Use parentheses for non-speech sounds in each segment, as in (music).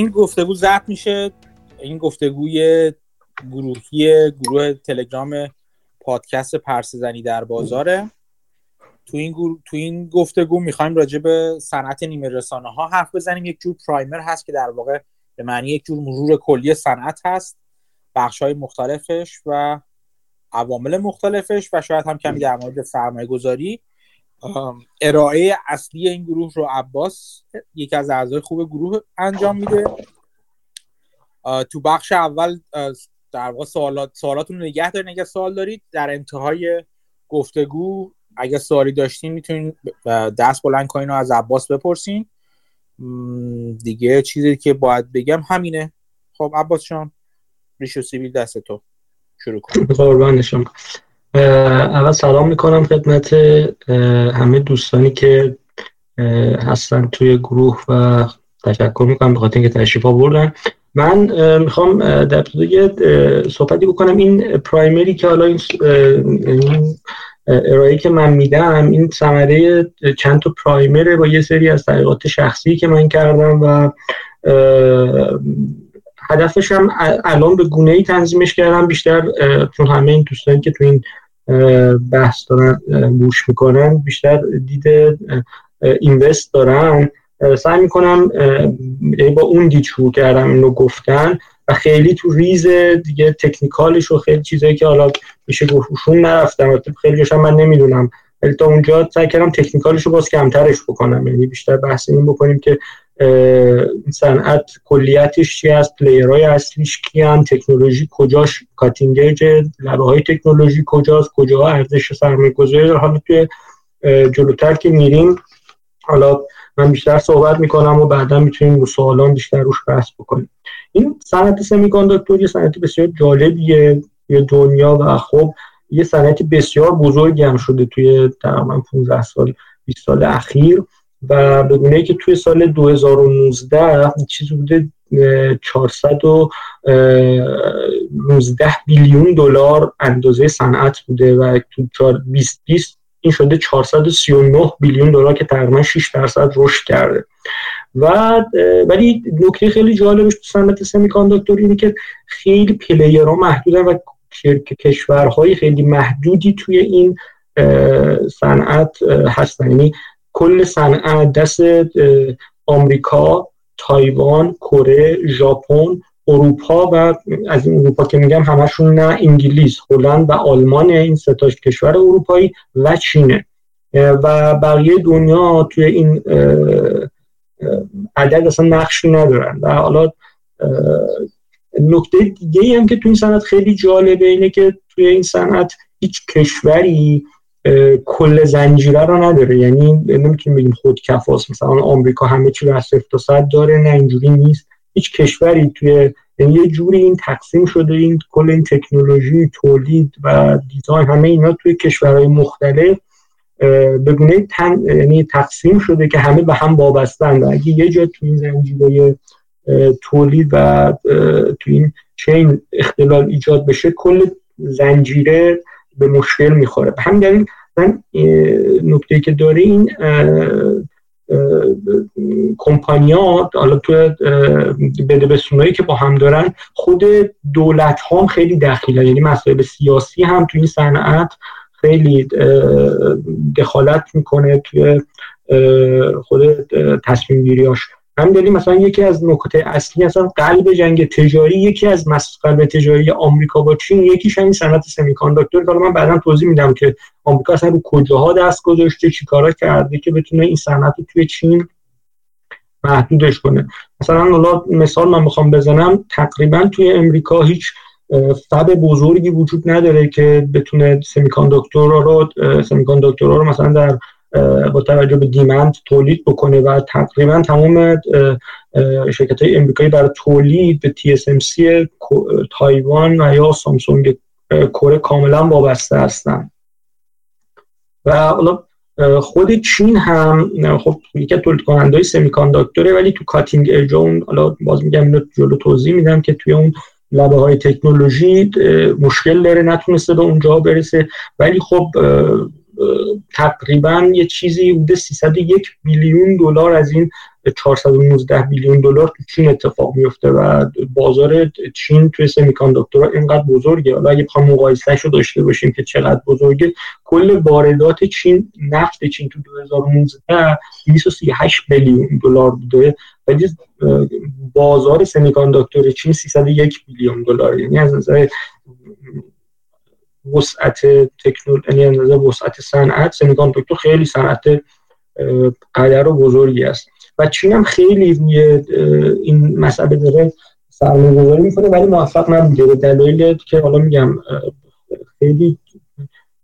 این گفتگو ضبط میشه این گفتگوی گروهی گروه تلگرام پادکست پرسزنی در بازاره. تو این, تو این گفتگو می‌خوایم راجع به صنعت نیمه رسانه ها حرف بزنیم. یک جور پرایمر هست که در واقع به معنی یک جور مرور کلی صنعت هست. بخش های مختلفش و عوامل مختلفش و شاید هم کمی در مورد سرمایه گذاری ارائه اصلی این گروه رو عباس یکی از اعضای خوب گروه انجام میده. تو بخش اول در واقع سوالات سوالاتون رو نگه دارین اگه سوال دارید. در انتهای گفتگو اگه سوالی داشتین می‌تونین دست بلند کنین و از عباس بپرسین. دیگه چیزی که باید بگم همینه. خب عباس شان ریش و سیبیل دست تو. شروع کن. قربان شما. اول سلام می‌کنم خدمت همه دوستانی که هستن توی گروه و تشکر می‌کنم به خاطر اینکه تشریف بردن من می‌خوام در ابتدا صحبتی بکنم. این پرایمری که حالا این ارائه که من میدم این ثمره چند تا پرایمره با یه سری از تحقیقات شخصی که من کردم و هدفش هم الان به گونه ای تنظیمش کردم. بیشتر چون همه این دوستانی که تو این بحث دارن گوش می‌کنن بیشتر دید invest دارن. سعی می‌کنم با اون دید شروع کردم اینو گفتن و خیلی تو ریز دیگه technical ش و خیلی چیزایی که حالا میشه گفتشون نرفتم. خیلی هم من نمی‌دونم ولی تا اونجا سعی کردم technical ش رو باز کمترش بکنم. یعنی بیشتر بحث این بکنیم که صنعت کلیتش چی هست player های اصلیش کیان تکنولوژی کجاش cutting لبه های تکنولوژی کجاست کجا ارزش سرمایه گذاری حالا توی جلوتر که میریم حالا من بیشتر صحبت می‌کنم و بعدا می‌تونیم رو سوالان بیشتر روش بحث بکنیم. این صنعت سمیکانداکتور یه صنعت بسیار جالبیه یه دنیا و خب یه صنعت بسیار بزرگی هم شده توی تقریبا 15 سال 20 سال اخیر و بدونه که توی سال 2019 چیزی بوده 419 بیلیون دلار اندازه صنعت بوده و تو 2020 این شده 439 بیلیون دلار که تقریبا 6 درصد رشد کرده. و ولی نکته خیلی جالبش تو صنعت سمیکانداکتور اینه که خیلی پلیرها محدودن و کشورهای خیلی محدودی توی این صنعت هستن. یعنی کل صنعت دست آمریکا تایوان کره ژاپن اروپا و از این اروپا که میگم همشون نه انگلیس هلند و آلمان این ستاش کشور اروپایی و چینه. و بقیه دنیا توی این عدد اصلا نقشی ندارن. و حالا نکته دیگه هم که توی این صنعت خیلی جالبه اینه که توی این صنعت هیچ کشوری کل زنجیره رو نداره یعنی نمی‌تونیم بگیم خود کفاست مثلا آمریکا همه چی رو از صفر تا صد داره نه اینجوری نیست هیچ کشوری توی یعنی یه جوری این تقسیم شده این کل این تکنولوژی تولید و دیزاین همه اینا توی کشورهای مختلف به گونه. یعنی تقسیم شده که همه به هم وابستن و اگه یه جا توی زنجیره تولید و توی این چین اختلال ایجاد بشه کل زنجیره به مشکل می‌خوره. به همین دلیل من نکته که داره این کمپانیا حالا تو بده که با هم دارن خود دولت ها خیلی دخیلن. یعنی مسائل سیاسی هم توی این صنعت خیلی دخالت می‌کنه توی خود تصمیم گیریاش همین مثلا یکی از نکته اصلی اصلا قلب جنگ تجاری یکی از قلب تجاری آمریکا با چین یکیش همین صنعت سمیکانداکتور حالا من بعدا توضیح میدم که آمریکا اصلا رو کجاها دست گذاشته چیکارا کرده که بتونه این صنعت توی چین محدودش کنه. مثلا حالا مثال من می‌خوام بزنم تقریبا توی امریکا هیچ فب بزرگی وجود نداره که بتونه سمیکانداکتور رو سمیکانداکتور رو مثلا در با توجه به دیمند تولید بکنه و تقریبا تمام شرکت های امریکایی برای تولید به TSMC تایوان و یا سامسونگ کره کاملا وابسته هستن. و خود چین هم خب یکی تولید کننده های سمیکانداکتوره ولی تو کاتینگ اون حالا باز میگم اینو جلو توضیح میدم که توی اون لبه های تکنولوژی مشکل داره نتونسته به اونجا برسه. ولی خب تقریبا یه چیزی بوده 301 بیلیون دلار از این 419 بیلیون دلار تو چین اتفاق میفته و بازار چین توی سمیکانداکتورها اینقدر بزرگه. حالا اگه بخوام مقایسهش رو داشته باشیم که چقدر بزرگه کل واردات چین نفت چین تو 2019 238 بیلیون دلار بوده ولی بازار سمیکانداکتور چین 301 بیلیون دلار یعنی از نظر وسعت تکنولوژی یعنی از نظر وسعت صنعت سمیکانداکتور خیلی صنعت قدر و بزرگی است. و چین هم خیلی روی این مسئله داره سرمایه گذاری می‌کنه ولی موفق نبوده. به دلایل که حالا میگم خیلی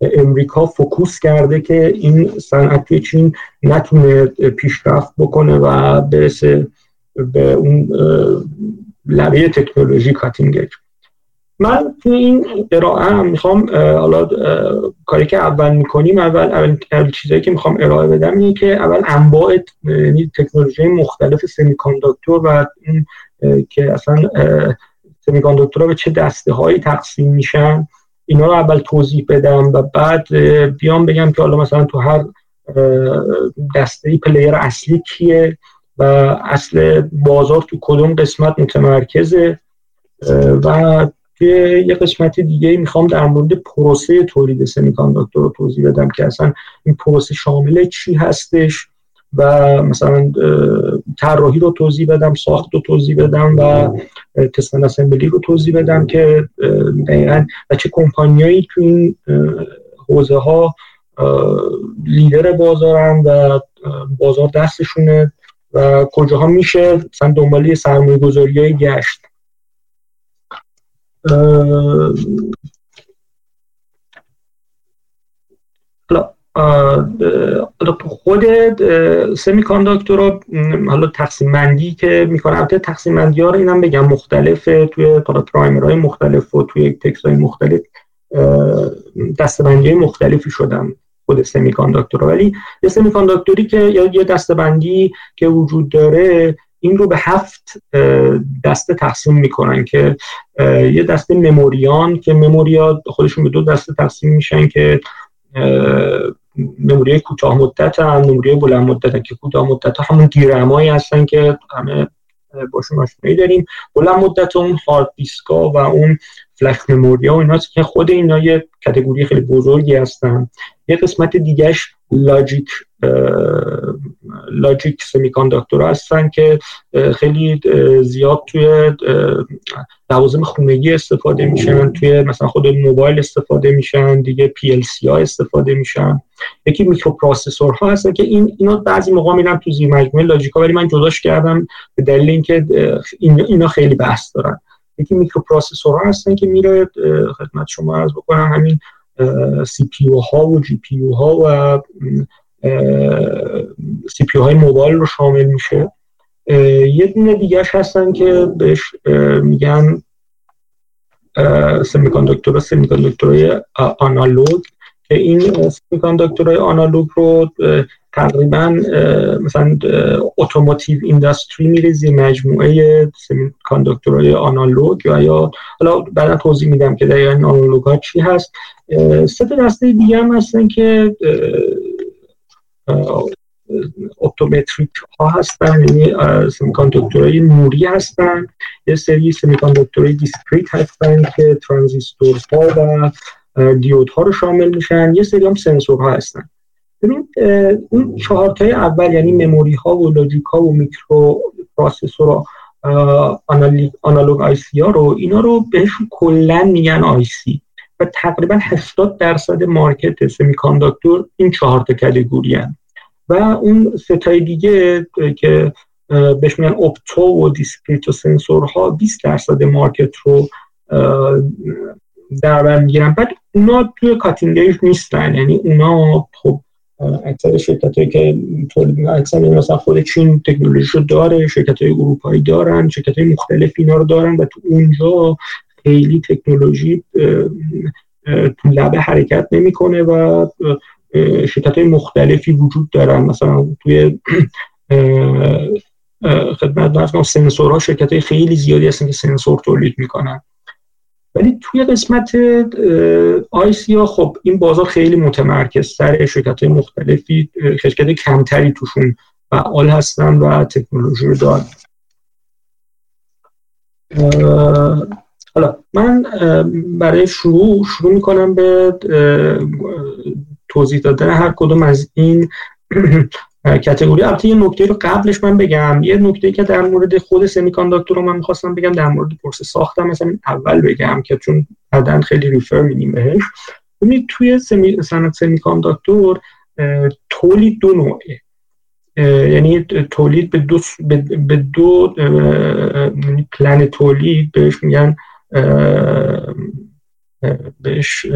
امریکا فکوس کرده که این صنعت چین نتونه پیشرفت بکنه و برسه به اون لبه تکنولوژی کاتینگ من تو این قرائه هم می‌خوام حالا کاری که اول می‌کنیم اول اول, اول چیزایی که می‌خوام ارائه بدم اینه که اول انواع یعنی تکنولوژی مختلف سمی و که اصلا سمی به چه دسته هایی تقسیم میشن اینا رو اول توضیح بدم و بعد بیام بگم که حالا مثلا تو هر دسته پلیر اصلی کیه و اصل بازار تو کدوم قسمت متمرکزه و توی یه قسمت دیگه می‌خوام در مورد پروسه تولید سمیکانداکتور رو توضیح بدم که اصلا این پروسه شامل چی هستش و مثلا طراحی رو توضیح بدم ساخت رو توضیح بدم و تستن اسمبلی رو توضیح بدم که دقیقا و چه کمپانیایی تو این حوزه ها لیدر بازارن و بازار دستشونه و کجاها میشه مثلا دنبالی سرمایه گذاری های گشت. حالا تو خود سمی رو حالا تقسیم مندی که می‌کنه. البته تقسیم مندی ها رو اینم بگم مختلفه توی پرایمر های مختلف و توی تکس های مختلف دستبندی های مختلفی شدن خود سمی ولی یه سمی که یا یه دستبندی که وجود داره این رو به هفت دسته تقسیم می‌کنن که یه دسته مموریان که مموریا خودشون به دو دسته تقسیم میشن که مموری کوتاه مدت هم مموری بلند مدت که کوتاه مدت همون دیرمایی هستن که همه باشون آشنایی داریم. بلند مدت اون هارد دیسکا و اون flash memory ها و ایناست که خود اینا یه category خیلی بزرگی هستن. یه قسمت دیگهش logic logic semiconductor هستن که خیلی زیاد توی لوازم خونگی استفاده میشن توی مثلا خود موبایل استفاده میشن دیگه PLC ها استفاده میشن. یکی microprocessor ها هستن که این اینا بعضی موقع میرن تو زیر مجموعه logic ا ولی من جداش کردم به دلیل اینکه اینا خیلی بحث دارن. یکی microprocessor ها هستن که میره خدمت شما عرض بکنم همین CPU ها و GPU ها و CPU های موبایل رو شامل میشه. یه دونه دیگهش هستن که بهش میگن semiconductor semiconductor های آنالوگ که این semiconductor های آنالوگ رو تقریبا مثلا automotive industry میره زیر مجموعه semiconductor های آنالوگ و یا حالا بعدا توضیح میدم که دقیقا آنالوگ ها چی هست. سه دسته دیگه هم هستن که optometric ها هستن یعنی semiconductor های نوری هستن یه سری semiconductor های discrete هستن که ترانزیستور ها و دیود ها رو شامل میشن یه سری هم سنسور ها هستن. ببین اون چهارتای اول یعنی memory ها و logic ها و microprocessor analog IC ها رو اینا رو بهشون کلا میگن IC. و تقریبا 80 درصد market semiconductor این چهار تا category و اون سه تای دیگه که بهش میگن opto و discrete و سنسورها 20 درصد market رو در بر می‌گیرن. بعد اونا توی کاتینگ نیستن. یعنی اونا خب اکثر شرکت هایی که تولید اکثر مثلا خود چین تکنولوژی رو داره شرکت های اروپایی دارن شرکت های مختلف اینا رو دارن و تو اونجا خیلی تکنولوژی تو لبه حرکت نمی‌کنه و شرکت های مختلفی وجود دارن مثلا توی خدمت سنسورها شرکت های خیلی زیادی هستن که سنسور تولید می‌کنن. ولی توی قسمت آیسیا خب این بازار خیلی متمرکز سر شرکت های مختلفی شرکت کمتری توشون فعال هستن و تکنولوژی رو دارن. حالا من برای شروع شروع می‌کنم به توضیح دادن هر کدوم از این (clears throat) کتگوری. البته یه نکته رو قبلش من بگم. یه نکته که در مورد خود سمی رو من می‌خواستم بگم در مورد پروسه ساختم مثلا اول بگم که چون بعدا خیلی refer میدیم بهش. ببینید توی semi صنعت semi تولید دو نوعه. یعنی تولید به دو به دو یعنی پلن تولید بهش میگن بهش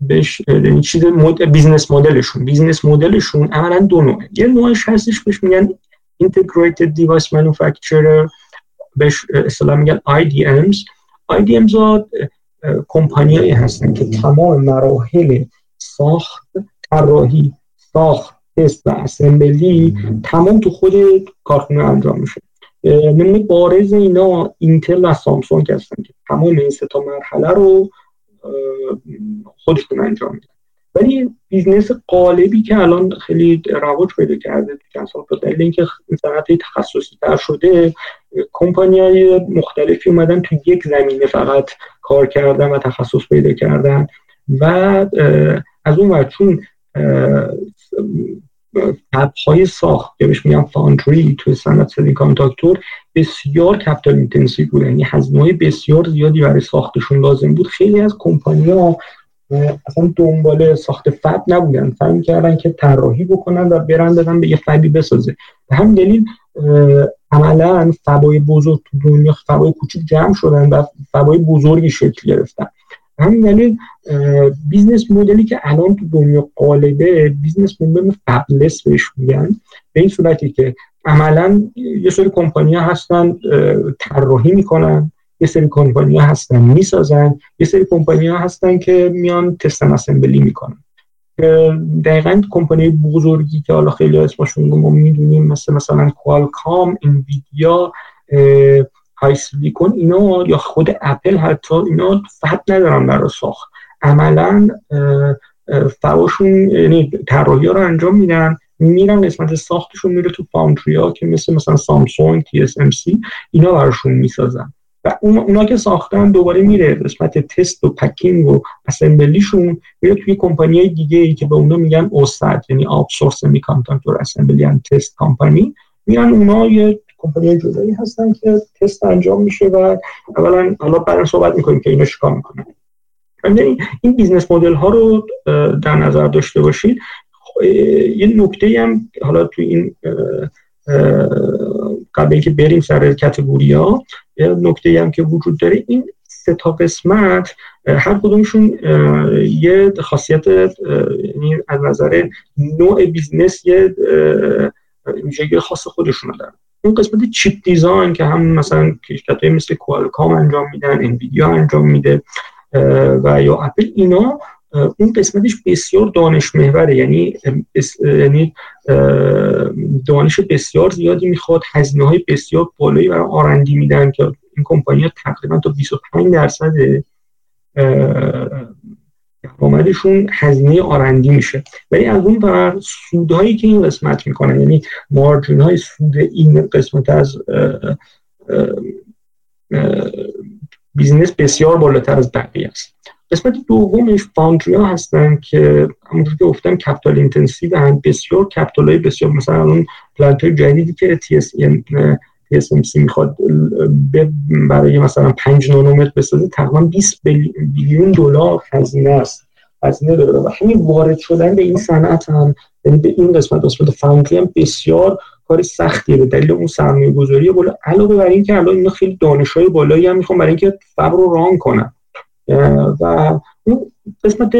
بهش یعنی چیز مد... business model شون. business model شون عملا دو نوعه. یه نوعش هستش بهش میگن integrated device manufacturer بهش اصطلاح میگن IDMs IDMs ها کمپانیایی هستن که تمام مراحل ساخت طراحی ساخت تست و assembly تمام تو خود کارخونه انجام میشه. نمونه بارز اینا Intel و Samsung هستن که تمام این سه تا مرحله رو خودشون انجام میدن. ولی business غالبی که الان خیلی رواج پیدا کرده تو چند سال دلیل اینکه صنعت تخصصی تر شده کمپانی های مختلفی اومدن تو یک زمینه فقط کار کردن و تخصص پیدا کردن. و از اون ور چون های ساخت. که بهش میگن foundry توی صنعت semiconductor بسیار capital intensive بوده. یعنی هزینه بسیار زیادی برای ساختشون لازم بود. خیلی از کمپانی ها اصلا دنبال ساخت fab نبودن. فهم کردن که طراحی بکنن و برن بدن به یه fab ی بسازه. به همین دلیل عملا fab ای بزرگ تو دنیا fab ای کوچیک جمع شدن و fab ای بزرگی شکل گرفتن. همین دلیل business model ی که الان تو دنیا غالبه business model fabless بهش میگن. به این صورتی که عملا یه سری کمپانی هستن طراحی می‌کنن یه سری کمپانی هستن می‌سازن یه سری کمپانی ها هستن که میان تست assembly می‌کنن. دقیقا کمپانی بزرگی که حالا خیلی اسمشون ما می‌دونیم مثل مثلا Qualcomm Nvidia HiSilicon اینا یا خود اپل حتی اینا فقط ندارن برای ساخت. عملا fab اشون یعنی طراحی رو انجام میدن میرن قسمت ساختشون میره تو foundry ها که مثل مثلا Samsung TSMC اینا براشون می‌سازن. و اونا که ساختن دوباره میره قسمت تست و packaging و assembly شون میره توی کمپانی های دیگه ای که به اونا میگن OSAT یعنی outsourced semiconductor assembly and test کمپانی میرن اونا یه کمپانی جدایی هستن که تست انجام میشه و اولا حالا بعدا صحبت می‌کنیم که اینا چیکار می‌کنن یعنی این business model ها رو در نظر داشته باشید یه نکته هم حالا تو این قبل اینکه بریم سر category ها یه نکته هم که وجود داره این سه تا قسمت هر کدومشون یه خاصیت یعنی از نظر نوع business یه ویژگی خاص خودشون دارن. اون قسمت chip design که هم مثلا شرکت مثل Qualcomm انجام میدن Nvidia انجام میده و یا اپل اینا اون قسمتش بسیار دانش محوره. یعنی یعنی دانش بسیار زیادی می‌خواد هزینه های بسیار بالایی برای R&D میدن که این کمپانی ها تقریبا تا 25 درصد درآمدشون هزینه R&D میشه. ولی از اون ور سودهایی که این قسمت می‌کنه یعنی margin های سود این قسمت از business بسیار بالاتر از بقیه است. قسمت دومش foundry ها هستن که همونطور که گفتم capital intensive هستند بسیار capital های بسیار مثلا اون پلانت های جدیدی که TSMC می‌خواد برای مثلا 5 نانومتر بسازه تقریبا 20 بیلیون دلار هزینه است. هزینه داره. و همین وارد شدن به این صنعت هم یعنی به این قسمت قسمت فاندری هم بسیار کار سختیه. به دلیل اون سرمایه گذاری بالا علاوه بر اینکه الان اینا خیلی دانشای بالایی هم می‌خوان برای اینکه فبر رو ران کنن. و اون قسمت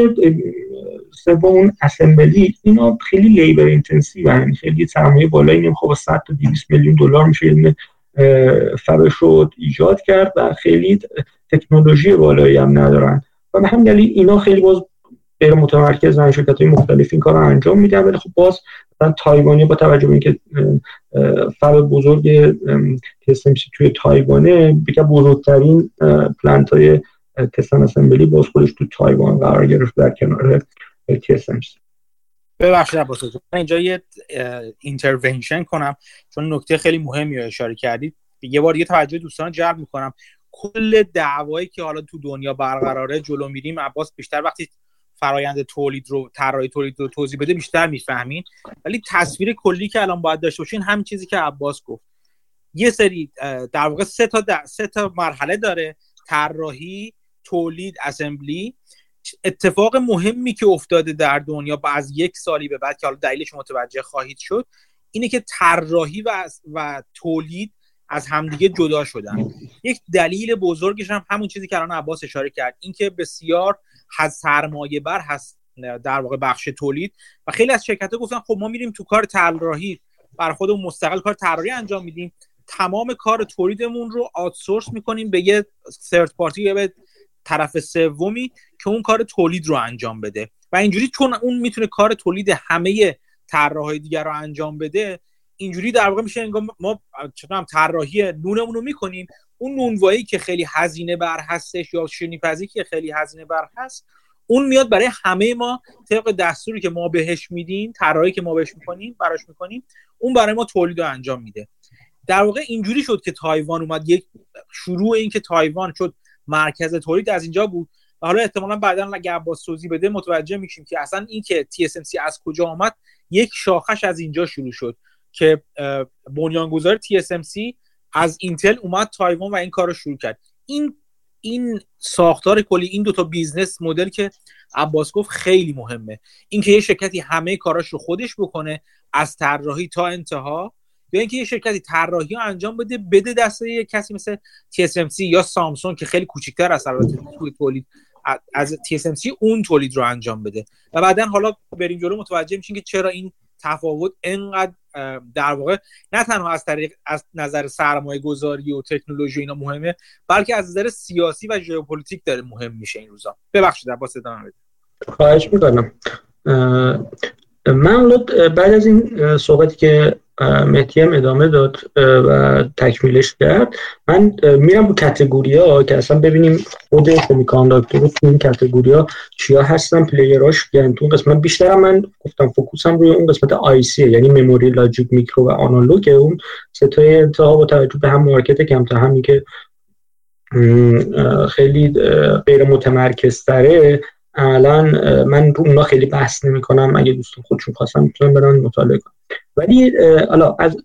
سوم اون assembly اینا خیلی labor intensive یعنی خیلی سرمایه بالایی نمی‌خواد با 100 تا 200 میلیون دلار میشه یعنی fab رو شد ایجاد کرد و خیلی تکنولوژی بالایی هم ندارن. و به همین دلیل اینا خیلی باز غیر متمرکز شرکت های مختلف این کار رو انجام میدن. ولی خب باز مثلا تایوانی با توجه به اینکه fab بزرگ TSMC توی تایوانه یکی بزرگترین plant های test and assembly باز خودش تو تایوان قرار گرفت در کنار TSMC ببخشید عباس من اینجا یه intervention کنم چون نکته خیلی مهمی رو اشاره کردید. یه بار یه توجه دوستان جلب می‌کنم. کل دعوایی که حالا تو دنیا برقراره جلو میریم عباس بیشتر وقتی فرایند تولید رو طراحی تولید رو توضیح بده بیشتر می‌فهمین. ولی تصویر کلی که الان باید داشته باشین هم چیزی که عباس گفت. یه سری در واقع سه تا سه تا مرحله داره. طراحی تولید اسمبلی اتفاق مهمی که افتاده در دنیا با از یک سالی به بعد که حالا دلیلش متوجه خواهید شد اینه که طراحی و, و تولید از همدیگه جدا شدن. یک دلیل بزرگش هم همون چیزی که الان عباس اشاره کرد اینکه بسیار سرمایه بر هست در واقع بخش تولید و خیلی از شرکت ها گفتن خب ما میریم تو کار طراحی بر خودمون مستقل کار طراحی انجام میدیم. تمام کار تولیدمون رو آتسورس می‌کنیم به یه سرت پارتی یا به طرف سومی که اون کار تولید رو انجام بده. و اینجوری چون اون می‌تونه کار تولید همه طراحی دیگر رو انجام بده اینجوری در واقع میشه انگار ما چطورم طراحی نونمون رو می‌کنیم. اون نونوایی که خیلی هزینه بر هستش یا شنیپزی که خیلی هزینه بر هست اون میاد برای همه ما طبق دستوری که ما بهش میدیم طراحی که ما بهش می‌کنیم براش می‌کنیم اون برای ما تولید رو انجام میده. در واقع اینجوری شد که تایوان اومد. یک شروع این که تایوان شد مرکز تولید از اینجا بود. و حالا احتمالا بعدا اگه عباس توضیح بده متوجه میشیم که اصلا این که TSMC از کجا آمد یک شاخش از اینجا شروع شد که بنیانگذار TSMC از اینتل اومد تایوان و این کار رو شروع کرد. این این ساختار کلی این دوتا business model که عباس گفت خیلی مهمه. اینکه یه شرکتی همه کاراش رو خودش بکنه از طراحی تا انتها یا اینکه یه شرکتی طراحی رو انجام بده بده دست یه کسی مثل TSMC یا Samsung که خیلی کوچیکتر از البته توی تولید از TSMC اون تولید رو انجام بده. و بعدا حالا بریم جلو متوجه میشین که چرا این تفاوت انقدر در واقع نه تنها از طریق از نظر سرمایه گذاری و تکنولوژی اینا مهمه بلکه از نظر سیاسی و ژئوپلیتیک داره مهم میشه این روزا. ببخشید عباس ادامه خواهش می‌کنم. من بعد از این صحبتی که مهدی هم ادامه داد و تکمیلش کرد من میرم با category ها که اصلا ببینیم خود semiconductor رو تو این category ها چیا هستن player اش یعنی تو قسمت. بیشتر من گفتم focus م روی اون قسمت IC یعنی memory logic micro و analog اون ستای انتها با توجه به هم مارکت کمتر همین که خیلی غیر متمرکز تره الان من رو اونا خیلی بحث نمی کنم اگه دوستان خودشون خواستم می‌تونم برن مطالعه کنم ولی حالا از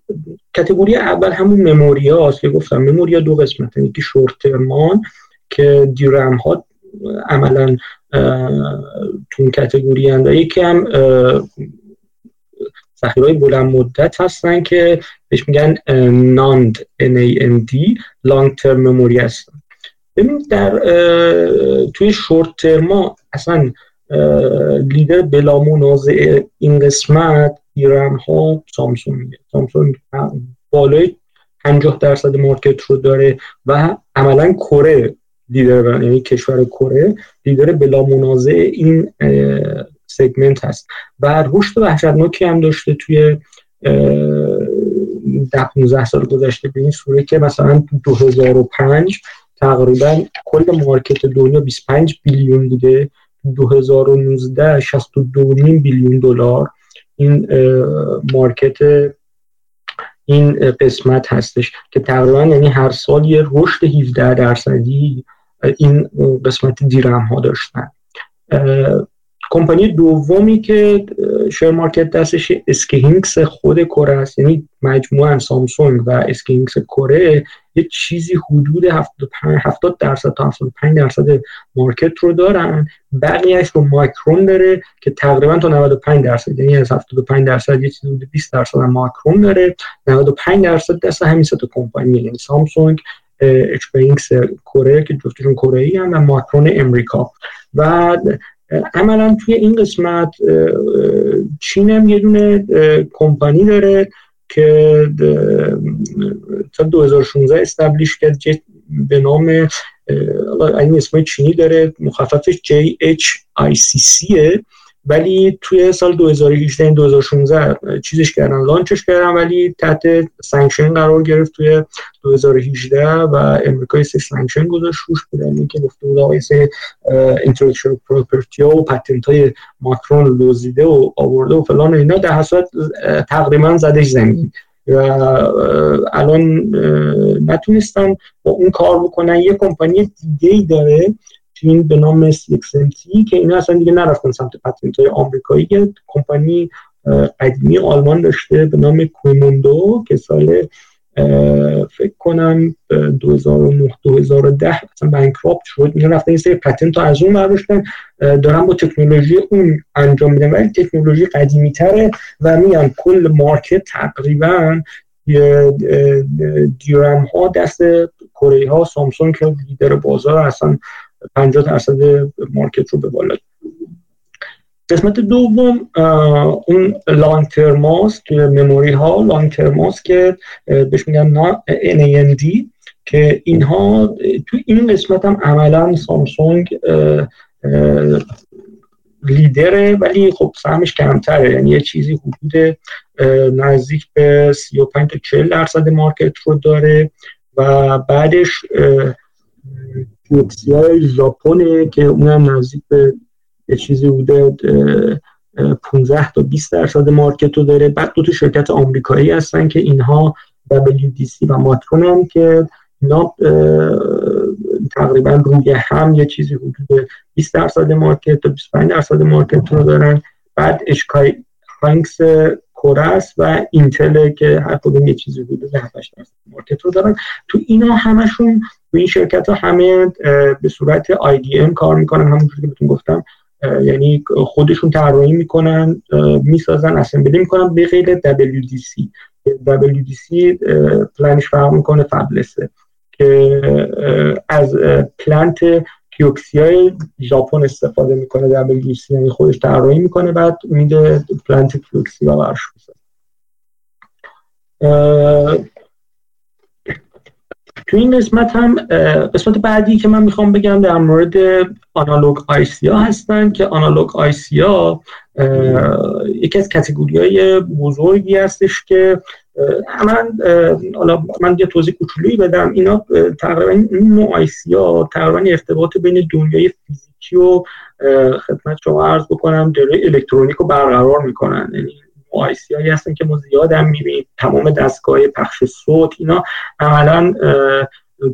کتگوری اول همون مموری هاست که گفتم. مموری ها دو قسمت. یکی شورت ترمان که دیرم ها عملا تو کتگوری هست و یکی هم ذخیره بلند مدت هستن که بهش میگن ناند NAND لانگ ترم مموری هستن ببینید در توی شورت ترما اصلا لیدر بلا منازع این قسمت ایران ها سامسونگ بالای 50 درصد مارکت رو داره و عملا کره لیدر یعنی کشور کره لیدر بلا منازع این سگمنت هست. و رشد وحشتناکی هم داشته توی ده 15 سال گذشته به این صورت که مثلا 2005 تقریبا کل مارکت دنیا 25 بیلیون بوده. 2019 62 بیلیون دلار. این مارکت این قسمت هستش که تقریبا یعنی هر سال یه رشد 17 درصدی این قسمت DRAM ها داشتن کمپانی دومی که share market دستش SK Hynix خود کره است. یعنی مجموعا Samsung و SK Hynix کره یه چیزی حدود 70 درصد تا 75 درصد market رو دارن. بقیهش رو Micron داره که تقریبا تا 95 درصد یعنی از 75 درصد یه چیزی حدود 20 درصد Micron داره. 95 درصد دست همین سه کمپانی یعنی Samsung اچ کره که جفتشون کره ای و ماکرون امریکا. و عملا توی این قسمت چین هم یه دونه کمپانی داره که تا 2016 استبلیش کرد به نام این اسم چینی داره مخففش JHICC ولی توی سال 2018 2016 چیزش کردن لانچش کردن ولی تحت sanction قرار گرفت توی 2018 و امریکا سه sanction گذاشت روش بودن که گفته بود آقای سه intellectual property و patent های Micron دزدیده و آورده و فلان اینا در حساب تقریبا زدش زمین. و الان نتونستن با اون کار بکنن. یه کمپانی دیگه ای داره این به نام CXMT که اینا اصلا دیگه نرفتن سمت patent های آمریکایی کمپانی قدیمی آلمان داشته به نام کویموندو که سال فکر کنم 2009 2010 اصلا بانکراپت شد. اینا رفتن این سری پتنت ها از اون برداشتن دارن با تکنولوژی اون انجام میدن. ولی تکنولوژی قدیمی تره و میان کل مارکت تقریبا دیرم ها دست کره ها سامسونگ که لیدر بازار اصلا 50 درصد مارکت رو به بالا قسمت دوم اون لانگ ترماس توی مموری ها. لانگ ترماس که بهش میگن NAND که اینها تو این قسمت هم عملا سامسونگ لیدره ولی خب سهمش کمتره. یعنی یه چیزی حدود نزدیک به 35 تا 40 درصد مارکت رو داره و بعدش Kioxia ی ژاپنه که اونم نزدیک به یه چیزی بوده 15 تا 20 درصد market رو داره. بعد دو تا شرکت آمریکایی هستن که اینها WDC و Micron هم که اینا تقریبا روی هم یه چیزی حدود 20 درصد market تا 25 درصد market رو دارن. بعد SK Hynix کره‌س و Intel که هر کدوم یه چیزی حدود 7 درصد market رو دارن. تو اینا همشون تو این شرکت ها همه به صورت IDM کار می‌کنن. همونجوری که بهتون گفتم یعنی خودشون طراحی می‌کنن می‌سازن assembly می‌کنن به غیر WDC WDC plan ش فرق می‌کنه fabless ه که از plant Kioxia ی ژاپن استفاده می‌کنه WDC یعنی خودش طراحی می‌کنه بعد میده plant Kioxia برش تو این قسمت هم قسمت بعدی که من می‌خوام بگم در مورد آنالوگ ها هستن که آنالوگ ها یکی از کتگوری های بزرگی هستش که من حالا من یه توضیح کوچولویی بدم. اینا تقریبا این نوع ها تقریبا ارتباط بین دنیای فیزیکی و خدمت شما عرض بکنم داره الکترونیک رو برقرار می‌کنن. یعنی آیسی هایی هستن که ما زیاد هم می‌بینیم. تمام دستگاه پخش صوت اینا عملا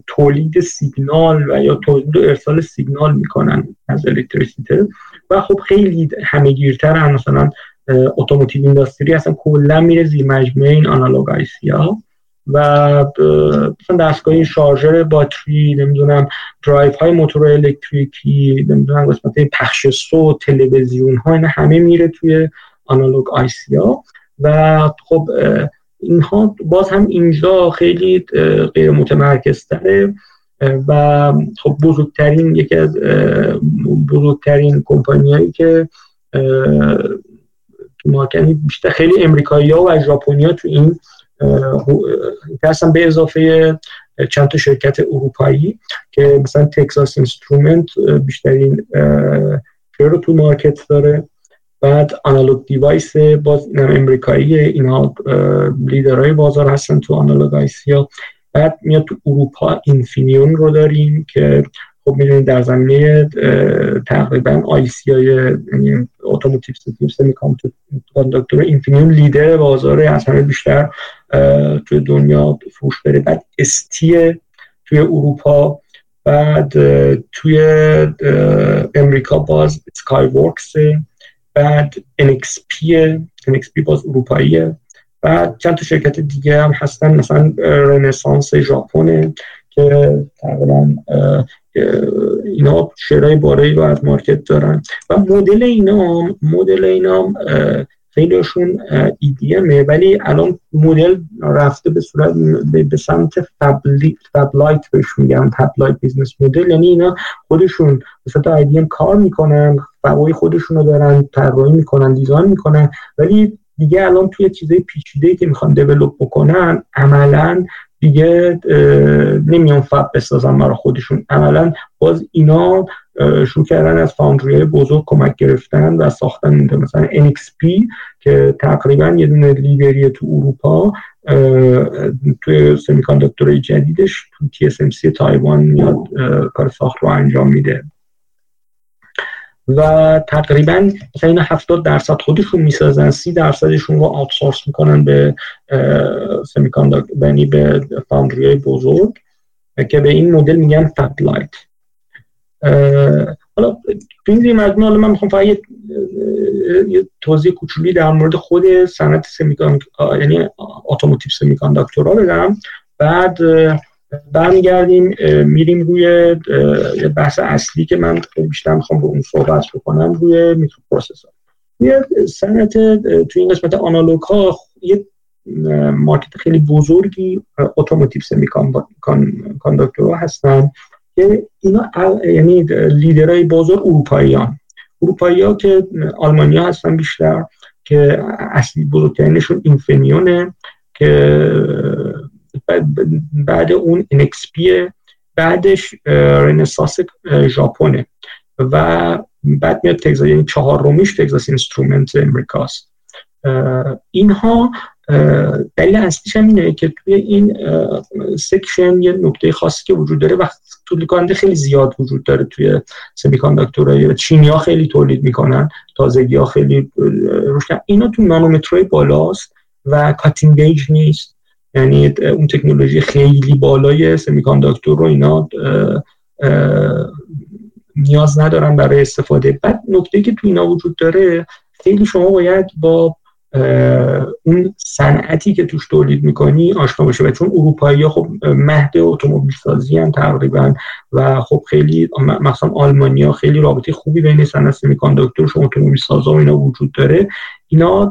تولید سیگنال و یا تولید و ارسال سیگنال می‌کنن از الکتریسیته. و خب خیلی همه گیرتر مثلا automotive industry اصلا کلا میره زیر مجموعه این آنالوگ IC ها و مثلا دستگاه شارژر باتری نمی‌دونم درایو های موتور الکتریکی نمی‌دونم قسمت پخش صوت تلویزیون ها اینا همه میره توی آنالوگ ها و خب اینها باز هم اینجا خیلی غیر متمرکز تره و خب بزرگترین یکی از بزرگترین کمپانی هایی که تو market بیشتر خیلی امریکایی ها و ژاپنی ها تو این هستن به اضافه چند تا شرکت اروپایی که مثلا Texas Instruments بیشترین رو تو market داره. بعد Analog Devices باز اینم امریکایی اینا لیدرهای بازار هستن تو آنالوگ IC ها بعد میاد تو اروپا Infineon رو داریم که خب می‌دونید در زمینه تقریبا IC های automotive سیستم semiconductor Infineon leader بازار از همه بیشتر توی دنیا فروش داره بعد ST توی اروپا بعد توی امریکا باز سکای ورکس بعد NXP NXP باز اروپاییه. بعد چند تا شرکت دیگه هم هستن مثلا رنسانس ژاپن که تقریبا اینا شرای بارایی رو از مارکت دارن. و مدل اینا مدل اینا خیلیشون ایدیمه ولی الان مدل رفته به صورت به سمت fab-lite بهش میگن fab-lite business model یعنی اینا خودشون به صورت IDM کار می‌کنن. fab های خودشون رو دارن طراحی می‌کنن design می‌کنن. ولی دیگه الان توی چیزای پیچیده که می‌خوان develop بکنن عملا دیگه نمیان fab بسازن برای خودشون. عملا باز اینا شروع کردن از foundry بزرگ کمک گرفتن و ساختن مثلا NXP که تقریبا یه دونه لیبری تو اروپا توی semiconductor های جدیدش تو TSMC تایوان میاد کار ساخت رو انجام میده. و تقریبا مثلا این 70 درصد خودشون می‌سازن 30 درصدشون رو outsource می‌کنن به semiconductor یعنی به foundry بزرگ که به این مدل میگن fab-lite حالا تو این مجموعه حالا من می‌خوام فقط یه توضیح کوچولی در مورد خود صنعت semicon یعنی automotive semiconductor ها بدم بعد برمیگردیم میریم روی یه بحث اصلی که من بیشتر می‌خوام به اون صحبت بکنم روی microprocessor یه صنعت توی این قسمت آنالوگ ها یه market خیلی بزرگی automotive semiconductor ها هستن که اینا یعنی لیدرهای بازار اروپاییان اروپایی ها که آلمانیا هستن بیشتر که اصلی بزرگترینشون Infineon ه که بعد اون NXP بعدش Renesas ژاپنه و بعد میاد تگزاس یعنی چهار رومیش Texas Instruments امریکاست اینها دلیل اصلیش هم اینه که توی این section یه نکته خاصی که وجود داره و تولید خیلی زیاد وجود داره توی semiconductor های چینی ها خیلی تولید می‌کنن تازگی ها خیلی روشن اینا تو نانومترهای بالاست و cutting edge نیست. یعنی اون تکنولوژی خیلی بالای semiconductor رو اینا نیاز ندارن برای استفاده. بعد نکته که تو اینا وجود داره خیلی شما باید با اون صنعتی که توش تولید می‌کنی آشنا باشه و چون اروپایی ها خب مهد اتومبیل سازی هم تقریبا و خب خیلی مثلا آلمانیا خیلی رابطه خوبی بین صنعت سمیکانداکتورشون اتومبیل سازا و اینا وجود داره. اینا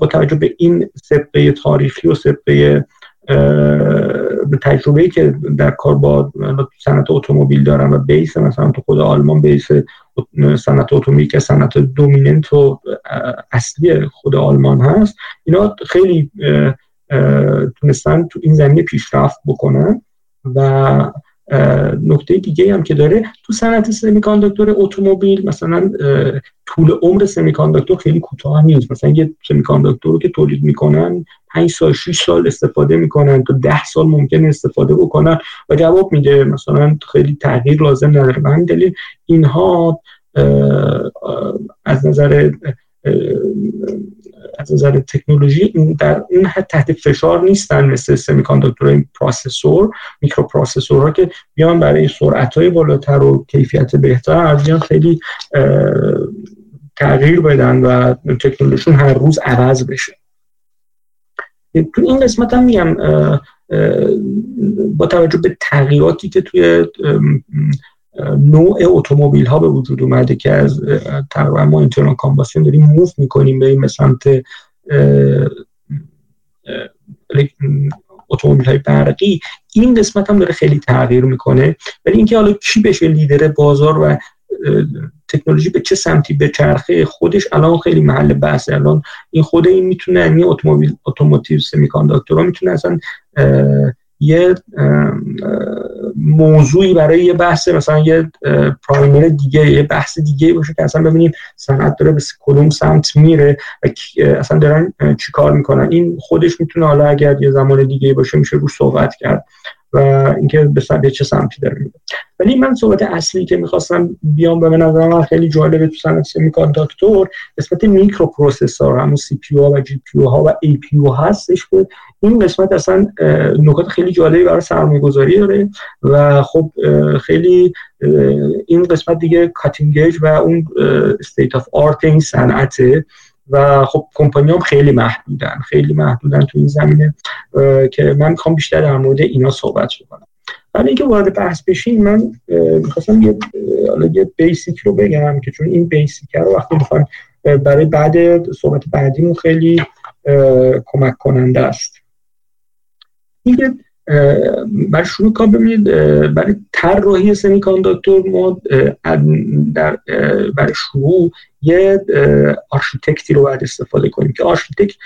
با توجه به این سبقه تاریخی و سبقه به تجربه که در کار با صنعت اتومبیل دارن و بیس مثلا تو خود آلمان بیس صنعت اتومبیل که صنعت دومیننت و اصلی خود آلمان هست اینا خیلی تونستن تو این زمینه پیشرفت بکنن و نکته دیگه هم که داره تو صنعت سمیکانداکتور اتومبیل مثلا طول عمر سمیکانداکتور خیلی کوتاه نیست. مثلا یه سمیکانداکتور رو که تولید می‌کنن 5 سال 6 سال استفاده می‌کنن تا 10 سال ممکن استفاده بکنن و جواب میده. مثلا خیلی تغییر لازم نداره. همین دلیل اینها از نظر از نظر تکنولوژی در اون حد تحت فشار نیستن مثل سمیکاندکتور پروسسور ها که بیان برای سرعت های بالاتر و کیفیت بهتر از خیلی تغییر بدن و تکنولوژیشون هر روز عوض بشه. تو این قسمت هم میگم با توجه به تغییراتی که توی نوع اتومبیل ها به وجود اومده که از تقریبا ما اینترنال کامباسیون داریم موف می‌کنیم به این سمت اتومبیل های برقی. این قسمت هم داره خیلی تغییر می‌کنه. ولی اینکه حالا کی بشه لیدر بازار و تکنولوژی به چه سمتی به چرخه خودش الان خیلی محل بحثه الان این خود این می‌تونه این اتومبیل اتوماتیو سمیکانداکتورها می‌تونه اصلا یه موضوعی برای یه بحث مثلا یه پرایمر دیگه یه بحث دیگه باشه که اصلا ببینیم صنعت داره به کدوم سمت میره و اصلا دارن چیکار می‌کنن. این خودش می‌تونه حالا اگر یه زمان دیگه باشه میشه روش صحبت کرد. و اینکه به چه سمتی داره میره. ولی من صحبت اصلی که می‌خواستم بیام به نظر من خیلی جالبه تو صنعت سمیکانداکتور قسمت microprocessor همون CPU و GPU ها و APU هستش که این قسمت اصلا نکات خیلی جالبی برای سرمایه گذاری داره و خب خیلی این قسمت دیگه cutting و اون state of art این صنعته. و خب کمپانی هم خیلی محدودن خیلی محدودن تو این زمینه که من می‌خوام بیشتر در مورد اینا صحبت بکنم. ولی اینکه وارد بحث بشین من می‌خواستم یه یه basic رو بگم که چون این basic رو وقتی می‌خوام برای بعد صحبت بعدیمون خیلی کمک کننده است. اینکه برای شروع کار ببینید برای طراحی semiconductor ما در برای شروع یه architect ی رو باید استفاده کنیم که architect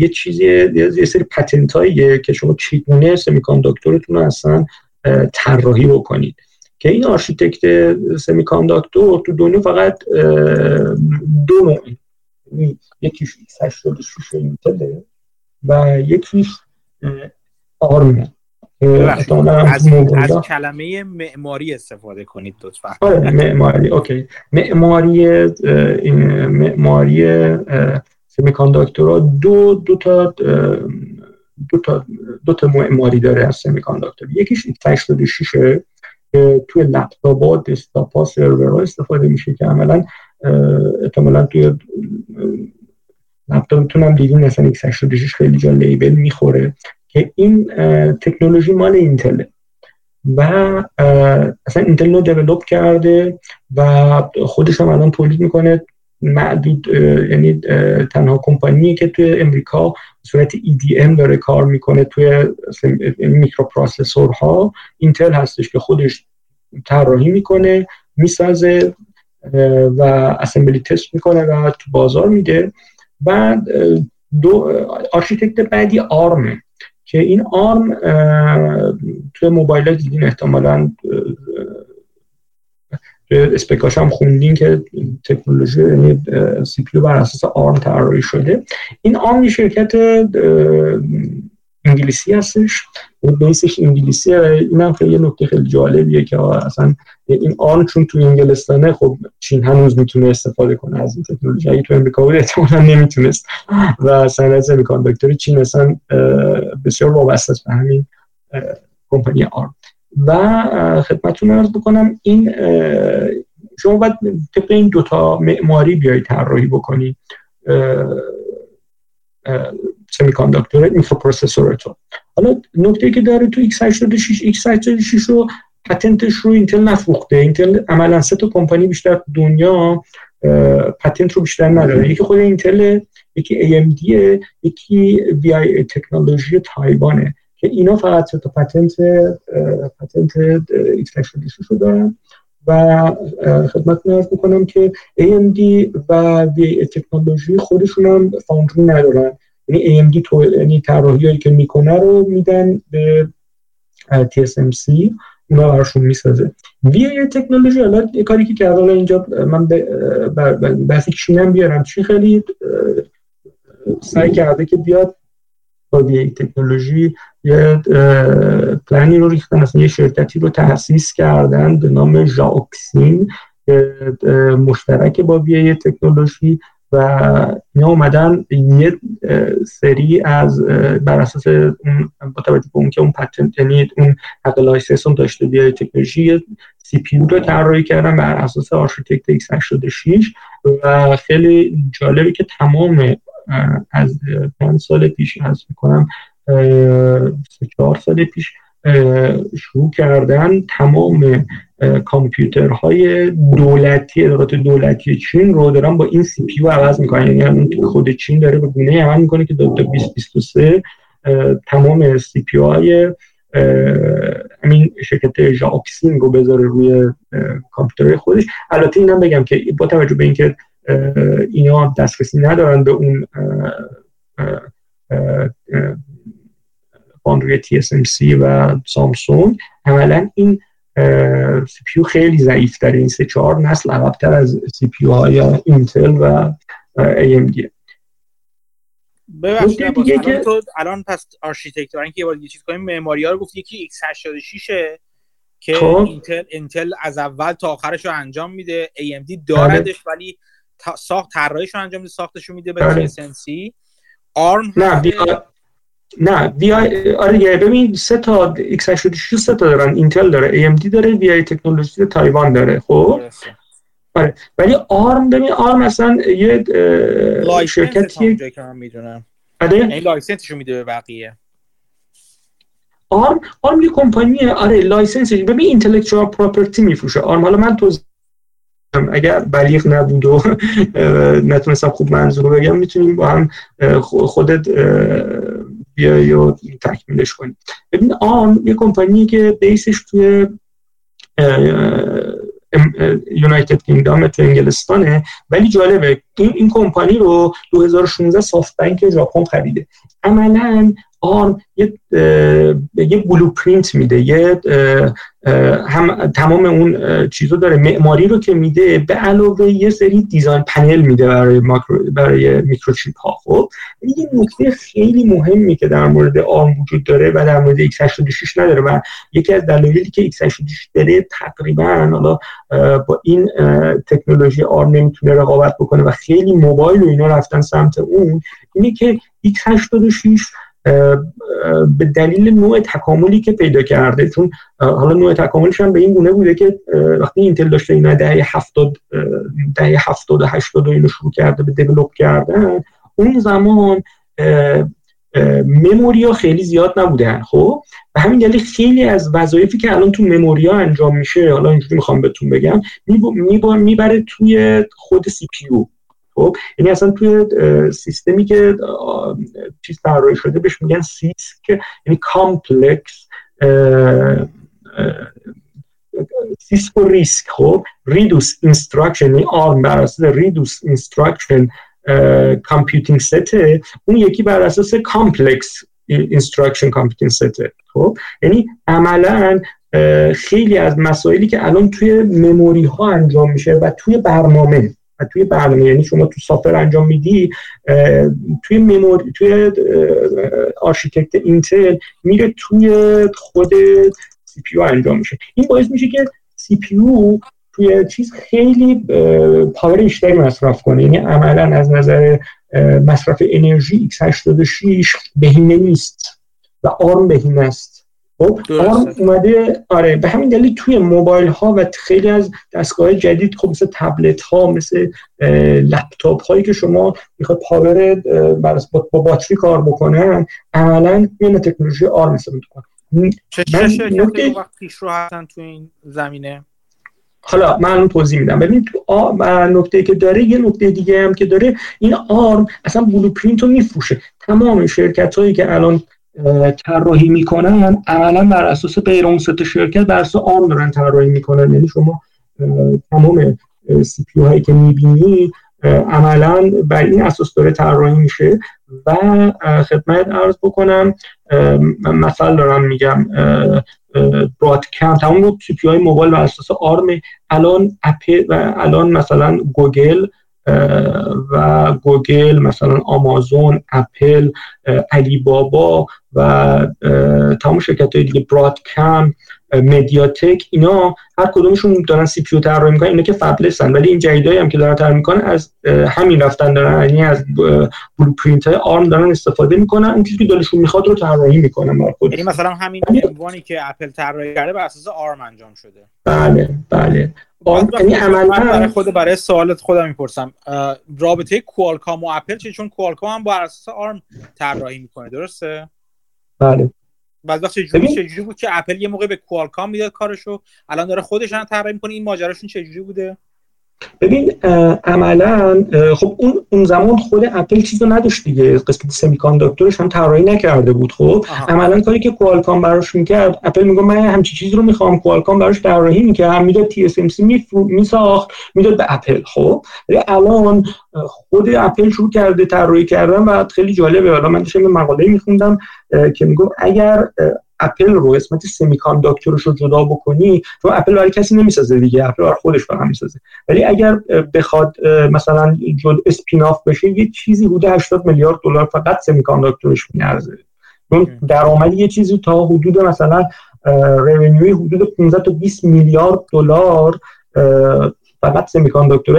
یه چیزی یه سری patent که شما چگونه semiconductor تون رو اصلا طراحی بکنید که این architect semiconductor تو دنیا فقط دو نوع یکیش x86 Intel ه و یکیش ARM ه از, از کلمه معماری استفاده کنید لطفا. آره معماری اوکی. معماری معماری سمیکانداکتورها دو دو تا دو تا دو تا معماری داره از سمیکانداکتور یکیش x86 که توی لپتاپ ها دسکتاپ ها سرور استفاده میشه که عملا احتمالا توی لپتاپتون هم دیدین مثلا x86 خیلی جا لیبل می‌خوره. که این تکنولوژی مال اینتله و اصلا اینتل رو دیولوب کرده و خودش هم الان تولید می‌کنه. معدود یعنی تنها کمپانی که توی امریکا صورت IDM داره کار می‌کنه توی microprocessor ها. Intel هستش که خودش طراحی می‌کنه می‌سازه و assembly test می‌کنه و تو بازار میده. و دو architect بعدی ARM ه که این ARM توی موبایل ها دیدین احتمالا اسپکاش هم خوندین که تکنولوژی یعنی سی بر اساس آرم طراحی شده. این آرم شرکت انگلیسی هستش. بیسش انگلیسی این هم خیلی نکته خیلی جالبیه که اصلا این آن چون تو انگلستانه خب چین هنوز می‌تونه استفاده کنه از این تکنولوژی. اگه تو امریکا بود احتمالا نمی‌تونست. و صنعت سمیکانداکتور چین اصلا بسیار وابسته است به همین کمپانی آرم و خدمتتون عرض بکنم این شما باید طبق این دوتا معماری بیایید طراحی بکنی. سمیکانداکتور تو حالا نکته که داره تو x86 x86 رو پتنتش رو اینتل نفروخته. اینتل عملا سه تا کمپانی بیشتر دنیا پتنت رو بیشتر نداره. یکی خود اینتل یکی AMD یکی VI تکنولوژی تایوانه. که اینا فقط سه تا پتنت پتنت x86 رو دارن. و خدمت نرز بکنم که AMD و VI تکنولوژی خودشون هم فاندری ندارن. یعنی AMD تو یعنی طراحی هایی که می‌کنه رو میدن به TSMC اونا براشون می‌سازه. وی تکنولوژی حالا کاری که کرده اینجا من بحث چین بیارم. چین خیلی سعی کرده که بیاد VIA Technology یه پلانی رو ریختن اصلا یه شرکتی رو تأسیس کردن به نام Zhaoxin مشترک با VIA Technology و اینا اومدن یه سری از بر اساس اون با توجه به اون که اون patent اون حق license هم داشته VIA Technology CPU رو طراحی کردن بر اساس architect x86 و خیلی جالبه که تمام از پنج سال پیش از می‌کنم. سه چهار سال پیش شروع کردن تمام کامپیوترهای دولتی ادارات دولتی چین رو دارن با این CPU عوض می‌کنن یعنی خود چین داره به گونه عمل می‌کنه که دو 2023 تمام CPU های همین شرکت Zhaoxin رو بذاره روی کامپیوتر خودش. البته اینم بگم که با توجه به اینکه اینا دسترسی ندارن به اون روی TSMC و Samsung عملا این CPU خیلی ضعیف در این سه چهار نسل عقبتر از CPU های Intel و AMD ببخشید دیگه که تو الان پس architect اینکه یه بار یه چیز کنیم معماری ها رو گفتی یکی x86 که خب. Intel Intel از اول تا آخرش رو انجام میده AMD داردش بله. ولی ساخت طراحیش انجام میده ساختش میده به بله. TSMC. ARM نه نه آره ببین سه تا x86 سه تا دارن Intel داره AMD داره VIA Technology تایوان داره خب؟ آره ولی ARM ببین ARM مثلا یه شرکتی که من می‌دونم. آره؟ این license شو میده به بقیه. ARM ARM یه کمپانیه آره license ببین intellectual property میفروشه. ARM حالا من تو اگر بلیغ نبود و نتونستم خوب منظور بگم می‌تونیم با هم خودت بیای و تکمیلش کنیم. ببین ARM یه کمپانی که base ش توی United Kingdom تو انگلستانه ولی جالبه این این کمپانی رو 2016 SoftBank ژاپن خریده. عملا ARM یه یه blueprint میده یه هم تمام اون چیزو داره معماری رو که میده به علاوه یه سری design panel میده برای ماکرو برای microchip ها. خب؟ یه نکته خیلی مهمی که در مورد ARM وجود داره و در مورد x86 نداره و یکی از دلایلی که x86 داره تقریبا حالا با این تکنولوژی ARM نمی‌تونه رقابت بکنه و خیلی موبایل و اینا رفتن سمت اون اینه که x86 به دلیل نوع تکاملی که پیدا کرده چون حالا نوع تکاملش هم به این گونه بوده که وقتی اینتل داشته اینا دهه 70 دهه 70 و 80 اینو شروع کرده به دیولپ کردن اون زمان مموری ها خیلی زیاد نبودن خب؟ و همین دلیل خیلی از وظایفی که الان تو مموری ها انجام میشه حالا اینجوری می‌خوام بهتون بگم می‌بره توی خود CPU خب یعنی اصلا توی سیستمی که چیز طراحی شده بهش میگن CISC یعنی complex CISC و RISC. خب reduced instruction یعنی ARM بر اساس reduced instruction computing set ه اون یکی بر اساس complex instruction computing set ه. خب یعنی عملا خیلی از مسائلی که الان توی memory ها انجام میشه و توی برنامه. و توی برنامه یعنی شما تو software انجام میدی توی memory توی architect Intel میره توی خود CPU انجام میشه. این باعث میشه که CPU توی چیز خیلی power بیشتری مصرف کنه. یعنی عملا از نظر مصرف انرژی x86 بهینه نیست و ARM بهینه است. خب اومده آره به همین دلیل توی موبایل ها و خیلی از دستگاه جدید خب مثل تبلت ها مثل لپتاپ هایی که شما می‌خواد power با باتری کار بکنن عملا یه تکنولوژی ARM استفاده کنن چه شرکتی پیشرو هستن تو این زمینه؟ حالا من توضیح میدم. ببین تو نکته که داره یه نکته دیگه هم که داره این ARM اصلا blueprint رو میفروشه. تمام شرکت هایی که الان طراحی می‌کنن. عملا بر اساس غیر اون شرکت بر اساس ARM دارن طراحی می‌کنن. یعنی شما تمام CPU هایی که می‌بینی عملا بر این اساس داره طراحی میشه. و خدمت عرض بکنم مثال دارم میگم Broadcom تمام CPU های موبایل بر اساس ARM الان اپل و الان مثلا گوگل و گوگل مثلا آمازون اپل علی بابا و تمام شرکت های دیگه Broadcom MediaTek اینا هر کدومشون دارن CPU طراحی می‌کنن. اینا که fabless ن ولی این جدیدایی هم که دارن طراحی می‌کنن از همین رفتن دارن. یعنی از blueprint های ARM دارن استفاده می‌کنن. اون چیزی که دلشون می‌خواد رو طراحی می‌کنن یعنی مثلا همین M1ی که اپل طراحی کرده بر اساس ARM انجام شده. بله بله. یعنی عملا برای خود برای سوالت خودم می‌پرسم. رابطه کوالکام و اپل چه چون کوالکام هم بر اساس ARM طراحی می‌کنه درسته؟ بله. بعد وقت چجوری چجوری بود که اپل یه موقع به کوالکام می‌داد کارشو الان داره خودش هم طراحی می‌کنه این ماجراشون چجوری بوده؟ ببین عملا خب اون اون زمان خود اپل چیزو نداشت دیگه. قسمت semiconductor ش هم طراحی نکرده بود خب؟ عملا کاری که کوالکام براش می‌کرد اپل میگه من همچی چیزی رو می‌خوام. کوالکام براش طراحی می‌کرد. می‌داد TSMC میساخت. می‌داد به اپل خب؟ ولی الان خود اپل شروع کرده طراحی کردن و خیلی جالبه. حالا من داشتم مقاله میخوندم که میگم اگر اپل رو قسمت semiconductor ش رو جدا بکنی چون اپل برای کسی نمی‌سازه دیگه اپل برای خودش فقط می‌سازه. ولی اگر بخواد مثلا جدا spin-off بشه یه چیزی حدود 80 میلیارد دلار فقط سمی کانداکتورش میارزه. چون درآمد یه چیزی تا حدود مثلا revenue ی حدود 15 تا 20 میلیارد دلار فقط سمی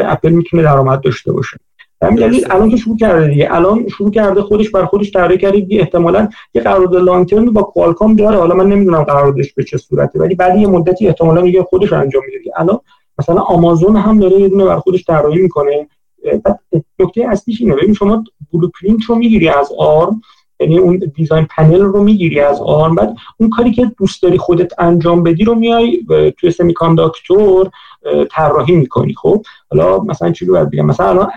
اپل می‌تونه درآمد داشته باشه. همین دلیل الان که شروع کرده دیگه. الان شروع کرده خودش بر خودش طراحی کرده. دیگه احتمالاً یه قرارداد long term با کوالکام داره. حالا من نمی‌دونم قراردادش به چه صورته ولی بعد یه مدتی احتمالاً دیگه خودش انجام میده الان مثلا آمازون هم داره یه دونه بر خودش طراحی می‌کنه. نکته اصلیش اینه. ببین شما blueprint رو می‌گیری از ARM یعنی اون design panel رو می‌گیری از ARM بعد اون کاری که دوست داری خودت انجام بدی رو میای توی semiconductor طراحی می‌کنی خب؟ حالا مثلا چی رو بگم؟ مثلا الان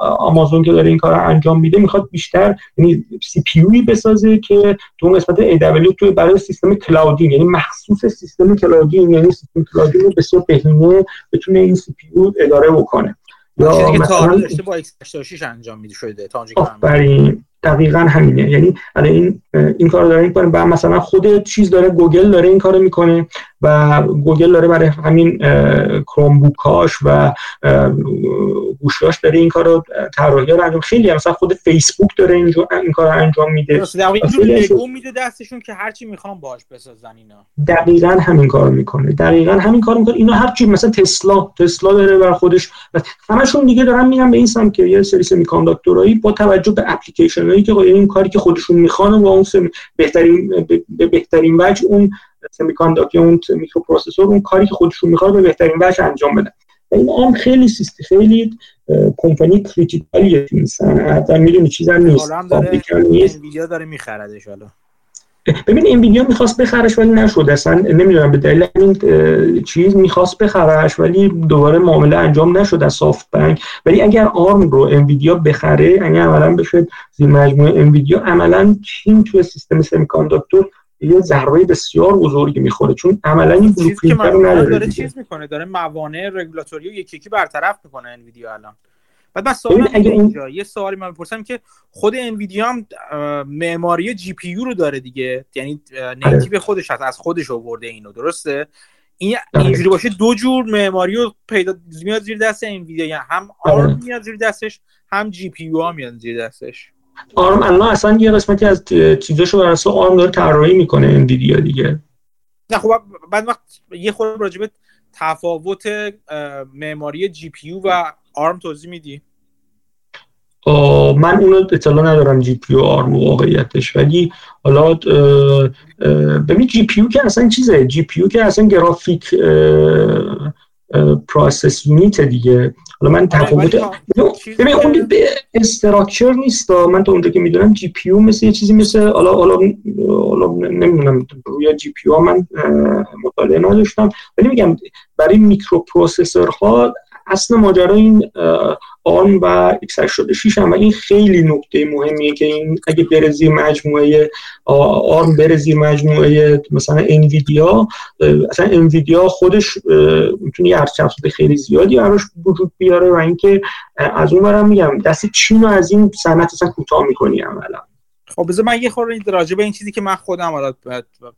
آمازون که داره این کار رو انجام میده می‌خواد بیشتر یعنی CPU بسازه که تو اون قسمت AWS تو برای سیستم cloud ین یعنی مخصوص سیستم cloud ین یعنی سیستم cloud ین رو بسیار بهینه بتونه این CPU اداره بکنه. یا چیزی که تا داشته با x86 انجام میده شده تا دقیقا همینه. یعنی این این کار داره می‌کنه و مثلا خود چیز داره گوگل داره این کارو می‌کنه و گوگل داره برای همین کرومبوکاش و گوشیاش داره این کارو طراحی رو انجام خیلی مثلا خود فیسبوک داره این, این کار انجام میده. دقیقاً میده دستشون که هرچی می‌خوام باهاش بسازن اینا. دقیقاً همین کارو می‌کنه. دقیقاً همین کارو می‌کنه. اینا هرچی مثلا تسلا تسلا داره بر خودش همشون دیگه دارن میگن به این سمت که یه سری سمی با توجه به اپلیکیشن هایی که این کاری که خودشون می‌خوان و اون بهترین به بهترین وجه اون سمی یا اون microprocessor اون کاری که خودشون می‌خواد به بهترین وجه انجام بدن. این هم خیلی سیست خیلی کمپانی critical یه تو این صنعت می‌دونی چیز هم نیست. انویدیا داره میخردش حالا. ببین انویدیا می‌خواست بخرش ولی نشد. اصلا نمی‌دونم به دلیل این چیز می‌خواست بخرش ولی دوباره معامله انجام نشد از SoftBank. ولی اگر ARM رو انویدیا بخره اگر عملا بشه زیر مجموعه انویدیا عملا چین توی سیستم semiconductor یه ضربه بسیار بزرگی می‌خوره. چون عملا این blueprint رو نداره داره چیز می‌کنه؟ داره موانع رگولاتوری یکی یکی برطرف می‌کنه انویدیا الان. بعد من سوال اینجا یه سوالی من بپرسم که خود انویدیا هم معماری GPU رو داره دیگه یعنی native آره. خودش هست از خودش آورده اینو درسته این آره. اینجوری باشه دو جور معماری رو پیدا میاد زیر دست انویدیا یعنی هم ARM. میاد زیر دستش هم GPU هم میاد زیر دستش ARM الان اصلا یه قسمتی از چیزاشو بر اساس ARM داره طراحی می‌کنه انویدیا دیگه نه خب بعد وقت یه خورده راجب تفاوت معماری GPU و ARM توضیح میدی؟ من اونو اطلاع ندارم GPU ARM واقعیتش. ولی حالا ببین GPU که اصلا چیزه. GPU که اصلا graphic process unit دیگه. حالا من آره، تفاوت ببین اون structure نیست من تا اونجا که می‌دونم GPU مثل یه چیزی مثل حالا حالا نمی‌دونم روی GPU من مطالعه نداشتم. ولی میگم برای میکرو ها اصل ماجرا این ARM و x86 هم. این خیلی نکته مهمیه که این اگه بره زیر مجموعه ARM بره زیر مجموعه مثلا انویدیا اصلا انویدیا خودش می‌تونه یه خیلی زیادی براش وجود بیاره و اینکه از اون برم میگم دست چین رو از این صنعت اصلا کوتاه می‌کنی عملا. خب بذار من یه خورده راجع به این چیزی که من خودم حالا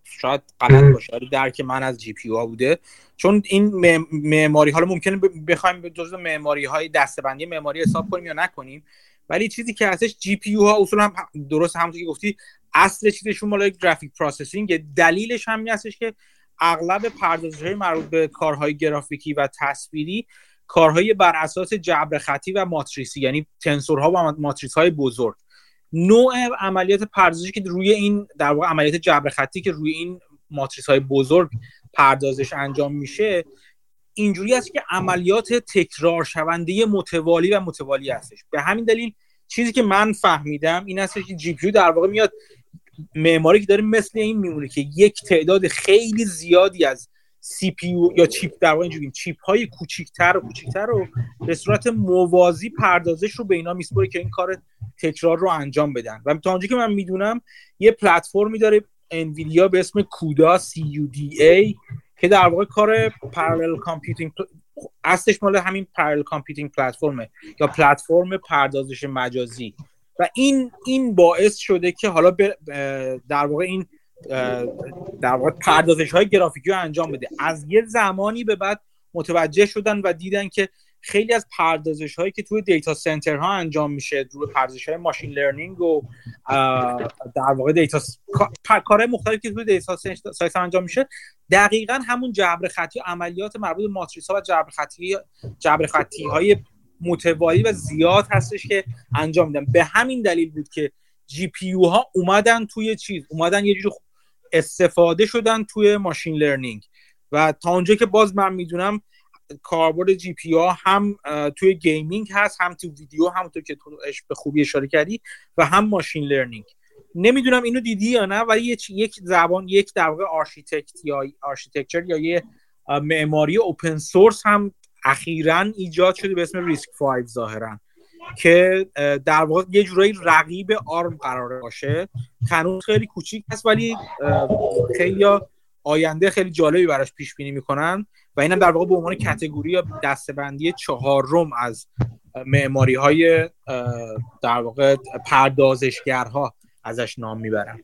شاید غلط باشه درک من از GPU ها بوده. چون این معماری حالا ممکنه بخوایم به جزء معماری های دسته‌بندی معماری حساب کنیم یا نکنیم ولی چیزی که هستش GPU ها اصولا هم درست همونطور که گفتی اصل چیزشون مال graphic processing. دلیلش همین هستش که اغلب پردازش های مربوط به کارهای گرافیکی و تصویری کارهای بر اساس جبر خطی و ماتریسی یعنی تنسورها و ماتریس های بزرگ. نوع عملیات پردازشی که روی این در واقع عملیات جبر خطی که روی این ماتریس های بزرگ پردازش انجام میشه اینجوری است که عملیات تکرار شونده متوالی و متوالی هستش. به همین دلیل چیزی که من فهمیدم این هستش که GPU در واقع میاد معماری که داره مثل این میمونه که یک تعداد خیلی زیادی از CPU یا چیپ در واقع اینجوری چیپ های کوچیکتر و کوچیکتر رو به صورت موازی پردازش رو به اینا میسپره که این کار تکرار رو انجام بدن. و تا اونجایی که من می‌دونم یه platformی داره انویدیا به اسم کودا CUDA که در واقع کار parallel computing اصلش مال همین parallel computing platformه یا پلتفرم پردازش مجازی. و این این باعث شده که حالا در واقع این در واقع پردازش های گرافیکی رو انجام بده. از یه زمانی به بعد متوجه شدن و دیدن که خیلی از پردازش هایی که توی data center ها انجام میشه روی پردازش های machine learning و در واقع data کارهای مختلفی که توی data center انجام میشه دقیقا همون جبر خطی عملیات مربوط به ماتریس ها و جبر خطی جبر خطی های متوالی و زیاد هستش که انجام میدن. به همین دلیل بود که GPU ها اومدن توی چیز اومدن یه جوری استفاده شدن توی machine learning. و تا اونجا که باز من می‌دونم کاربرد GPU ها هم توی gaming هست هم تو ویدیو همونطور که تو به خوبی اشاره کردی و هم machine learning. نمی‌دونم اینو دیدی یا نه ولی یک زبان یک در واقع architect یا architecture یا یه معماری open source هم اخیرا ایجاد شده به اسم RISC 5 ظاهرا. که در واقع یه جورایی رقیب ARM قرار باشه. هنوز خیلی کوچیک هست ولی خیلی آینده خیلی جالبی براش پیش بینی می‌کنن و اینم در واقع به عنوان category یا دسته‌بندی چهارم از معماری های در واقع پردازشگرها ازش نام می‌برن.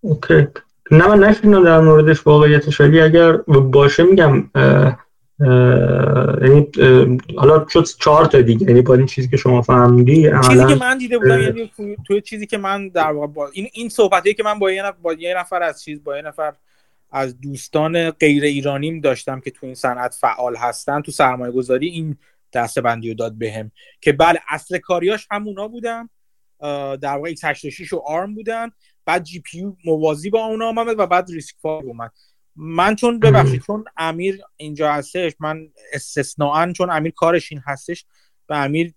اوکی. نه من نشیدم در موردش واقعیتش ولی اگر باشه میگم یعنی حالا شد چهار تا دیگه یعنی با این چیزی که شما فهمیدی چیزی که من دیده بودم یعنی تو چیزی که من در واقع با این این صحبتی که من با یه نفر با یه نفر از چیز با یه نفر از دوستان غیر ایرانیم داشتم که تو این صنعت فعال هستن تو سرمایه گذاری این دسته بندی رو داد بهم که بله اصل کاریاش همونا بودن در واقع x86 و ARM بودن بعد GPU موازی با اونا آمد و بعد RISC five اومد. من چون ببخشید چون امیر اینجا هستش من استثناا چون امیر کارش این هستش به امیر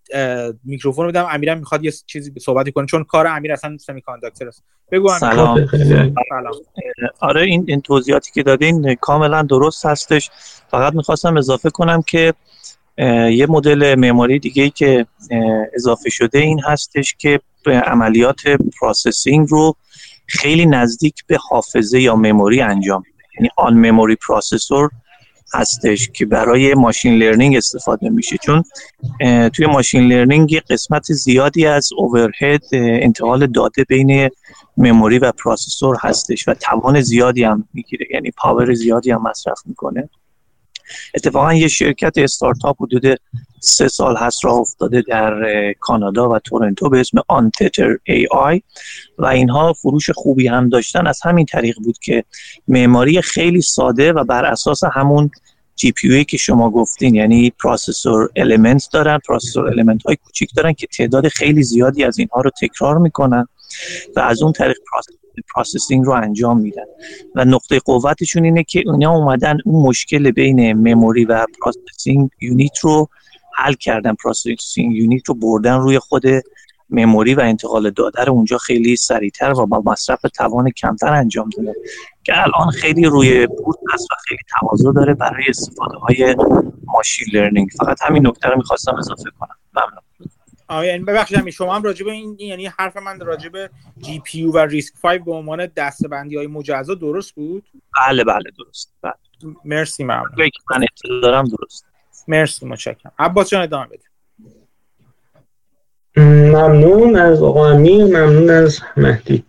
میکروفون میدم امیرم می‌خواد یه چیزی صحبتی کنه چون کار امیر اصلا semiconductor است. بگو سلام. سلام. آره این این توضیحاتی که دادین کاملا درست هستش. فقط می‌خواستم اضافه کنم که یه مدل معماری دیگه ای که اضافه شده این هستش که عملیات processing رو خیلی نزدیک به حافظه یا memory انجام یعنی on memory processor هستش که برای machine learning استفاده میشه. چون توی machine learning یه قسمت زیادی از overhead انتقال داده بین memory و processor هستش و توان زیادی هم می‌گیره. یعنی power زیادی هم مصرف می‌کنه. اتفاقا یه شرکت استارتاپ حدود سه سال هست راه افتاده در کانادا و تورنتو به اسم Untether AI و اینها فروش خوبی هم داشتن. از همین طریق بود که معماری خیلی ساده و بر اساس همون GPU که شما گفتین یعنی processor element دارن processor element های کوچیک دارن که تعداد خیلی زیادی از اینها رو تکرار می‌کنن. و از اون طریق processing رو انجام میدن. و نقطه قوتشون اینه که اینا اومدن اون مشکل بین memory و processing unit رو حل کردن. processing unit رو بردن روی خود memory و انتقال داده رو اونجا خیلی سریعتر و با مصرف توان کمتر انجام داده که الان خیلی روی بورس هست و خیلی تقاضا داره برای استفاده های machine learning فقط همین نکته رو می‌خواستم اضافه کنم. ممنون. یعنی ببخشید شما هم راجع این یعنی حرف من راجع به جی پی و ریسک 5 به عنوان دستبندی های مجزا درست بود؟ بله بله درست بله. مرسی ممنون. من اطلاع دارم درست. مرسی متشکرم. عباس جان ادامه بده. ممنون از آقا امیر ممنون از مهدی.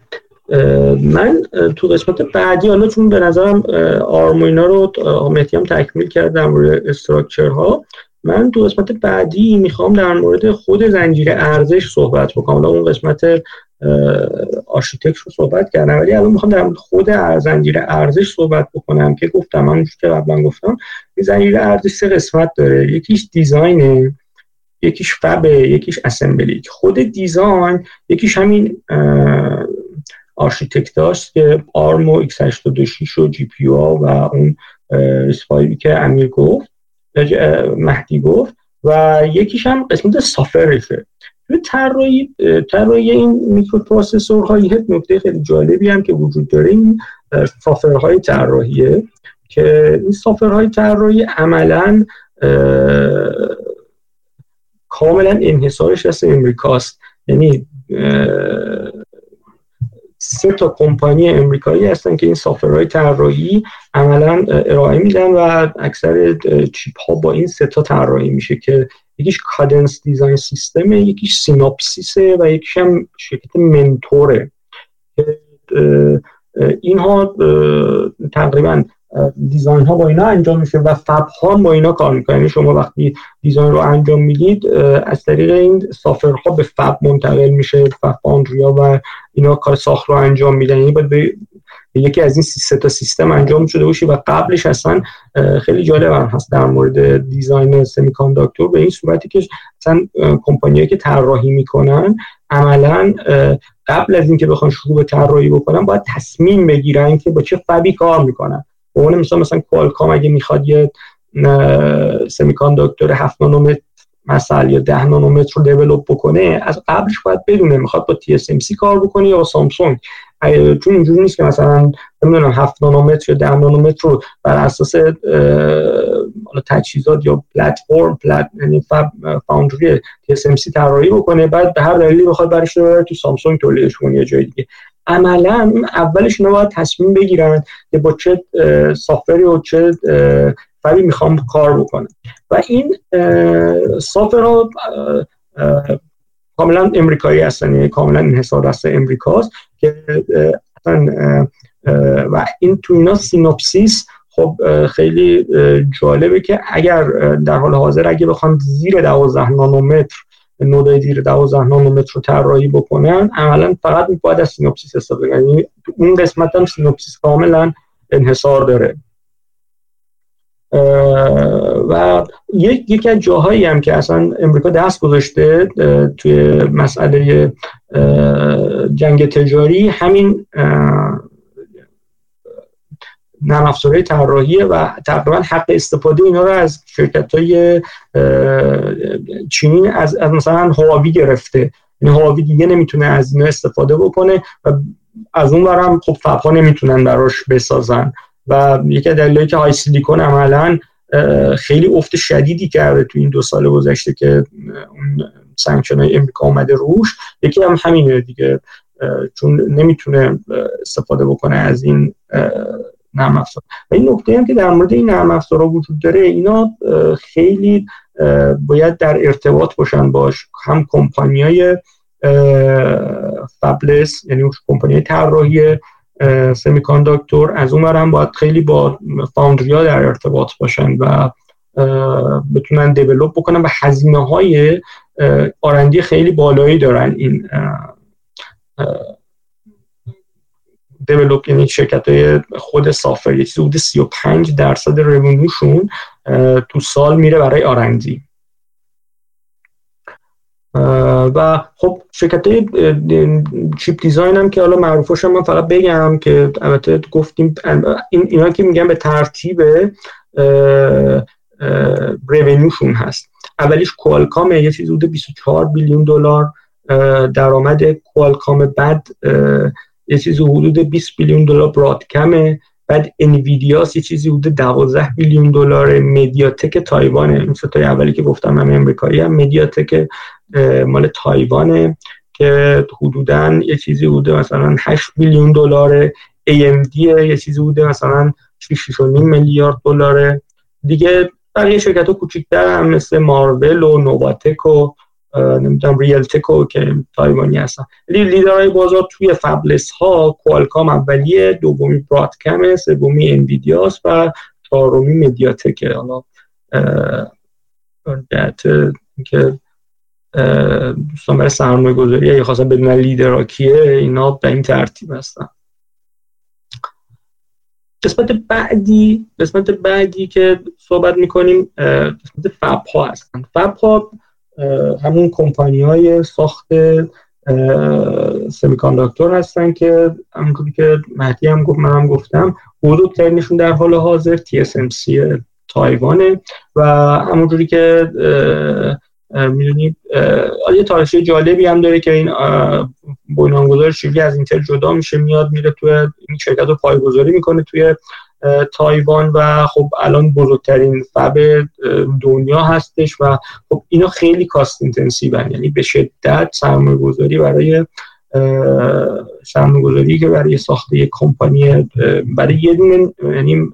من تو قسمت بعدی حالا چون به نظرم آرم اینا رو مهدی هم تکمیل کردم روی استراکچر ها من تو قسمت بعدی می‌خوام در مورد خود زنجیره ارزش صحبت بکنم. اون قسمت architect رو صحبت کردم ولی الان می‌خوام در مورد خود زنجیره ارزش صحبت بکنم که گفتم من که قبلا گفتم. این زنجیره ارزش سه قسمت داره. یکیش designه یکیش fabه یکیش assembly خود design یکیش همین architect داشت که ARM و x86 و GPU و اون اسفایلی که امیر گفت. مهدی گفت و یکیش هم قسمت سافرشه توی طراحی طراحی این میکروپروسسورها یه نکته خیلی جالبی هم که وجود داره این سافرهای طراحیه که این سافرهای طراحی عملا کاملا انحصارش از امریکاست. یعنی سه تا کمپانی امریکایی هستن که این softwareهای طراحی عملا ارائه میدن و اکثر چیپ ها با این سه تا طراحی میشه که یکیش Cadence Design System یکیش Synopsysه و یکیش هم شرکت Mentorه. اینها تقریبا design ها با اینا انجام میشه و fab ها با اینا کار می‌کنن یعنی شما وقتی design رو انجام می‌دید از طریق این software ها به fab منتقل میشه fab اونا و اینا کار ساخت رو انجام میدن. یعنی باید به یکی از این سه تا سیستم انجام شده باشه و قبلش اصلا خیلی جالب هم هست در مورد دیزاین سمی کانداکتور به این صورتی که اصلا کمپانیایی که طراحی می‌کنن عملا قبل از اینکه بخوان شروع به طراحی بکنن باید تصمیم بگیرن که با چه فبی کار می‌کنن. به مثلا مثلا کوالکام اگه می‌خواد یه سمی کانداکتور 7 نانومتر مثلا یا 10 نانومتر رو دیولپ بکنه از قبلش باید بدونه می‌خواد با TSMC کار بکنه یا با سامسونگ. چون اینجوری نیست که مثلا نمی‌دونم 7 نانومتر یا 10 نانومتر رو بر اساس تجهیزات یا پلتفرم پلت یعنی فاوندری TSMC طراحی بکنه بعد به هر دلیلی بخواد برش رو تو سامسونگ تولیدش کنه یا جای دیگه. عملا اولش اینا باید تصمیم بگیرن که با چه سافری و چه فری می‌خوام کار بکنم و این سافر ها کاملا امریکایی هستن یعنی کاملا انحصار دست امریکاست که و این تو اینا Synopsys خب خیلی جالبه که اگر در حال حاضر اگه بخوام زیر 12 نانومتر nodeای زیر 12 نانومتر رو طراحی بکنن. عملا فقط باید از Synopsys استفاده یعنی اون قسمت هم Synopsys کاملا انحصار داره. و یک یکی از جاهایی هم که اصلا امریکا دست گذاشته توی مسئله جنگ تجاری همین نرم افزارهای طراحیه و تقریبا حق استفاده اینا رو از شرکت های چینی از, از مثلا هواوی گرفته. یعنی هواوی دیگه نمی‌تونه از اینا استفاده بکنه و از اون برم خب فبها نمی‌تونن براش بسازن. و یکی دلیلی که HiSilicon عملا خیلی افت شدیدی کرده تو این دو سال گذشته که اون sanction های امریکا اومده روش. یکی هم همینه دیگه چون نمی‌تونه استفاده بکنه از این نرم افزار. و این نکته هم که در مورد این نرم افزار وجود داره اینا خیلی باید در ارتباط باشن باش هم کمپانی های فبلس یعنی کمپانی طراحی سمی کانداکتور از اون هم باید خیلی با فاوندری ها در ارتباط باشن و بتونن دیولوب بکنن و هزینه های آرندی خیلی بالایی دارن این یعنی شرکت های خود سافر یه چیزی حدود 35 درصد روینیوشون تو سال میره برای آرندی و خب شرکت های chip design هم که حالا معروفش من فقط بگم که البته گفتیم این اینا که میگن به ترتیب revenue شون هست. اولیش کوالکام یه چیزی حدود 24 billion دلار درآمد کوالکام بعد یه چیزی حدود 20 billion دلار برادکمه. بعد انویدیاست یه چیزی حدود 12 billion دلار مدیاتک تایوانه. این ستای اولی که گفتم هم امریکایی هم مدیاتک مال تایوانه که حدودا یه چیزی بوده مثلا 8 billion دلار AMD یه چیزی بوده مثلا 6.5 میلیارد دلاره. دیگه بقیه شرکت ها کوچیکتر هم مثل مارول و نوواتک و نمی‌دونم ریلتک و که تایوانی هستن. لیدرهای بازار توی fabless ها کوالکام اولیه دومی برادکم سومی انویدیاست و چهارمی مدیاتک حالا که دوستان برای سرمایه گذاری اگه خواستن بدون لیدر کیه اینا به این ترتیب هستن. قسمت بعدی قسمت بعدی که صحبت می‌کنیم قسمت فب ها هستن. فب ها همون کمپانی های ساخت سمیکانداکتور هستن که همونطوری که مهدی هم گفت منم گفتم بزرگترینشون در حال حاضر TSMC تایوانه و همونجوری که می‌دونید یه تاریخی جالبی هم داره که این بنیانگذار قبلی از اینتل جدا میشه میاد میره توی این شرکت رو پایگذاری می‌کنه توی تایوان و خب الان بزرگترین fab دنیا هستش و خب اینا خیلی cost intensive یعنی به شدت سرمایه گذاری برای سرمایه گذاری که برای ساخت یک کمپانی برای یه دونه یعنی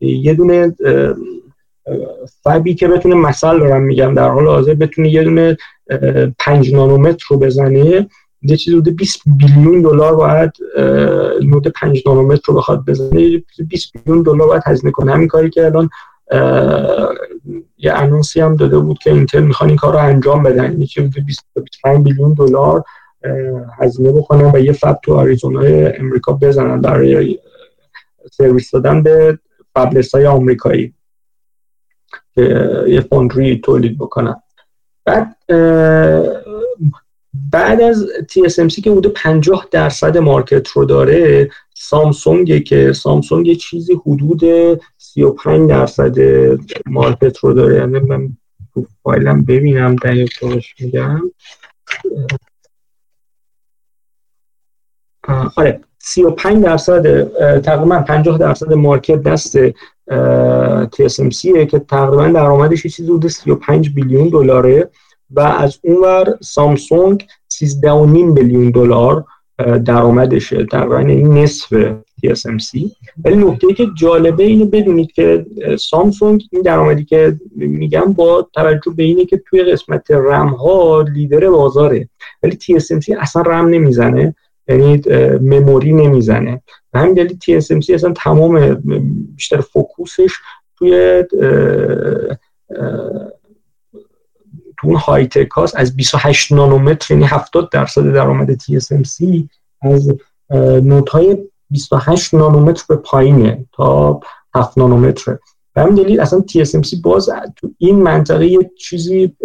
یه دونه فبی که بتونه مثال دارم میگم در حال حاضر بتونه یه دونه 5 نانومتر رو بزنه. یه چیزی بوده 20 بیلیون دلار باید نود 5 نانومتر رو بخواد بزنه. 20 بیلیون دلار باید هزینه کنه. همین کاری که الان یه انونسی هم داده بود که اینتل می‌خوان این کار رو انجام بدن. یه چیزی 25 بیلیون دلار هزینه بکنن و یه fab تو آریزونای امریکا بزنن برای سرویس دادن به fabless های آمریکایی که یه foundry تولید بکنن. بعد بعد از TSMC که بوده 50 درصد market رو داره سامسونگ که سامسونگ یه چیزی حدود 35 درصد market رو داره. یعنی من تو فایلم ببینم دقیق میگم. آره 35 درصد تقریبا 50 درصد مارکت دست TSMC که تقریبا درآمدش چیزی حدود 35 بیلیون دلاره. از اونور سامسونگ 13.5 بیلیون دلار درآمدشه تقریبا این نصف TSMC ولی نکته که جالبه اینو بدونید که سامسونگ این درآمدی که میگم با توجه به اینه که توی قسمت رم ها لیدر بازاره. ولی TSMC اصلا رم نمی‌زنه یعنی مموری نمی‌زنه. و همین دلیل TSMC اصلا تمام بیشتر فوکوسش توی تو اون های تک هاست از 28 نانومتر یعنی 70 درصد درآمد TSMC از نوت های 28 نانومتر به پایینه تا 7 نانومتره. به همین دلیل اصلا TSMC باز تو این منطقه یه چیزی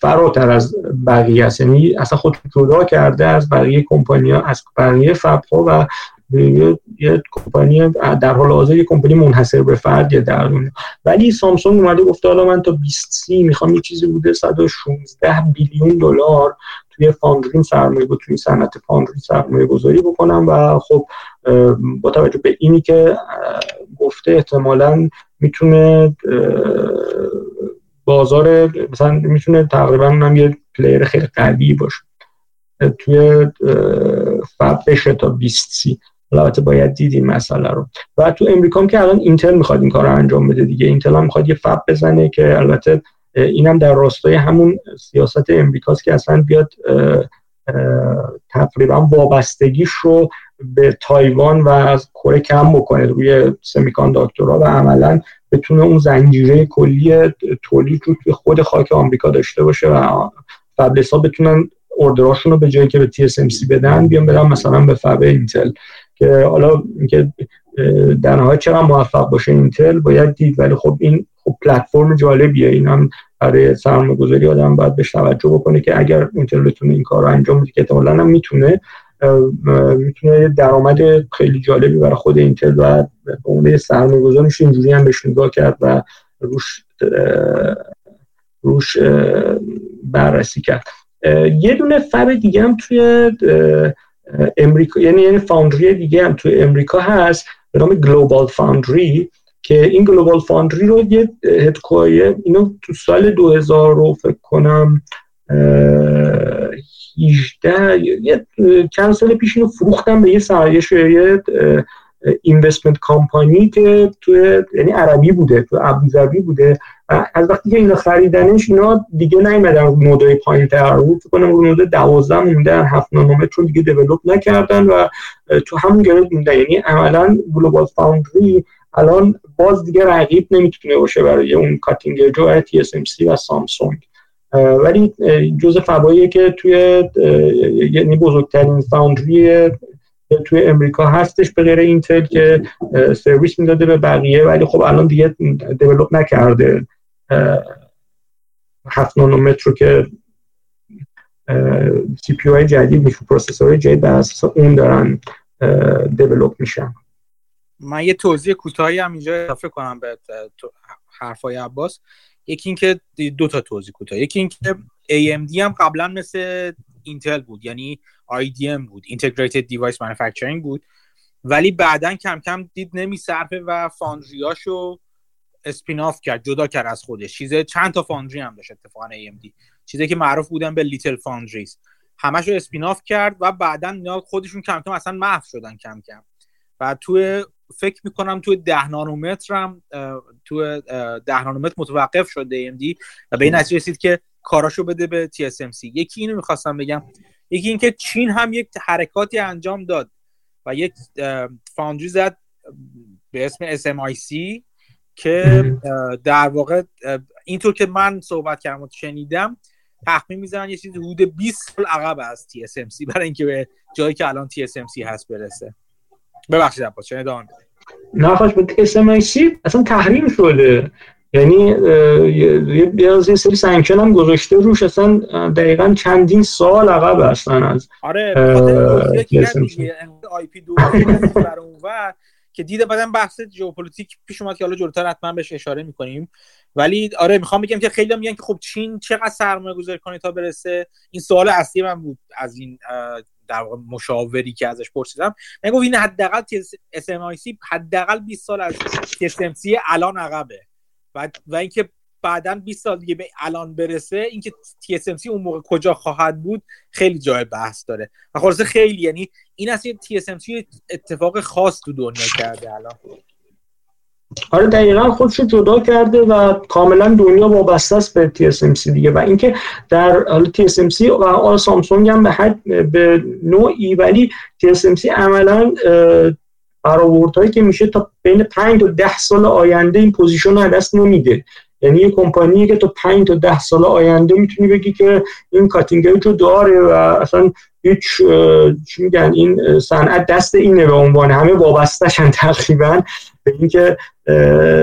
فراتر از بقیه است. یعنی اصلا خود جدا کرده از بقیه کمپانی ها از بقیه فب ها و یه, یه کمپانی در حال حاضر یه کمپانی منحصر به فردیه در دنیا ولی سامسونگ اومده گفته حالا من تا 20 سی می‌خوام یه چیزی بوده 116 بیلیون دلار توی فاندری سرمایه توی صنعت فاندری سرمایه گذاری بکنم. و خب با توجه به اینی که گفته احتمالا می‌تونه بازار مثلا می‌تونه تقریبا هم یه پلیر خیلی قوی باشه توی فب بشه تا 20 سی. البته باید دیدیم مسئله رو. و تو امریکا هم که الان اینتل می‌خواد این کار رو انجام بده دیگه. اینتل هم می‌خواد یه فب بزنه که البته اینم در راستای همون سیاست امریکاست که اصلا بیاد تقریبا وابستگیش رو به تایوان و از کره کم بکنه. روی semiconductor ها و عملا بتونه اون زنجیره کلی تولید رو توی خود خاک آمریکا داشته باشه و fabless ها بتونن order اشون رو به جایی که به TSMC بدن بیان بدن مثلا به fab اینتل. که حالا اینکه در نهایت چقدر موفق باشه اینتل باید دید. ولی خب این خب پلتفرم جالبیه. این هم برای سرمایه گذاری آدم باید بهش توجه بکنه که اگر اینتل بتونه این کار رو انجام بده که احتمالاً هم می‌تونه می‌تونه درآمد خیلی جالبی برای خود اینتل و به عنوان سرمایه گذارش اینجوری هم بهش نگاه کرد و روش روش بررسی کرد. یه دونه fab دیگه هم توی امریکا یعنی یعنی foundry دیگه هم توی امریکا هست به نام Global Foundry که این Global Foundry رو یه headquarter یه اینو تو سال 2000 رو فکر کنم 18 یه چند سال پیش اینو فروختم به یه سرایش یه اینوستمنت کامپانی که توی یعنی عربی بوده تو ابوظبی بوده. از وقتی که اینا خریدنش اینا دیگه نیومدن رو نودای پایین تر. بود کنم رو نود 12 موندن 7 نانومتر چون دیگه دیولپ نکردن و تو همون گرد موندن. یعنی عملا گلوبال فاوندری الان باز دیگه رقیب نمی‌تونه باشه برای اون کاتینگ جو تی اس ام سی و سامسونگ ولی جز fab هاییه که توی یعنی بزرگترین foundry توی امریکا هستش به غیر اینتل که سرویس می‌داده به بقیه ولی خب الان دیگه develop نکرده. هفت نانومتر رو که CPU های جدید میشه processor جدید بر اساس اون دارن develop میشن. من یه توضیح کوتاهی هم اینجا اضافه کنم به حرفای عباس. یکی اینکه دو تا توضیح کوتاه یکی اینکه AMD هم قبلا مثل اینتل بود یعنی IDM بود Integrated Device Manufacturing بود. ولی بعدا کم کم دید نمیصرفه و foundry هاشو spin off کرد جدا کرد از خودش. چیزه چند تا foundry هم داشت اتفاقا AMD چیزی که معروف بودن به little foundries همش رو spin off کرد و بعدا خودشون کم کم اصلا محو شدن کم کم. و تو فکر می‌کنم توی ده نانومتر هم تو ده نانومتر متوقف شد AMD و به این نتیجه رسید که کاراشو بده به TSMC یکی اینو می‌خواستم بگم. یکی اینکه چین هم یک حرکاتی انجام داد و یک فاندری زد به اسم SMIC که در واقع اینطور که من صحبت کردم و شنیدم تخمین می‌زنن یه چیزی حدود 20 سال عقب از TSMC برای اینکه به جایی که الان TSMC هست برسه. ببخشید عباس چه ادامه نه خوش به SMIC اصلا تحریم شده. یعنی یه یه سری سانکشن هم گذاشته روش اصلا دقیقا چندین سال عقب هستن از آره آی پی دو که دیده بعدم بحث ژئوپلیتیک پیش اومد که حالا جلوتر حتما بهش اشاره می‌کنیم. ولی آره می‌خوام بگم که خیلی میگن که خب چین چقدر سرمایه گذاری کنه تا برسه؟ این سوال اصلی من بود از این در واقع مشاوری که ازش پرسیدم. من گفت این حداقل سی حداقل 20 سال از TSMC الان عقبه. و و اینکه بعدا 20 سال دیگه به الان برسه اینکه TSMC اون موقع کجا خواهد بود خیلی جای بحث داره. و خلاصه خیلی یعنی این اصلا TSMC اتفاق خاص تو دنیا کرده الان. آره دقیقا خودش جدا کرده و کاملا دنیا وابسته است به TSMC دیگه. و اینکه در TSMC و آل سامسونگ هم به حد به نوعی ولی TSMC عملا برآوردهایی که میشه تا بین 5 تا 10 سال آینده این پوزیشن رو دست نمیده. یعنی یه کمپانی که تا 5 تا 10 سال آینده می‌تونی بگی که این کاتینگ رو داره و اصلا هیچ چی میگن این صنعت دست اینه به عنوان همه وابستهشن تقریبا به اینکه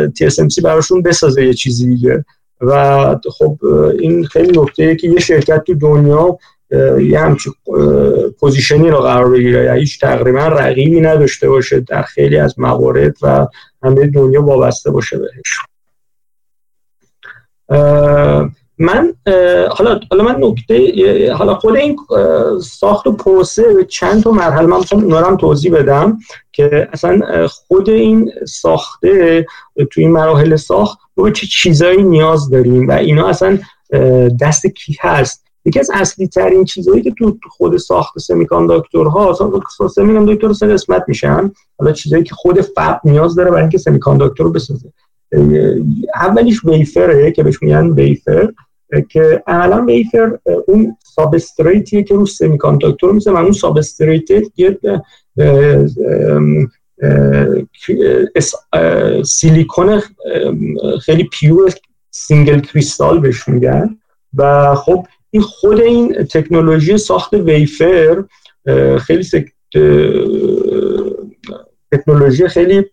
TSMC براشون بسازه یه چیزی دیگه. و خب این خیلی نکته که یه شرکت تو دنیا یه همچین پوزیشنی رو قرار بگیره. یا هیچ تقریبا رقیبی نداشته باشه در خیلی از موارد و همه دنیا وابسته باشه بهش. من حالا حالا من نکته حالا خود این ساخت و پروسه چند تا مرحله من می‌خوام اونا توضیح بدم که اصلا خود این ساخته تو این مراحل ساخت ما چه چیزایی نیاز داریم و اینا اصلا دست کی هست؟ یکی از اصلی ترین چیزهایی که تو خود ساخت semiconductor ها اصلا semiconductor سه قسمت میشن. حالا چیزایی که خود fab نیاز داره برای اینکه semiconductor رو بسازه. اولیش wafer ه که بهش میگن wafer که عملا wafer اون substrate یه که رو semiconductor میشه و اون substrate یه سیلیکون خیلی pure single crystal بهش میگن. و خب این خود این تکنولوژی ساخت wafer خیلی تکنولوژی خیلی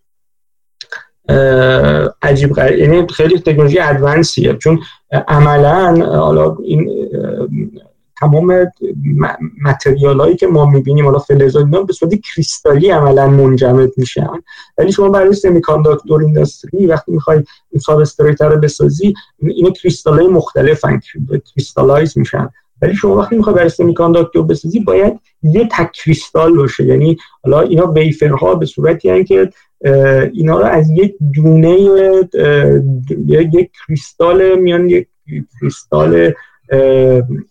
عجیب غریب یعنی خیلی تکنولوژی advanced یه چون عملا حالا این تمام material هایی که ما می‌بینیم حالا فلزات اینا به صورت کریستالی عملا منجمد میشن. ولی شما برای semiconductor industry وقتی می‌خوای این substrate رو بسازی این کریستال های مختلف crystallize میشن. ولی شما وقتی می‌خوای برای semiconductor بسازی باید یه تک کریستال باشه. یعنی حالا اینا wafer ها به صورتی هن که اینا رو از یک دونه یک کریستال میان یک کریستال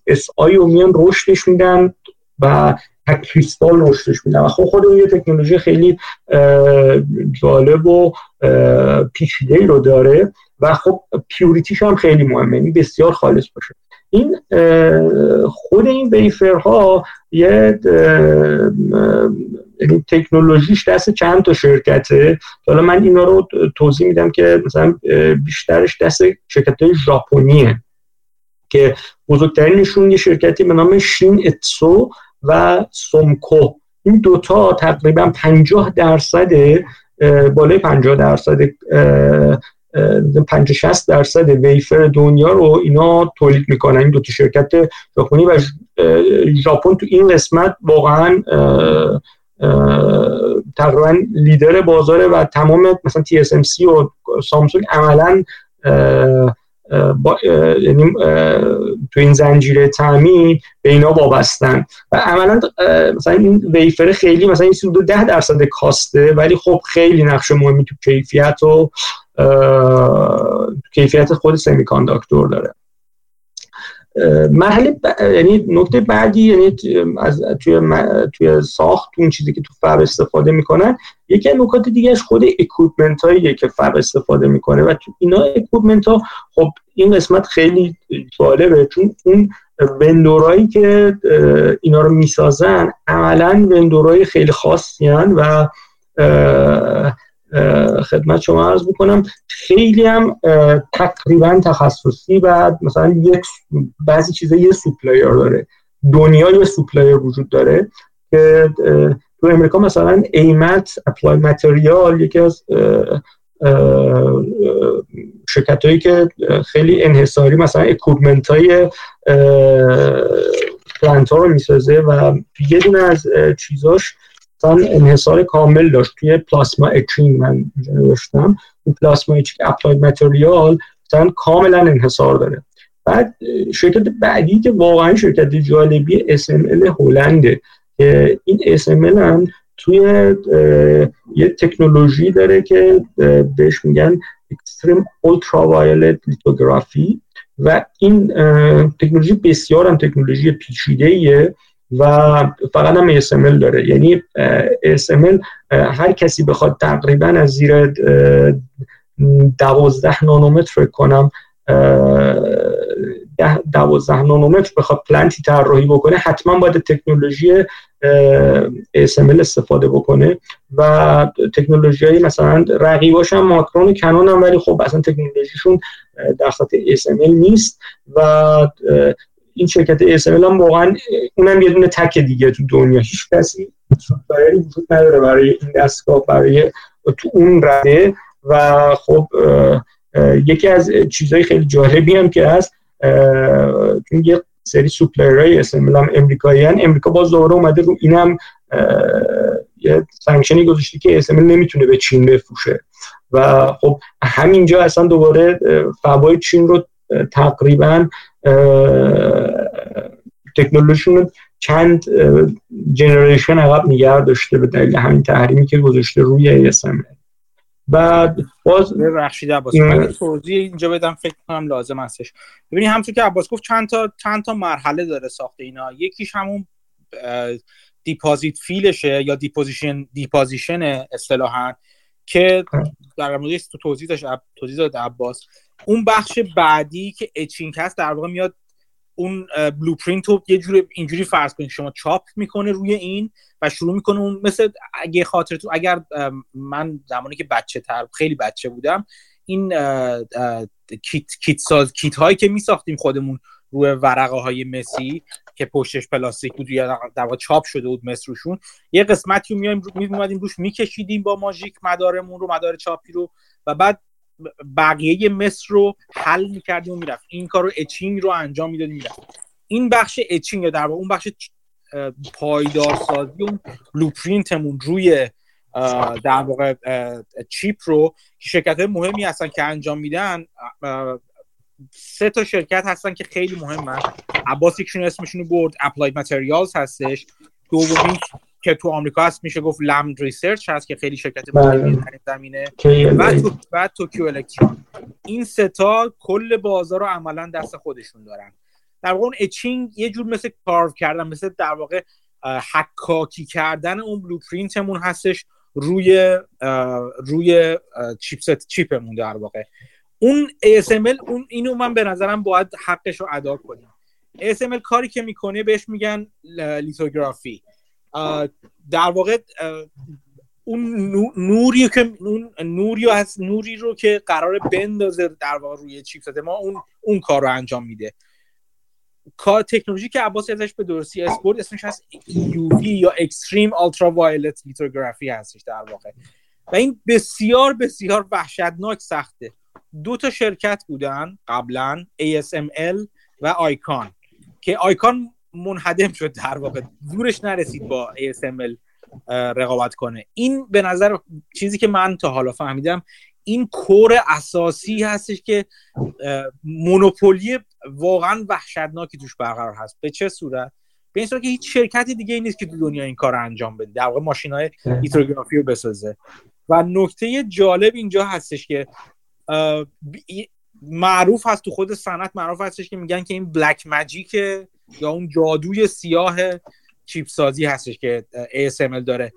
Si رو میان رشدش میدن و کریستال رشدش میدن. و خب خود اون یه تکنولوژی خیلی جالب و پیچیده رو داره و خب purity ش هم خیلی مهمه. یعنی بسیار خالص باشه. این خود این wafer ها یه یعنی تکنولوژیش دست چند تا شرکته؟ حالا من اینا رو توضیح میدم که مثلا بیشترش دست شرکت ژاپنیه. که بزرگترینشون یه شرکتی به نام شین اتسو و سومکو. این دوتا تقریبا 50 درصد بالای 50 درصد 50 60 درصد ویفر دنیا رو اینا تولید می‌کنن. این دو تا شرکت ژاپنی و ژاپن تو این قسمت واقعا تقریبا لیدر بازاره و تمام مثلا TSMC و سامسونگ عملا با یعنی تو این زنجیره تامین به اینا وابستن. و عملا مثلا این ویفر خیلی مثلا این سود ده درصد کاسته ولی خب خیلی نقش مهمی تو کیفیت و کیفیت خود سمی داره. مرحله ب... یعنی نکته بعدی یعنی از توی, توی ساخت اون چیزی که تو fab استفاده می‌کنن یکی از نکات دیگهش خود equipment هایی که fab استفاده می‌کنه و تو اینا equipment ها خب این قسمت خیلی جالبه چون اون vendor ایی که اینا رو می‌سازن عملا vendor ای خیلی خاصی و خدمت شما عرض بکنم. خیلی هم تقریبا تخصصی و مثلا یک بعضی چیزا یه supplier داره. دنیا یه supplier وجود داره که تو امریکا مثلا AMAT Applied Materials یکی از شرکت هایی که خیلی انحصاری مثلا equipment های plant ها رو می‌سازه و یه دونه از چیزاش مثلا انحصار کامل داشت. توی plasma etching من نوشتم. plasma etching Applied Materials مثلا کاملا انحصار داره. بعد شرکت بعدی که واقعا شرکت جالبی SML هلنده. که این SML هم توی یه تکنولوژی داره که بهش میگن Extreme Ultraviolet Lithography. و این تکنولوژی بسیار هم تکنولوژی پیچیده ایه و فقط هم ASML داره. یعنی ASML هر کسی بخواد تقریبا از زیر دوازده نانومتر کنم دوازده نانومتر بخواد پلنتی طراحی بکنه حتما باید تکنولوژی ASML استفاده بکنه و تکنولوژی های مثلا رقیباش هم ماکرون و کنون هم ولی خب اصلا تکنولوژیشون در سطح ASML نیست و این شرکت ASML هم واقعا اونم یه دونه تک دیگه تو دنیا هیچ کسی وجود نداره برای این دستگاه برای تو اون رده و خب یکی از چیزهای خیلی جالبی هم که هست چون یه سری سوپلرهای اسمبل هم امریکایی هن. امریکا باز دوباره اومده رو اینم یه سانکشنی گذاشته که اسمبل نمی‌تونه به چین بفروشه و خب همینجا اصلا دوباره فوای چین رو تقریبا تکنولوژیشون چند generation عقب نگه داشته به دلیل همین تحریمی که گذاشته روی ASML بعد باز ببخشید عباس توضیح اینجا بدم فکر کنم لازم هستش ببینید همونطور که عباس گفت چند تا چند تا مرحله داره ساخت اینا یکیش همون deposit film شه یا deposition deposition اصطلاحا که در مورد تو توضیح داشت توضیح داد عباس. اون بخش بعدی که etching هست در واقع میاد اون blueprint رو یه جوری اینجوری فرض کنید. شما چاپ می‌کنه روی این و شروع می‌کنه اون مثل اگه خاطرتون اگر من زمانی که بچه تر خیلی بچه بودم این کیت کیت ساز کیت هایی که میساختیم خودمون روی ورقه های مسی که پشتش پلاستیک بود یا در چاپ شده بود مس روشون. یه قسمتی رو میایم روش میکشیدیم با ماژیک مدارمون رو مدار چاپی رو. و بعد بقیه مس رو حل می‌کردیم و می‌رفت این کار رو etching رو انجام می‌دادیم می‌رفت این بخش etching یا در واقع اون بخش پایدار سازی اون blueprint مون روی در واقع chip رو که شرکت مهمی هستن که انجام میدن سه تا شرکت هستن که خیلی مهمن. عباس یکشون اسمشون رو برد Applied Materials هستش. دومی که تو آمریکا هست میشه گفت Lam Research هست که خیلی شرکت بله. مهمی در زمینه. و تو بعد Tokyo Electron این سه تا کل بازار رو عملا دست خودشون دارن. در واقع اون etching یه جور مثل کارو کردن مثل در واقع حکاکی کردن اون blueprint مون هستش روی روی chipset chip مون در واقع. اون ASML اون اینو من به نظرم باید حقش رو ادا کنیم ASML کاری که می‌کنه بهش میگن لیتوگرافی. در واقع اون نوری که اون نوری از نوری رو که قرار بندازه در واقع روی چیپست ما اون اون کار رو انجام میده. کار تکنولوژی که عباس ازش به درستی اسپورت اسمش هست UV یا اکستریم اولترا وایلت لیتوگرافی هستش در واقع. و این بسیار بسیار وحشتناک سخته. دو تا شرکت بودن قبلا ASML و آیکان که آیکان منهدم شد در واقع. دورش نرسید با ASML رقابت کنه. این به نظر چیزی که من تا حالا فهمیدم این کور اساسی هستش که مونوپولی واقعا وحشتناکی توش برقرار هست. به چه صورت؟ به این صورت که هیچ شرکتی دیگه ای نیست که تو دنیا این کار رو انجام بده. در واقع ماشین های رو بسازه. و نکته جالب اینجا هستش که معروف هست تو خود صنعت معروف هستش که میگن که این بلک ماجیک یا اون جادوی سیاه چیپ سازی هستش که ASML داره.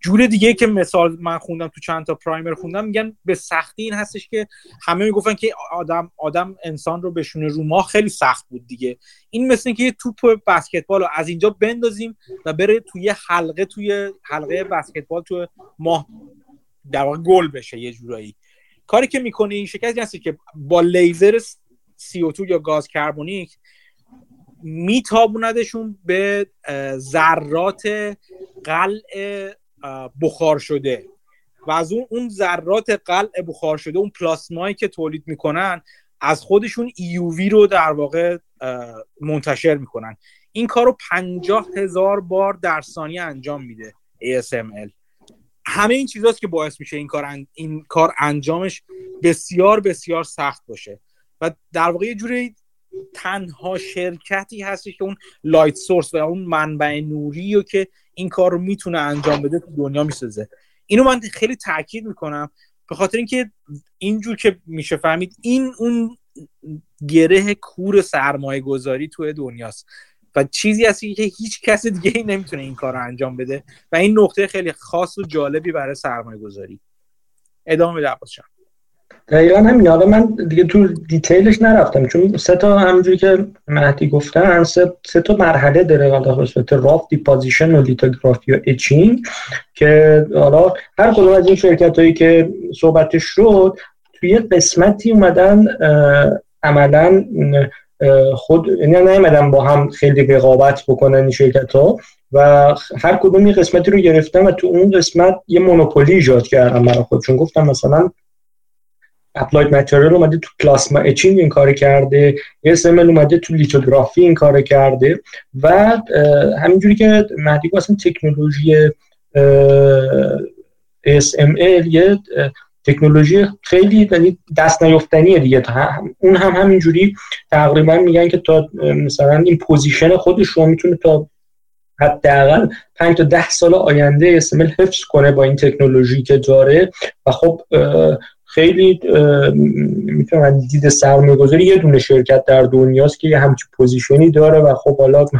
جور دیگه که مثال من خوندم تو چند تا پرایمر خوندم میگن به سختی این هستش که همه می‌گفتن که آدم آدم انسان رو بشونه رو ما خیلی سخت بود دیگه. این مثل که یه توپ بسکتبال رو از اینجا بندازیم و بره توی حلقه توی حلقه بسکتبال تو ماه در واقع گل بشه یه جورایی. کاری که می‌کنه این شکستی هستی که با لیزر CO2 یا گاز کربونیک میتابوندشون به ذرات قلع بخار شده. و از اون اون ذرات قلع بخار شده اون پلاسمایی که تولید می‌کنن از خودشون ایووی رو در واقع منتشر می‌کنن. این کار رو پنجاه هزار بار در ثانیه انجام میده ASML همه این چیزاست که باعث میشه این کار این کار انجامش بسیار بسیار سخت باشه. و در واقع یه جوری تنها شرکتی هستی که اون لایت سورس و اون منبع نوری رو که این کار رو می‌تونه انجام بده تو دنیا می‌سازه. اینو من خیلی تاکید می‌کنم به خاطر اینکه اینجور که میشه فهمید این اون گره کور سرمایه گذاری توی دنیاست. و چیزی هستی که هیچ کس دیگه ای نمی‌تونه این کار رو انجام بده. و این نقطه خیلی خاص و جالبی برای سرمایه گذاری ادامه بده عباس دقیقا همین. حالا من دیگه تو detail ش نرفتم چون سه تا همونجوری که مهدی گفتن سه, سه تا مرحله داره حالا صورت rough deposition و لیتوگرافی و etching که حالا هر کدوم از این شرکت هایی که صحبتش شد توی قسمتی اومدن عملا خود یعنی نیومدن با هم خیلی رقابت بکنن این شرکت ها و هر کدوم یه قسمتی رو گرفتن و تو اون قسمت یه monopoly ایجاد کردن برای خودشون گفتم مثلا Applied Materials اومده تو plasma etching این کار کرده ASML اومده تو لیتوگرافی این کار کرده و همینجوری که مهدی اصلا تکنولوژی ASML یه تکنولوژی خیلی یعنی دست نیفتنیه دیگه. اون هم همینجوری تقریبا میگن که تا مثلا این پوزیشن خودش رو می‌تونه تا حداقل 5 تا 10 سال آینده ASML حفظ کنه با این تکنولوژی که داره. و خب خیلی می‌تونم دید سرمایه گذاری یه دونه شرکت در دنیاست که یه همچین پوزیشنی داره و خب حالا (laughs)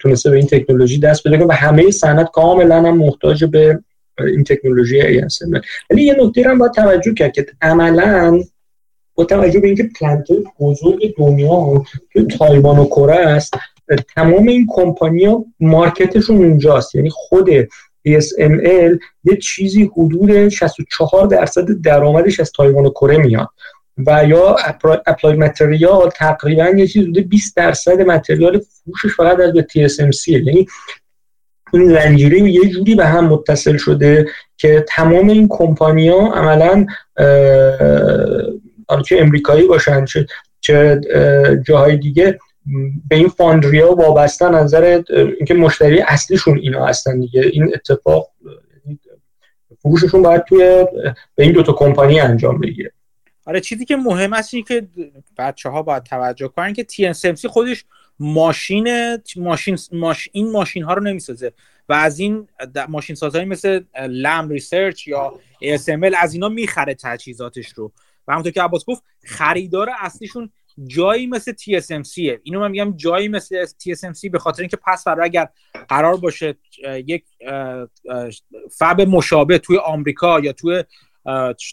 تونسته به این تکنولوژی دست بده. و همه صنعت کاملا هم محتاج به این تکنولوژی ASML ولی یه نکته هم باید توجه کرد که عملا با توجه به اینکه plant بزرگ دنیا که تایوان و کره است تمام این کمپانی market شون اونجاست. یعنی خود ASML یه چیزی حدود 64 درصد درآمدش از تایوان و کره میاد. و یا Applied Materials تقریبا یه چیز حدود 20 درصد material فروشش فقط از به TSMC یعنی این زنجیره یه جوری به هم متصل شده که تمام این کمپانیا عملا چه امریکایی باشن چه چه جاهای دیگه به این فاندریا وابستن نظر اینکه مشتری اصلیشون اینا هستن دیگه. این اتفاق فروششون باید توی به این دوتا کمپانی انجام بگیره. آره چیزی که مهم است این که بچه ها باید توجه کنن که TSMC خودش ماشین ماشین ماش... این ماشین ها رو نمی‌سازه و از این ماشین سازهایی مثل Lam Research یا ASML از اینا می‌خره تجهیزاتش رو. و همونطور که عباس گفت خریدار اصلیشون جایی مثل TSMC اینو من میگم جایی مثل TSMC به خاطر اینکه پس فردا اگر قرار باشه یک fab مشابه توی آمریکا یا توی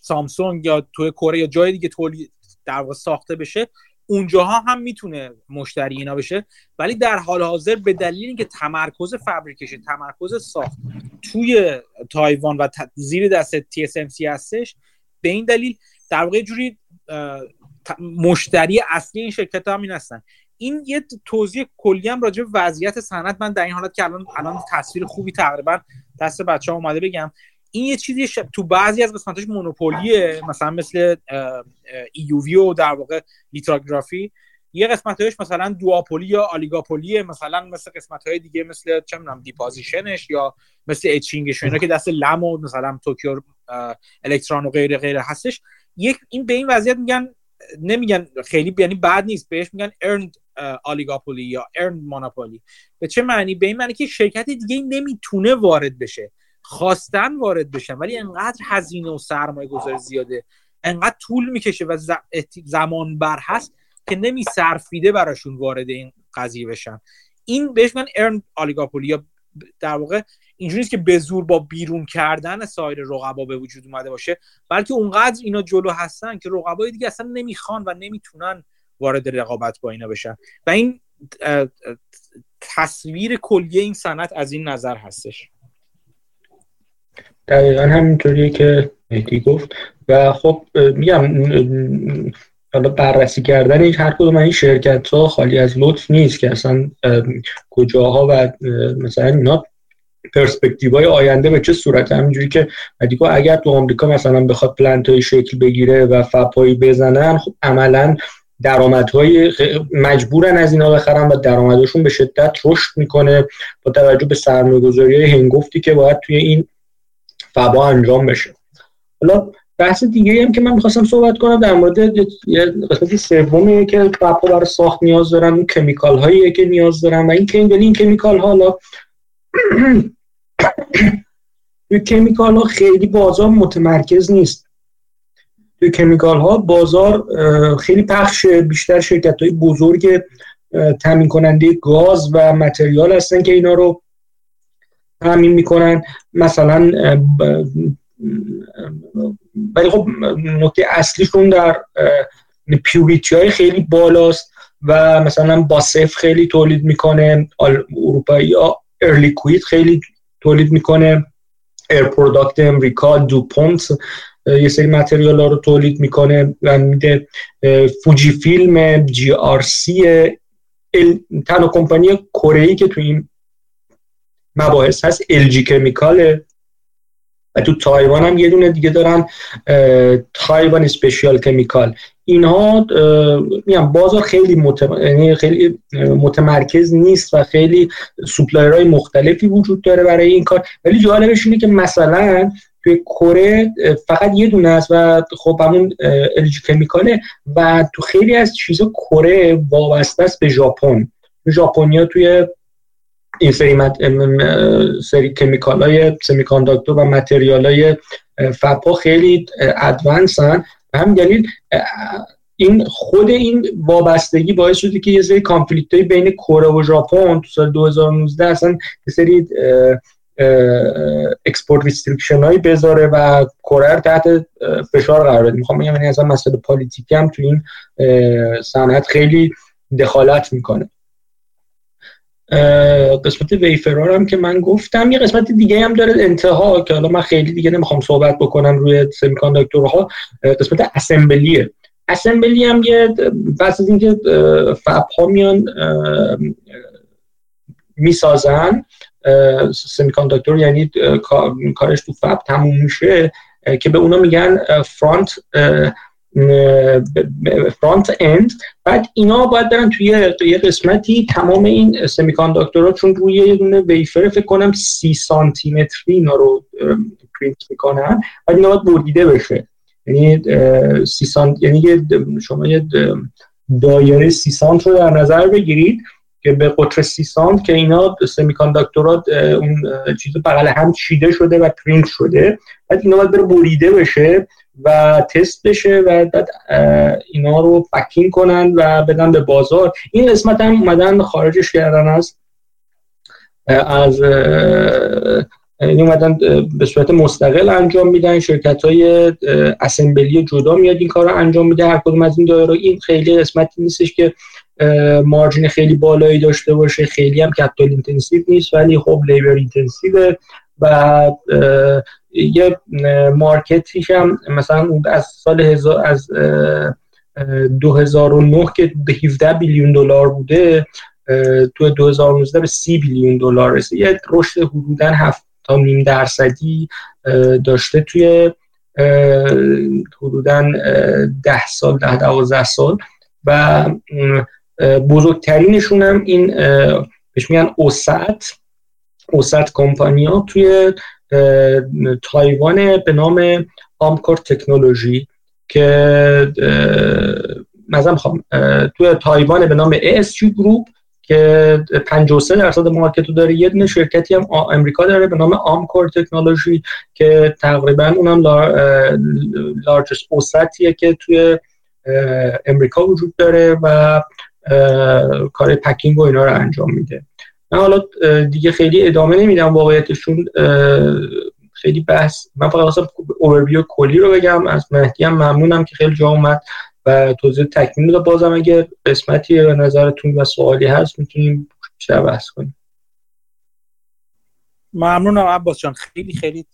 سامسونگ یا توی کره یا جای دیگه تولید در واقع ساخته بشه اونجاها هم می‌تونه مشتری اینا بشه. ولی در حال حاضر به دلیل اینکه تمرکز فبریکیشن تمرکز ساخت توی تایوان و زیر دست TSMC هستش به این دلیل در واقع جوری مشتری اصلی این شرکت ها همین هستن. این یه توضیح کلی هم راجع به وضعیت صنعت من در این حالت که الان الان تصویر خوبی تقریبا دست بچه ها اومده بگم. این یه چیزی تو بعضی از قسمتاش monopoly ه مثلا مثل EUV و در واقع lithography. یه قسمتش مثلا duopoly یا oligopoly مثلا مثل قسمت های دیگه مثل چه می‌دونم deposition ش یا مثل etching ش اینا که دست Lam و مثلا Tokyo Electron و غیره غیره هستش. یک این به این وضعیت میگن نمیگن خیلی یعنی بد نیست بهش میگن earned oligopoly یا earned monopoly به چه معنی؟ به این معنی که شرکت دیگه نمی‌تونه وارد بشه. خواستن وارد بشن ولی انقدر هزینه و سرمایه گذاری زیاده انقدر طول می‌کشه و زمان بر هست که نمی صرفیده براشون وارد این قضیه بشن. این بهش من ارن آلیگاپولی یا در واقع اینجوری که به زور با بیرون کردن سایر رقبا به وجود اومده باشه بلکه اونقدر اینا جلو هستن که رقبای دیگه اصلا نمی‌خوان و نمی‌تونن وارد رقابت با اینا بشن. و این تصویر کلیه این صنعت از این نظر هستش. دقیقا همینطوریه که مهدی گفت. و خب میگم حالا بررسی کردن این هر کدوم این شرکت ها خالی از لطف نیست که اصلا کجاها و مثلا اینا پرسپکتیو های آینده به چه صورت؟ همینجوری که دیگه اگر تو آمریکا مثلا بخواد پلنت های شکل بگیره و فپایی بزنن خب عملا درآمدهای مجبورن از اینا بخرن و درآمدشون به شدت رشد می‌کنه با توجه به سرمایه‌گذاری هنگفتی که باید توی این فبا انجام بشه. حالا بحث دیگه هم که من می‌خواستم صحبت کنم در مورد قسمتی سومیه که فبا برای ساخت نیاز دارن اون کمیکال هایی که نیاز دارن و این که این کمیکال ها حالا کمیکال ها خیلی بازار متمرکز نیست. توی کمیکال ها بازار خیلی پخش بیشتر شرکت های بزرگ تامین کننده گاز و متریال هستن که اینا رو تامین می‌کنن. مثلا ولی خب نکته اصلیشون در پیوریتی های خیلی بالاست و مثلا باسف خیلی تولید می‌کنه. اروپایی ها ارلیکوید خیلی تولید می‌کنه. Air Products امریکا DuPont یه سری material ها رو تولید می‌کنه و میده Fujifilm JSR تنها کمپانی کره که تو این مباحث هست. LG Chemical ه و تو تایوان هم یه دونه دیگه دارن Taiwan Specialty Chemical اینها میگم بازار خیلی یعنی خیلی متمرکز نیست و خیلی های مختلفی وجود داره برای این کار. ولی جالبش اینه که مثلا توی کره فقط یه دونه است و خب همون الژی کمیکاله و تو خیلی از چیزا کره وابسته است به ژاپن. ژاپنیا توی این سری, مد... سری کمیکال های سمیکانداکتور و متریال های فپا خیلی ادوانسن و هم دلیل این خود این وابستگی باعث شده که یه سری کانفلیکت بین کره و ژاپن تو سال 2019 اصلا یه سری export restriction هایی بذاره و کره تحت فشار قرار بده. می‌خوام بگم یعنی اصلا مسئله politic ی هم تو این صنعت خیلی دخالت می‌کنه. قسمت wafer ها هم که من گفتم یه قسمت دیگه هم داره انتها که حالا من خیلی دیگه نمی‌خوام صحبت بکنم روی ها قسمت assembly ه assembly هم یه پس از اینکه fab ها میان می‌سازن semiconductor یعنی کارش تو fab تموم میشه که به اونا میگن front front end. بعد اینا باید برن توی یه قسمتی تمام این semiconductor ها چون روی یه دونه wafer فکر کنم سی سانتی متری اینا رو پرینت می‌کنن. بعد اینا باید بریده بشه. یعنی سی سانت یعنی شما یه دایره سی سانت رو در نظر بگیرید که به قطر سی سانت که اینا semiconductor ات اون چیز بغل هم چیده شده و پرینت شده. بعد اینا باید بره بریده بشه. و تست بشه و بعد اینا رو packing کنن و بدن به بازار. این قسمت هم اومدن خارجش کردن از از این اومدن به صورت مستقل انجام میدن. شرکت های assembly جدا میاد این کار رو انجام میده. هر کدوم از این دایره این خیلی قسمتی نیستش که margin خیلی بالایی داشته باشه. خیلی هم capital intensive نیست ولی خب labor intensive و یه market یش هم مثلا از سال هزار از 2009 که به 17 billion دلار بوده تو 2019 به 30 بیلیون دلار رسید. یه رشد حدودا 7 تا نیم درصدی داشته توی حدودا 10 سال 10 12 سال. و بزرگترینشون هم این بهش میگن اوسط اوسط کمپانیا توی تایوان به نام آمکور تکنولوژی که مثلا می‌خوام توی تایوان به نام ASE Group که 53 درصد market رو داره یه دونه شرکتی هم امریکا داره به نام Amkor Technology که تقریبا اونم largest OSAT یه که توی امریکا وجود داره و کار packing و اینا رو انجام میده. من حالا دیگه خیلی ادامه نمیدم واقعیتشون خیلی بحث من فقط واسه اووربیو کلی رو بگم از مهدی هم ممنونم که خیلی جا اومد و توضیح تکمیل رو بازم اگه قسمتی به نظرتون و سوالی هست می‌تونیم بیشتر بحث کنیم. ممنونم عباس جان. خیلی خیلی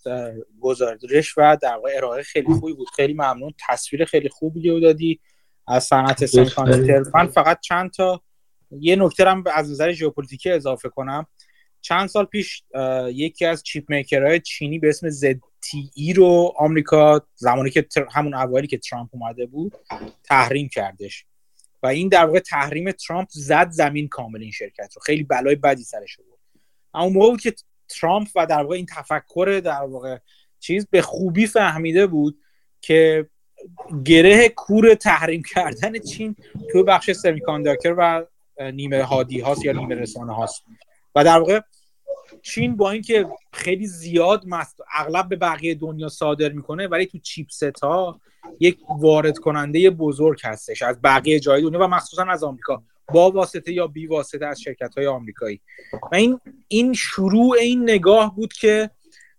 گزارش و در واقع ارائه خیلی خوبی بود. خیلی ممنون. تصویر خیلی خوبی رو دادی. از صنعت سمیکانداکتور من فقط چند تا یه نکته هم از نظر ژئوپلیتیکی اضافه کنم. چند سال پیش یکی از چیپ میکرهای چینی به اسم ZTE رو آمریکا زمانی که همون اولی که ترامپ اومده بود تحریم کردش. و این در واقع تحریم ترامپ زد زمین کامل این شرکت رو. خیلی بلای بدی سرش بود اما موقع که ترامپ و در واقع این تفکر در واقع چیز به خوبی فهمیده بود که گره کور تحریم کردن چین تو بخش سمیکانداکتر و نیمه هادی هاست یا نیمه رسانه هاست. و در واقع چین با اینکه خیلی زیاد اغلب به بقیه دنیا صادر می‌کنه ولی تو چیپست ها یک وارد کننده بزرگ هستش از بقیه جای دنیا و مخصوصا از آمریکا. با واسطه یا بی واسطه از شرکت های آمریکایی. و این این شروع این نگاه بود که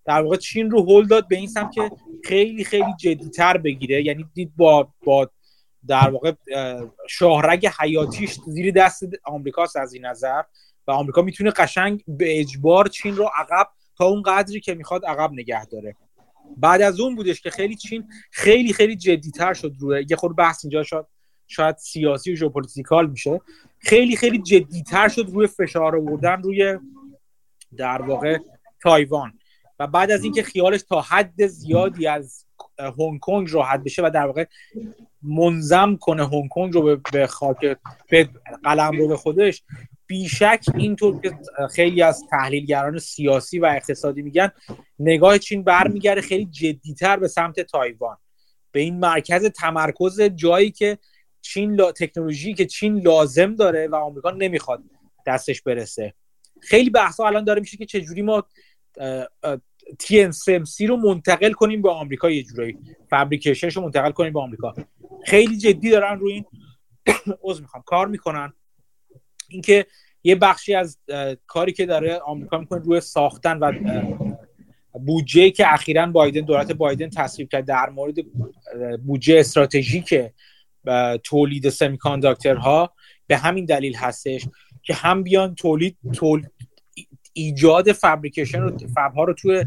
در واقع چین رو هل داد به این سمت که خیلی خیلی جدیتر بگیره. یعنی دید با با در واقع شاهرگ حیاتیش زیر دست آمریکاست از این نظر و آمریکا می‌تونه قشنگ به اجبار چین رو عقب تا اون قدری که می‌خواد عقب نگه داره. بعد از اون بودش که خیلی چین خیلی خیلی جدیتر شد روی یه خود بحث اینجا شد شاید سیاسی و geopolitical میشه. خیلی خیلی جدیتر شد روی فشار آوردن روی در واقع تایوان. و بعد از اینکه خیالش تا حد زیادی از هنگ کنگ راحت بشه و در واقع منظم کنه هنگ کنگ رو به خاک به قلم رو به خودش. بیشک اینطور که خیلی از تحلیلگران سیاسی و اقتصادی میگن نگاه چین برمیگرده خیلی جدیتر به سمت تایوان. به این مرکز تمرکز جایی که چین تکنولوژی که چین لازم داره و آمریکا نمی‌خواد دستش برسه. خیلی بحثا الان داره میشه که چجوری ما TSMC رو منتقل کنیم به آمریکا یه جورایی. فابریکیشنش رو منتقل کنیم به آمریکا. خیلی جدی دارن روی این (coughs) عذر می‌خوام. کار می‌کنن. اینکه یه بخشی از کاری که داره آمریکا می‌کنه روی ساختن و بودجه که اخیرا بایدن دولت بایدن تصویب کرد در مورد بودجه استراتژیک تولید سمیکانداکترها. به همین دلیل هستش که هم بیان تولید تول... ایجاد فابریکیشن رو فب ها رو توی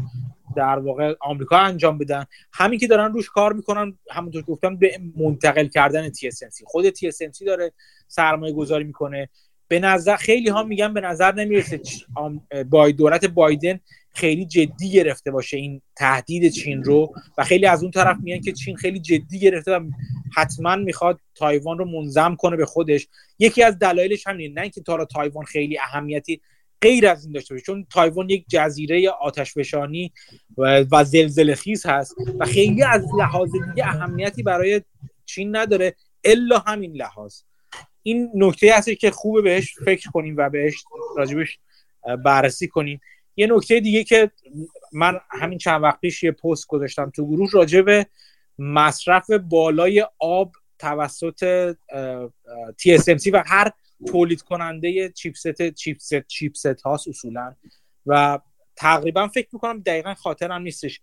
در واقع آمریکا انجام بدن. همین که دارن روش کار می‌کنن همونطور که گفتم به منتقل کردن TSMC خود TSMC داره سرمایه گذاری می‌کنه. به نظر خیلی ها میگن به نظر نمی‌رسه با دولت بایدن خیلی جدی گرفته باشه این تهدید چین رو و خیلی از اون طرف میگن که چین خیلی جدی گرفته و حتما می‌خواد تایوان رو منظم کنه به خودش. یکی از دلایلش همینه نه اینکه تا تایوان خیلی اهمیتی غیر از این داشته باشه. چون تایوان یک جزیره آتشفشانی و, زلزله خیز هست و خیلی از لحاظ دیگه اهمیتی برای چین نداره الا همین لحاظ. این نکته هستی که خوبه بهش فکر کنیم و بهش راجبش بررسی کنیم. یه نکته دیگه که من همین چند وقت پیش یه پست گذاشتم تو گروه راجع به مصرف بالای آب توسط TSMC و هر تولید کننده چیپست چیپست چیپست هاست اصولا. و تقریبا فکر می‌کنم دقیقا خاطرم نیستش.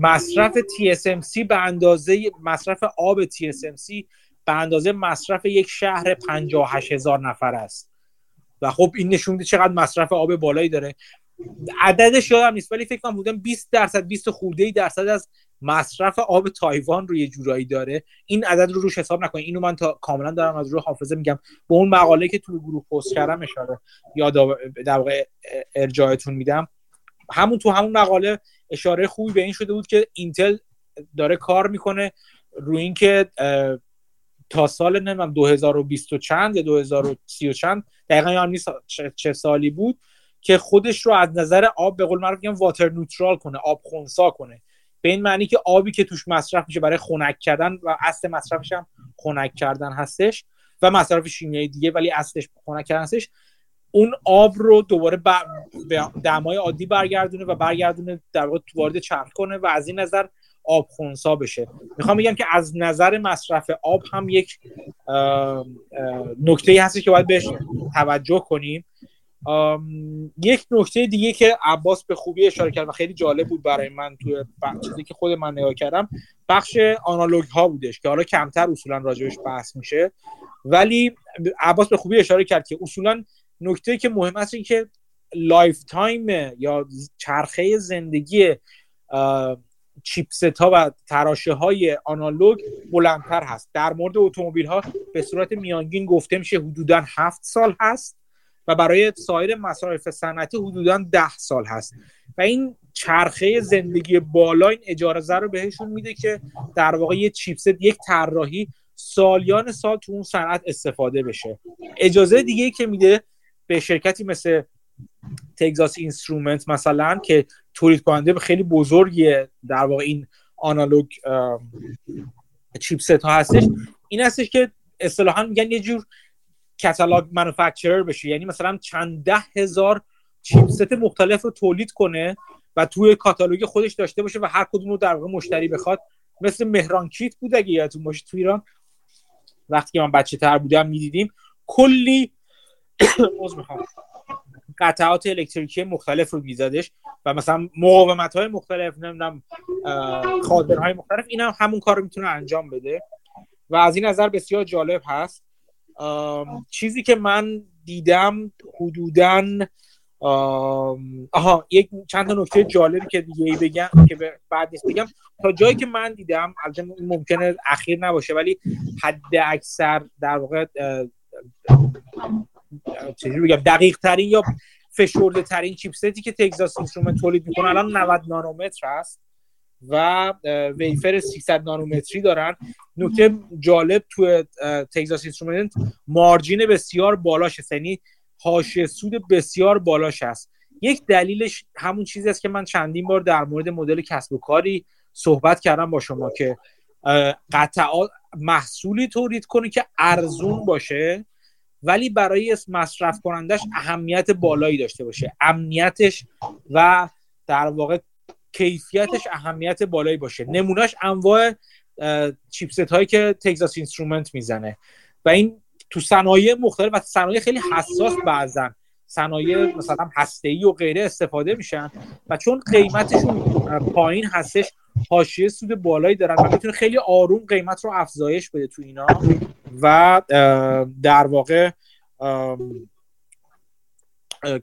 مصرف TSMC به اندازه مصرف آب TSMC به اندازه مصرف یک شهر 58 هزار نفر است. و خب این نشون میده چقدر مصرف آب بالایی داره. عددش یادم نیست ولی فکر کنم بودم 20 درصد 20 خورده ای درصد از مصرف آب تایوان رو یه جورایی داره. این عدد رو روش حساب نکنید اینو من تا کاملا دارم از روی حافظه میگم. به اون مقاله که تو گروه پست کردم اشاره یاد در واقع ارجاعتون میدم. همون تو همون مقاله اشاره خوبی به این شده بود که اینتل داره کار می‌کنه روی اینکه تا سال نمی‌دونم 2020 و چند یا 2030 و چند دقیقا نیست چه سالی بود که خودش رو از نظر آب به قول معروف میگم واتر نوترال کنه آب خونسا کنه. به این معنی که آبی که توش مصرف میشه برای خنک کردن و اصل مصرفش هم خنک کردن هستش و مصرف شیمیایی دیگه ولی اصلش خنک کردن هستش. اون آب رو دوباره به دمای عادی برگردونه و برگردونه در واقع وارد چرخ کنه و از این نظر آب خونسا بشه. می‌خوام بگم که از نظر مصرف آب هم یک نکته هستی که باید بهش توجه کنیم. یک نکته دیگه که عباس به خوبی اشاره کرد و خیلی جالب بود برای من توی چیزی که خود من نگاه کردم بخش analog ها بودش که حالا کمتر اصولا راجبش بحث میشه. ولی عباس به خوبی اشاره کرد که اصولا نکته که مهم است این که lifetime یا چرخه زندگی chipset ها و تراشه های analog بلندتر هست. در مورد اتومبیل ها به صورت میانگین گفته میشه حدودا هفت سال هست. و برای سایر مصارف صنعتی حدودا ده سال هست. و این چرخه زندگی بالا این اجازه رو بهشون میده که در واقع یه chipset یک طراحی سالیان سال تو اون صنعت استفاده بشه. اجازه دیگه که میده به شرکتی مثل Texas Instrument مثلا که تولید کننده خیلی بزرگیه در واقع این آنالوگ چیپست ها هستش این هستش که اصطلاحا میگن یه جور کتالاگ منوفکچرر بشه. یعنی مثلا چند ده هزار چیپست مختلف رو تولید کنه و توی کاتالوگ خودش داشته باشه و هر کدوم رو در واقع مشتری بخواد. مثل مهران کیت بود اگه یادتون باشه تو ایران. وقتی که من بچه تر بودم می‌دیدیم. کلی (coughs) قطعات الکتریکی مختلف رو میزدش و مثلا مقاومت های مختلف نمی‌دونم های مختلف این هم همون کار رو می‌تونه انجام بده. و از این نظر بسیار جالب هست. چیزی که من دیدم حدودا آها یک چند تا نکته جالبی که دیگه ای بگم که بعد نیست بگم. تا جایی که من دیدم البته ممکنه اخیر نباشه ولی حد اکثر در واقع بگم دقیق ترین یا فشرده ترین chipset ی که Texas Instrument تولید می‌کنه الان 90 نانومتر هست. و wafer 300 نانومتری دارن. نکته جالب تو Texas Instrument margin بسیار بالاش یعنی حاشیه سود بسیار بالاش هست. یک دلیلش همون چیزی است که من چندین بار در مورد مدل کسب و کاری صحبت کردم با شما که قطعات محصولی تولید کنه که ارزون باشه ولی برای مصرف کنندش اهمیت بالایی داشته باشه. امنیتش و در واقع کیفیتش اهمیت بالایی باشه. نمونهش انواع chipset هایی که Texas Instrument می‌زنه. و این تو صنایع مختلف و صنایع خیلی حساس بعضن. صنایع مثلا هسته‌ای و غیره استفاده میشن و چون قیمتشون پایین هستش حاشیه سود بالایی دارن و می‌تونه خیلی آروم قیمت رو افزایش بده تو اینا. و در واقع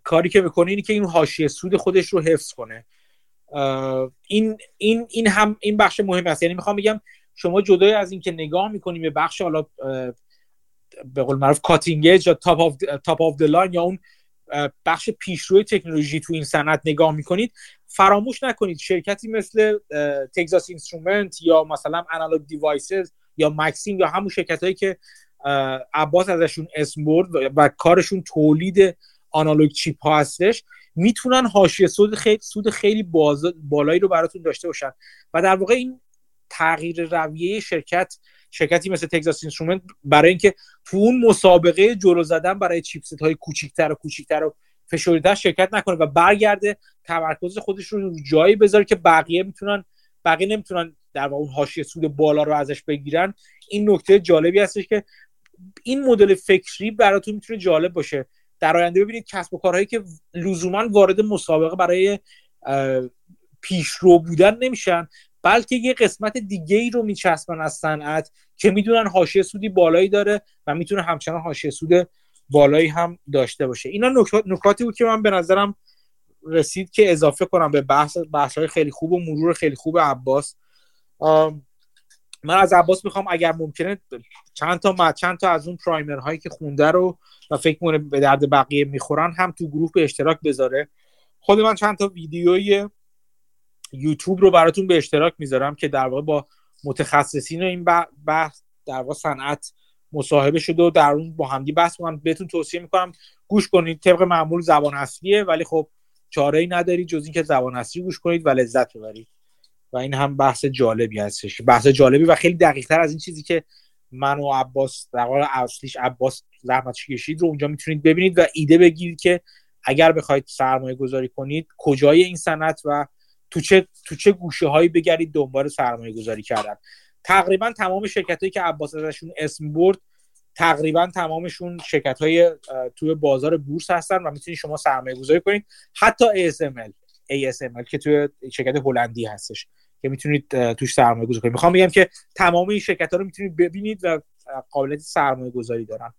کاری که می‌کنه اینه که این حاشیه سود خودش رو حفظ کنه. این این این هم این بخش مهم است. یعنی می‌خوام بگم شما جدای از اینکه نگاه می‌کنیم به بخش حالا به قول معروف cutting یا top of top of line یا اون بخش پیشروی تکنولوژی تو این صنعت نگاه می‌کنید فراموش نکنید شرکتی مثل Texas Instrument یا مثلا Analog Devices یا Maxim یا همون شرکت هایی که عباس ازشون اسم برد و کارشون تولید analog chip ها هستش. می‌تونن حاشیه سود خیلی سود خیلی بالایی رو براتون داشته باشن. و در واقع این تغییر رویه شرکت شرکتی مثل Texas Instrument برای اینکه تو اون مسابقه جلو زدن برای چیپست های کوچیکتر و کوچیکتر و فشرده‌تر شرکت نکنه و برگرده تمرکز خودش رو رو جایی بذاره که بقیه می‌تونن بقیه نمی‌تونن در واقع اون حاشیه سود بالا رو ازش بگیرن. این نکته جالبی هستش که این مدل فکری براتون می‌تونه جالب باشه. در آینده ببینید کسب و کارهایی که لزوما وارد مسابقه برای پیشرو بودن نمیشن بلکه یه قسمت دیگه ای رو میچسبن از صنعت که می‌دونن حاشیه سودی بالایی داره و می‌تونه همچنان حاشیه سود بالایی هم داشته باشه. اینا نکاتی بود که من به نظرم رسید که اضافه کنم به بحث بحث های خیلی خوب و مرور خیلی خوب عباس. من از عباس می‌خوام اگر ممکنه چند تا چند تا از اون پرایمر هایی که خونده رو و فکر کنه به درد بقیه می‌خورن هم تو گروه به اشتراک بذاره. خود من چند تا ویدیوی یوتیوب رو براتون به اشتراک می‌ذارم که در واقع با متخصصین این بحث در واقع صنعت مصاحبه شده و در اون با همدی بحث من بهتون توصیه می‌کنم گوش کنید. طبق معمول زبان اصلیه ولی خب چاره ای ندارید جز اینکه زبان اصلی گوش کنید و لذت ببرید. و این هم بحث جالبی هستش. بحث جالبی و خیلی دقیق تر از این چیزی که من و عباس در اصلیش عباس زحمت کشید رو اونجا می‌تونید ببینید و ایده بگیرید که اگر بخواید سرمایه گذاری کنید کجای این صنعت و تو چه تو چه گوشه هایی بگردید دنبال سرمایه گذاری کردن. تقریبا تمام شرکت هایی که عباس ازشون اسم برد تقریبا تمامشون شرکت های توی بازار بورس هستن و می‌تونید شما سرمایه گذاری کنید. حتی ASML ASML که توی شرکت هلندی هستش. که می‌تونید توش سرمایه گذاری کنید. می‌خوام بگم که تمام این شرکت ها رو می‌تونید ببینید و قابلیت سرمایه گذاری دارن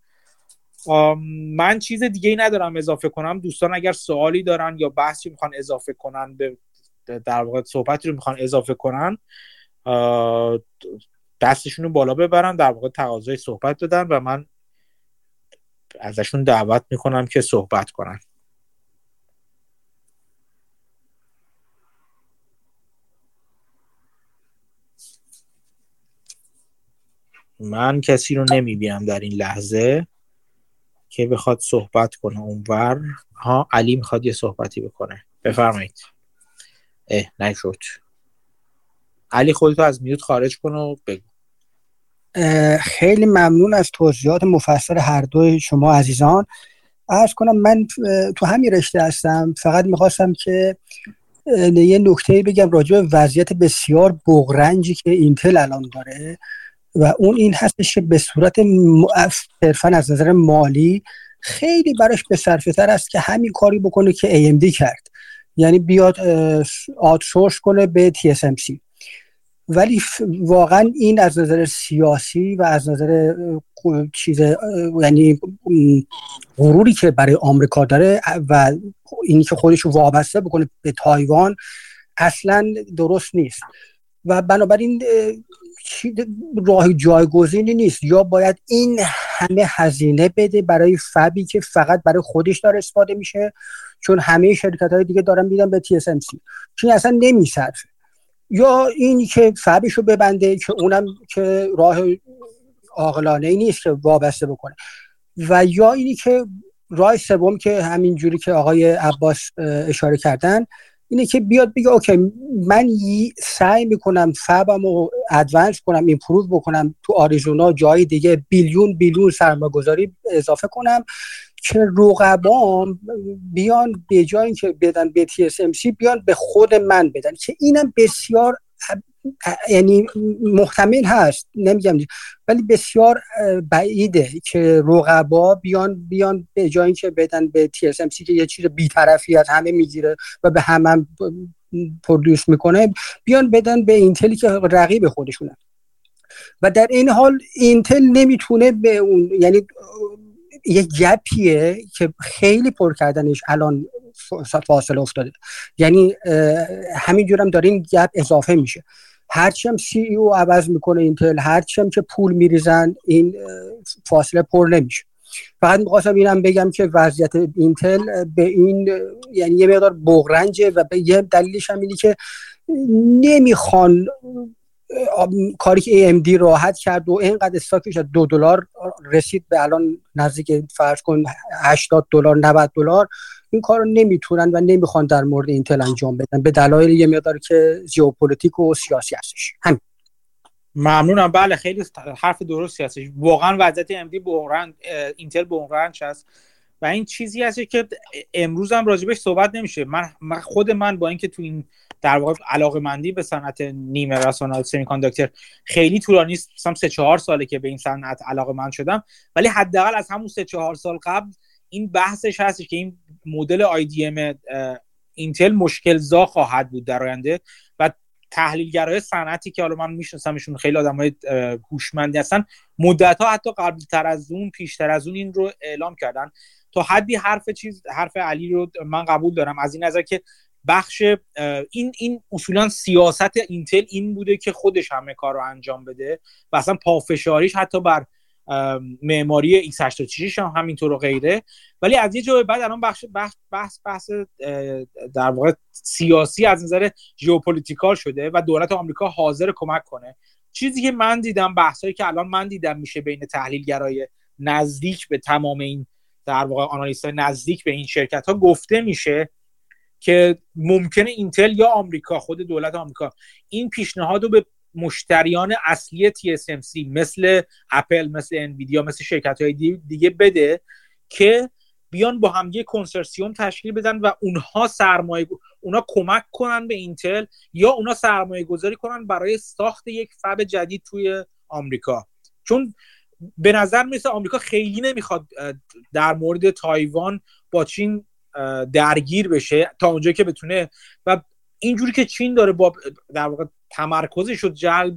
من چیز دیگه ای ندارم اضافه کنم. دوستان اگر سوالی دارن یا بحثی می‌خوان اضافه کنن به در واقع صحبتی رو می‌خوان اضافه کنن دستشون رو بالا ببرن در واقع تقاضای صحبت بدن و من ازشون دعوت می‌کنم که صحبت کنن. من کسی رو نمی‌بینم در این لحظه که بخواد صحبت کنه. اونور ها علی می‌خواد یه صحبتی بکنه. بفرمایید. اه نشد. علی خودتو از میوت خارج کن و بگو. خیلی ممنون از توضیحات مفصل هر دو شما عزیزان. ارز کنم من تو همین رشته هستم. فقط می‌خواستم که یه نکته بگم راجع به وضعیت بسیار بغرنجی که اینتل الان داره. و اون این هستش که به صورت صرفا از نظر مالی خیلی براش به صرفه تر است که همین کاری بکنه که AMD کرد. یعنی بیاد آتسورس کنه به TSMC ولی واقعا این از نظر سیاسی و از نظر چیز یعنی غروری که برای آمریکا داره و اینی که خودش وابسته بکنه به تایوان اصلا درست نیست. و بنابراین راه جایگزینی نیست. یا باید این همه هزینه بده برای فبی که فقط برای خودش داره استفاده میشه چون همه شرکت های دیگه دارن میدن به TSMC چون اصلا نمیصرفه. یا این که فبش رو ببنده که اونم که راه عاقلانه ای نیست که وابسته بکنه. و یا اینی که راه سوم که همین جوری که آقای عباس اشاره کردن اینه که بیاد بگه اوکی من سعی می‌کنم فبم رو ادوانس کنم ایمپروو بکنم تو آریزونا جای دیگه بیلیون بیلیون سرمایه‌گذاری اضافه کنم که رقبام بیان به جای که بدن به TSMC بیان به خود من بدن که اینم بسیار یعنی محتمل هست نمیگم. ولی بسیار بعیده که رقبا بیان بیان به جای که بدن به TSMC که یه چیز بیطرفی از همه می‌گیره و به همه هم پرودوس می‌کنه بیان بدن به اینتلی که رقیب خودشونه. و در این حال اینتل نمی‌تونه به اون یعنی یه گپیه که خیلی پر کردنش الان فاصله افتاده. یعنی همینجور هم داره این گپ اضافه میشه. هرچی هم سی ای او عوض می‌کنه اینتل هرچی هم که پول میریزن این فاصله پر نمیشه. فقط می‌خواستم اینم بگم که وضعیت اینتل به این یعنی یه مقدار بغرنجه و به یه دلیلش هم اینی که نمی‌خوان کاری که AMD راحت کرد و اینقدر stock ش دو دلار رسید به الان نزدیک فرض کن 80 دلار 90 دلار این کار رو نمی‌تونن و نمی‌خوان در مورد اینتل انجام بدن. به دلایل یه مقدار که ژئوپلیتیک و سیاسی هستش. همین. ممنونم. بله خیلی حرف درستی هستش. واقعا وضعیت امدی بحران اینتل بحرانش هست. و این چیزی هست که امروز هم راجبش صحبت نمیشه. من خود من با اینکه تو این در واقع علاقه مندی به صنعت نیمه رسانه سمی کانداکتر خیلی طولانی است مثلا سه چهار ساله که به این صنعت علاقه مند شدم. ولی حداقل از همون سه چهار سال قبل این بحثش هست که این مدل ام اینتل مشکل زا خواهد بود در آینده و تحلیلگرای صنعتی که حالا من میشناسمشون خیلی آدمای هوشمندی هستن مدت ها حتی قبل تر از اون پیشتر از اون این رو اعلام کردن. تا حدی حرف چیز حرف علی رو من قبول دارم. از این نظر که بخش این این اصولا سیاست اینتل این بوده که خودش همه کار رو انجام بده و اصلا پافشاریش حتی بر معماری X86 هم همینطور و غیره. ولی از یه جای بعد الان بخش بحث بحث, بحث در واقع سیاسی از نظر geopolitical شده و دولت آمریکا حاضر کمک کنه. چیزی که من دیدم بحثایی که الان من دیدم میشه بین تحلیلگرای نزدیک به تمام این در واقع analyst نزدیک به این شرکت ها گفته میشه که ممکنه اینتل یا آمریکا خود دولت آمریکا این پیشنهاد رو به مشتریان اصلی TSMC مثل اپل مثل انویدیا مثل شرکت های دیگه بده که بیان با هم یه کنسرسیوم تشکیل بدن و اونها سرمایه اونا کمک کنن به اینتل یا اونا سرمایه گذاری کنن برای ساخت یک فب جدید توی آمریکا. چون به نظر میسه آمریکا خیلی نمی‌خواد در مورد تایوان با چین درگیر بشه تا اونجایی که بتونه. و اینجوری که چین داره با در واقع تمرکزش رو جلب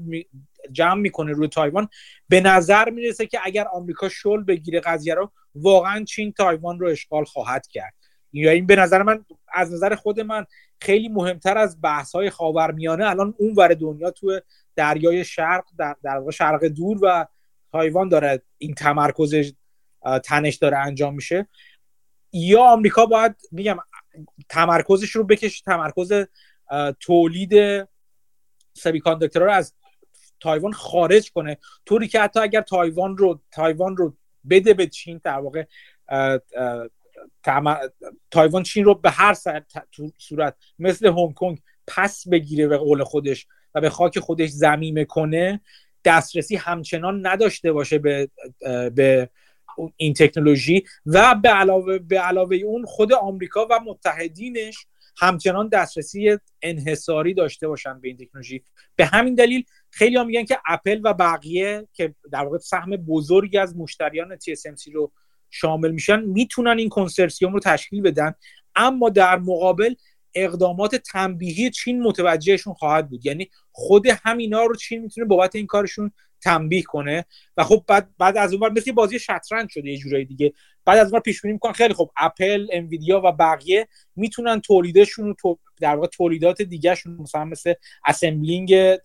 جمع می‌کنه روی تایوان. به نظر می‌رسه که اگر آمریکا شل بگیره قضیه رو واقعا چین تایوان رو اشغال خواهد کرد. یا این به نظر من از نظر خود من خیلی مهمتر از بحث های خاورمیانه. الان اون ور دنیا تو دریای شرق در, در شرق دور و تایوان داره این تمرکز تنش داره انجام میشه. یا آمریکا باید میگم تمرکزش رو بکشه تمرکز تولید سمی رو از تایوان خارج کنه. طوری که حتی اگر تایوان رو تایوان رو بده به چین در واقع تایوان چین رو به هر صورت مثل هنگ کنگ پس بگیره به قول خودش و به خاک خودش ضمیمه کنه دسترسی همچنان نداشته باشه به به این تکنولوژی و به علاوه به علاوه اون خود آمریکا و متحدینش همچنان دسترسی انحصاری داشته باشن به این تکنولوژی. به همین دلیل خیلی ها میگن که اپل و بقیه که در واقع سهم بزرگی از مشتریان TSMC رو شامل میشن می‌تونن این کنسرسیوم رو تشکیل بدن. اما در مقابل اقدامات تنبیهی چین متوجهشون خواهد بود. یعنی خود همینا رو چین می‌تونه بابت این کارشون تنبیه کنه. و خب بعد بعد از اونور مثل بازی شطرنج شده یه جورایی دیگه. بعد از اونور پیش بینی می‌کنن. خیلی خب اپل انویدیا و بقیه می‌تونن تولیدشون تو در واقع تولیدات دیگهشون مثلا مثل assembling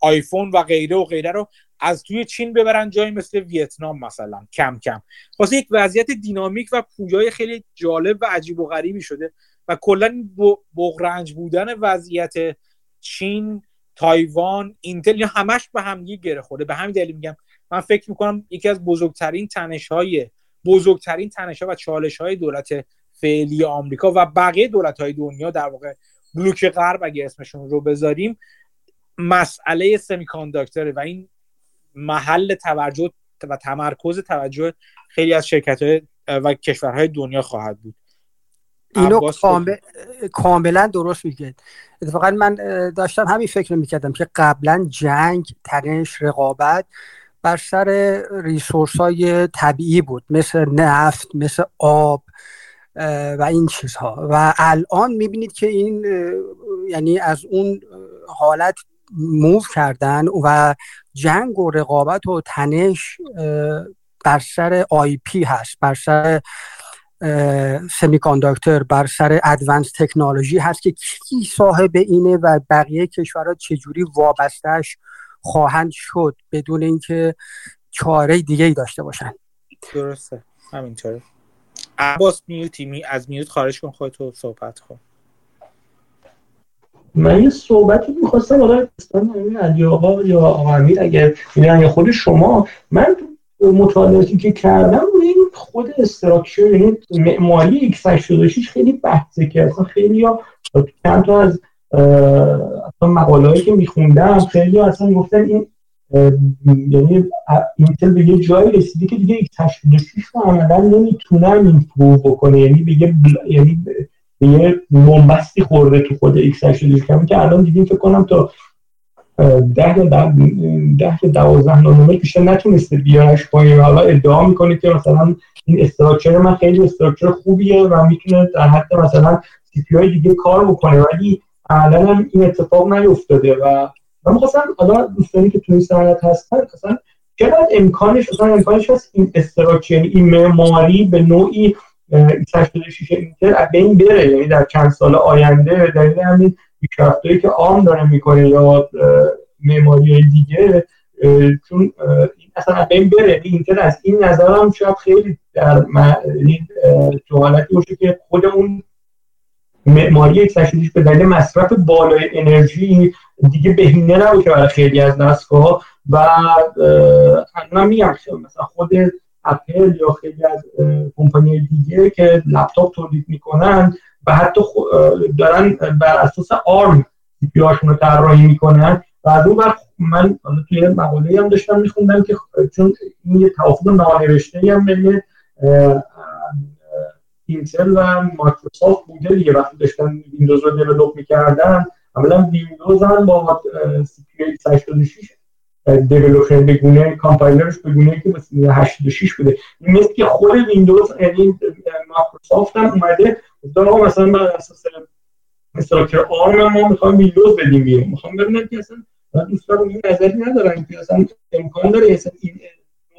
آیفون و غیره و غیره رو از توی چین ببرن جایی مثل ویتنام مثلا. کم کم. واسه یک وضعیت دینامیک و پویای خیلی جالب و عجیب و غریبی شده و کلا بغرنج بودن وضعیت چین تایوان اینتل یا همش به هم گره خورده. به همین دلیل میگم من فکر می‌کنم یکی از بزرگترین تنش های بزرگترین تنش و چالش های دولت فعلی آمریکا و بقیه دولت های دنیا در واقع بلوک غرب اگه اسمشون رو بذاریم مسئله سمیکانداکتره و این محل توجه و تمرکز توجه خیلی از شرکت های و کشورهای دنیا خواهد بود. اینو کاملا درست میگه. اتفاقا من داشتم همین فکر می‌کردم که قبلا جنگ تنش رقابت بر سر ریسورس های طبیعی بود مثل نفت مثل آب و این چیزها. و الان می‌بینید که این یعنی از اون حالت موو کردن و جنگ و رقابت و تنش بر سر آی پی هست بر سر سمیکانداکتر بر سر ادوانس تکنولوژی هست که کی صاحب اینه و بقیه کشورها چجوری وابستش خواهند شد بدون اینکه چاره دیگه ای داشته باشن درسته. همینطوره. عباس میوتی می از میوت خارج کن خودتو صحبت کن. من یه صحبتی می‌خواستم حالا علی آقا یا آقا امیر اگر یا خود شما من مطالعاتی که کردم این خود استراکچر یعنی معماری x86 خیلی بحثه که اصلا خیلی ها چند تا از اصلا مقاله که میخوندم خیلی اصلا گفتن این یعنی اینتل به یه جایی رسیده که دیگه x86 رو عملا نمی‌تونن این بکنه. یعنی به یه یعنی به یه بومبستی خورده تو خود x86 کمی که الان دیدیم فکر کنم تا ده یا ده یا دوازده نانومتر بیشتر نتونسته بیارش پایین. حالا ادعا می‌کنه که مثلا این structure من خیلی structure خوبیه و می‌تونه در حد مثلا CPU دیگه کار بکنه. ولی عملا این اتفاق نیفتاده و من می‌خواستم حالا دوستانی که توی این صنعت هستن مثلا چقدر امکانش مثلا امکانش هست این structure یعنی این معماری به نوعی 86 اینتل به این بره یعنی در چند سال آینده در همین پیشرفتهایی که ARM داره می‌کنه یا معماری دیگه چون اصلا بین بره اینتر از این نظر هم شاید خیلی در تو حالتی باشه که خود اون معماری یک به دلیل مصرف بالای انرژی دیگه بهینه نباشه برای خیلی از دستگاه و من میگم مثلا خود اپل یا خیلی از کمپانی دیگه که لپتاپ تولید می‌کنن و حتی دارن بر اساس آرم سی رو طراحی می‌کنن و از اون وقت من توی مقاله هم داشتم میخوندم که چون این یه توافق نانوشته هم بین اینتل و مایکروسافت بوده دیگه. وقتی داشتن ویندوز رو دیولپ می‌کردن عملا ویندوز هم با سی پی 86 دیولوپر بگونه کامپایلرش بگونه که مثل 86 بوده. مثل که خود ویندوز یعنی مایکروسافت هم اومده گفتن آقا مثلا بر اساس structure ARM ما می‌خوایم ویندوز بدیم بیرون. می‌خوام ببینم که اصلا دوستان این نظری ندارن که اصلا امکان داره اصلا این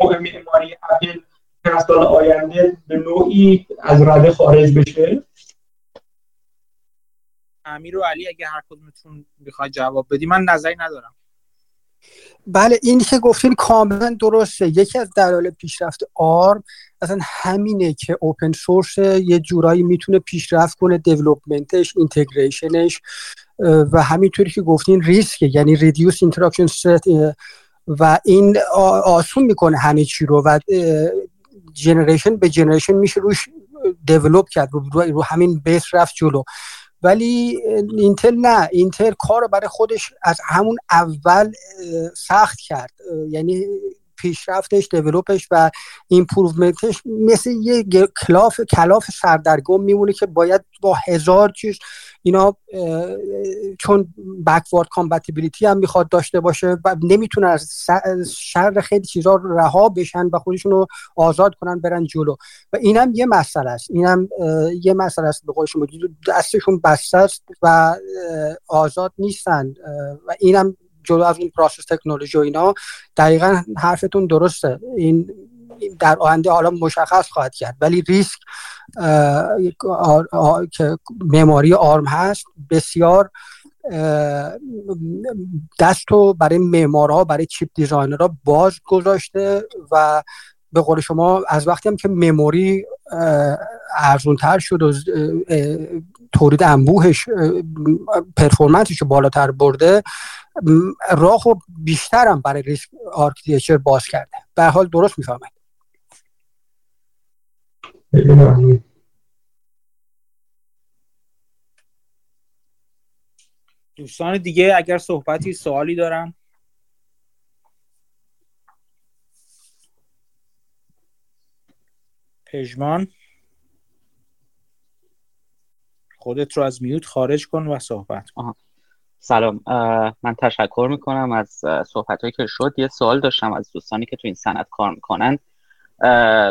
نوع معماری اپل در سال آینده به نوعی از رده خارج بشه؟ امیر و علی اگه هر کدومتون بخواید جواب بدی من نظری ندارم. بله این که گفتین کاملا درسته. یکی از دلایل پیشرفت ARM اصلا همینه که open source یه جورایی می‌تونه پیشرفت کنه development ش integration ش و همینطوری که گفتین RISC یعنی reduced instruction و این آسون می‌کنه همه چی رو و generation به generation میشه روش develop کرد رو, رو همین base رفت جلو. ولی اینتل نه اینتل کار رو برای خودش از همون اول سخت کرد. یعنی پیشرفتش develop ش و improvement ش مثل یه کلاف کلاف سردرگم میمونه که باید با هزار چیز اینا چون backward compatibility هم می‌خواد داشته باشه و نمی‌تونن از شر خیلی چیزا رها بشن و خودشون رو آزاد کنن برن جلو. و اینم یه مسئله است. اینم یه مسئله است به قول دستشون بسته است و آزاد نیستن و اینم جلو از این process technology و اینا دقیقا حرفتون درسته. این در آینده حالا مشخص خواهد کرد. ولی RISC که معماری آرم هست بسیار دست رو برای معمارها برای chip designer ها باز گذاشته و به قول شما از وقتی هم که memory ارزونتر شد و تولید انبوهش performance ش بالاتر برده راه و بیشتر هم برای RISC architecture باز کرده. به حال درست می‌فرمایید دوستان دیگه اگر صحبتی سوالی دارن؟ پژمان؟ خودت رو از میوت خارج کن و صحبت کن. سلام. من تشکر می‌کنم از صحبت که شد. یه سوال داشتم از دوستانی که تو این سند کار می‌کنن.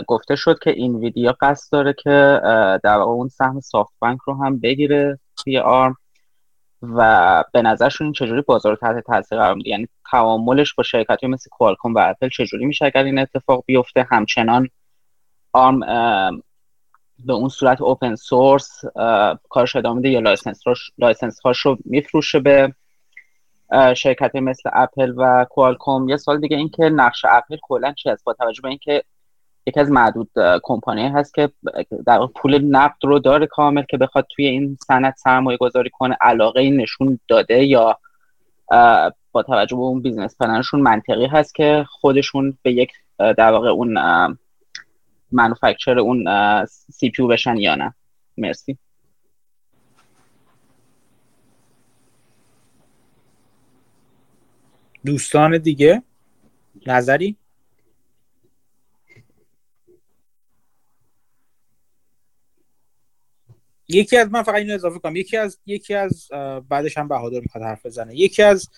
گفته شد که این ویدیو قصد داره که در واقع اون سهم سافت بانک رو هم بگیره توی آرم و به نظرشون این چجوری بازار تحت تاثیر قرار میده؟ یعنی تعاملش با شرکتی مثل کوالکوم و اپل چجوری میشه اگر این اتفاق بیفته؟ همچنان آرم به اون صورت open source کارش ادامه میده یا license, license هاش رو میفروشه به شرکت مثل اپل و کوالکوم. یه سوال دیگه اینکه نقش اپل کلا چی است با توجه به اینکه یکی از معدود کمپانی هست که در پول نقد رو داره کامل که بخواد توی این صنعت سرمایه گذاری کنه علاقه این نشون داده یا با توجه به اون business plan شون منطقی هست که خودشون به یک در واقع اون منوفکچر اون سی پیو بشن یا نه. مرسی. دوستان دیگه؟ نظری؟ یکی از من فقط اینو اضافه کنم. یکی از یکی از بعدش هم بهادر می‌خواد حرف بزنه. یکی از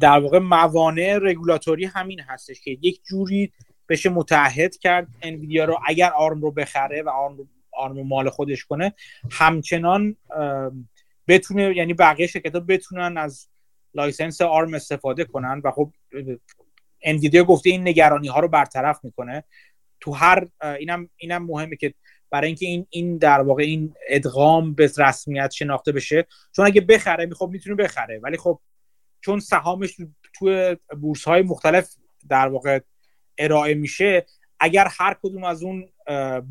در واقع موانع رگولاتوری همین هستش که یک جوری بشه متعهد کرد انویدیا رو. اگر آرم رو بخره و آرم رو آرم مال خودش کنه همچنان بتونه یعنی بقیه شرکت بتونن از license آرم استفاده کنن و خب انویدیا گفته این نگرانی ها رو برطرف می‌کنه. تو هر اینم اینم مهمه که برای اینکه این این در واقع این ادغام به رسمیت شناخته بشه. چون اگه بخره خب می‌تونه بخره. ولی خب چون سهامش تو بورس های مختلف در واقع ارائه میشه اگر هر کدوم از اون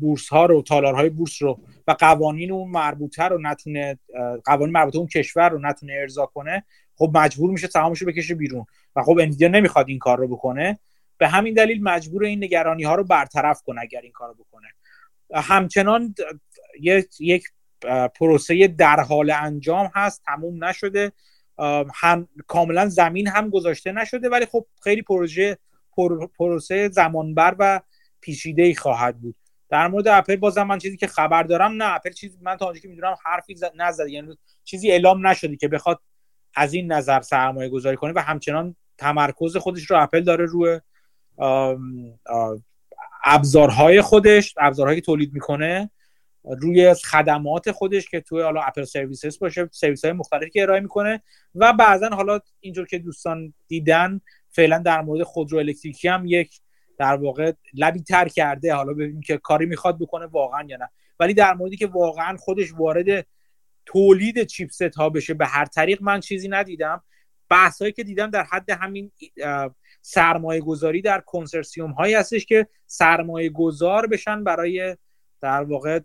بورس ها رو تالارهای بورس رو و قوانین اون مربوطه رو نتونه قوانین مربوطه اون کشور رو نتونه ارضا کنه خب مجبور میشه سهامش رو بکشه بیرون و خب انویدیا نمی‌خواد این کار رو بکنه. به همین دلیل مجبور این نگرانی ها رو برطرف کنه اگر این کار رو بکنه. همچنان یک پروسه در حال انجام هست تموم نشده. هم کاملا زمین هم گذاشته نشده ولی خب خیلی پروژه پروسه زمانبر و پیچیده ای خواهد بود. در مورد اپل بازم من چیزی که خبر دارم نه اپل چیزی من تا که می‌دونم حرفی نزد یعنی چیزی اعلام نشده که بخواد از این نظر سرمایه گذاری کنه و همچنان تمرکز خودش رو اپل داره روی ابزارهای خودش ابزارهایی که تولید می‌کنه روی خدمات خودش که توی حالا اپل سرویسز باشه سرویس های مختلفی که ارائه می‌کنه و بعضا حالا اینجور که دوستان دیدن فعلا در مورد خودرو الکتریکی هم یک در واقع لبی تر کرده. حالا ببینیم که کاری می‌خواد بکنه واقعا یا نه. ولی در موردی که واقعا خودش وارد تولید چیپست ها بشه به هر طریق من چیزی ندیدم. بحثایی که دیدم در حد همین سرمایه گذاری در کنسرسیوم هایی هستش که سرمایه گذار بشن برای در واقع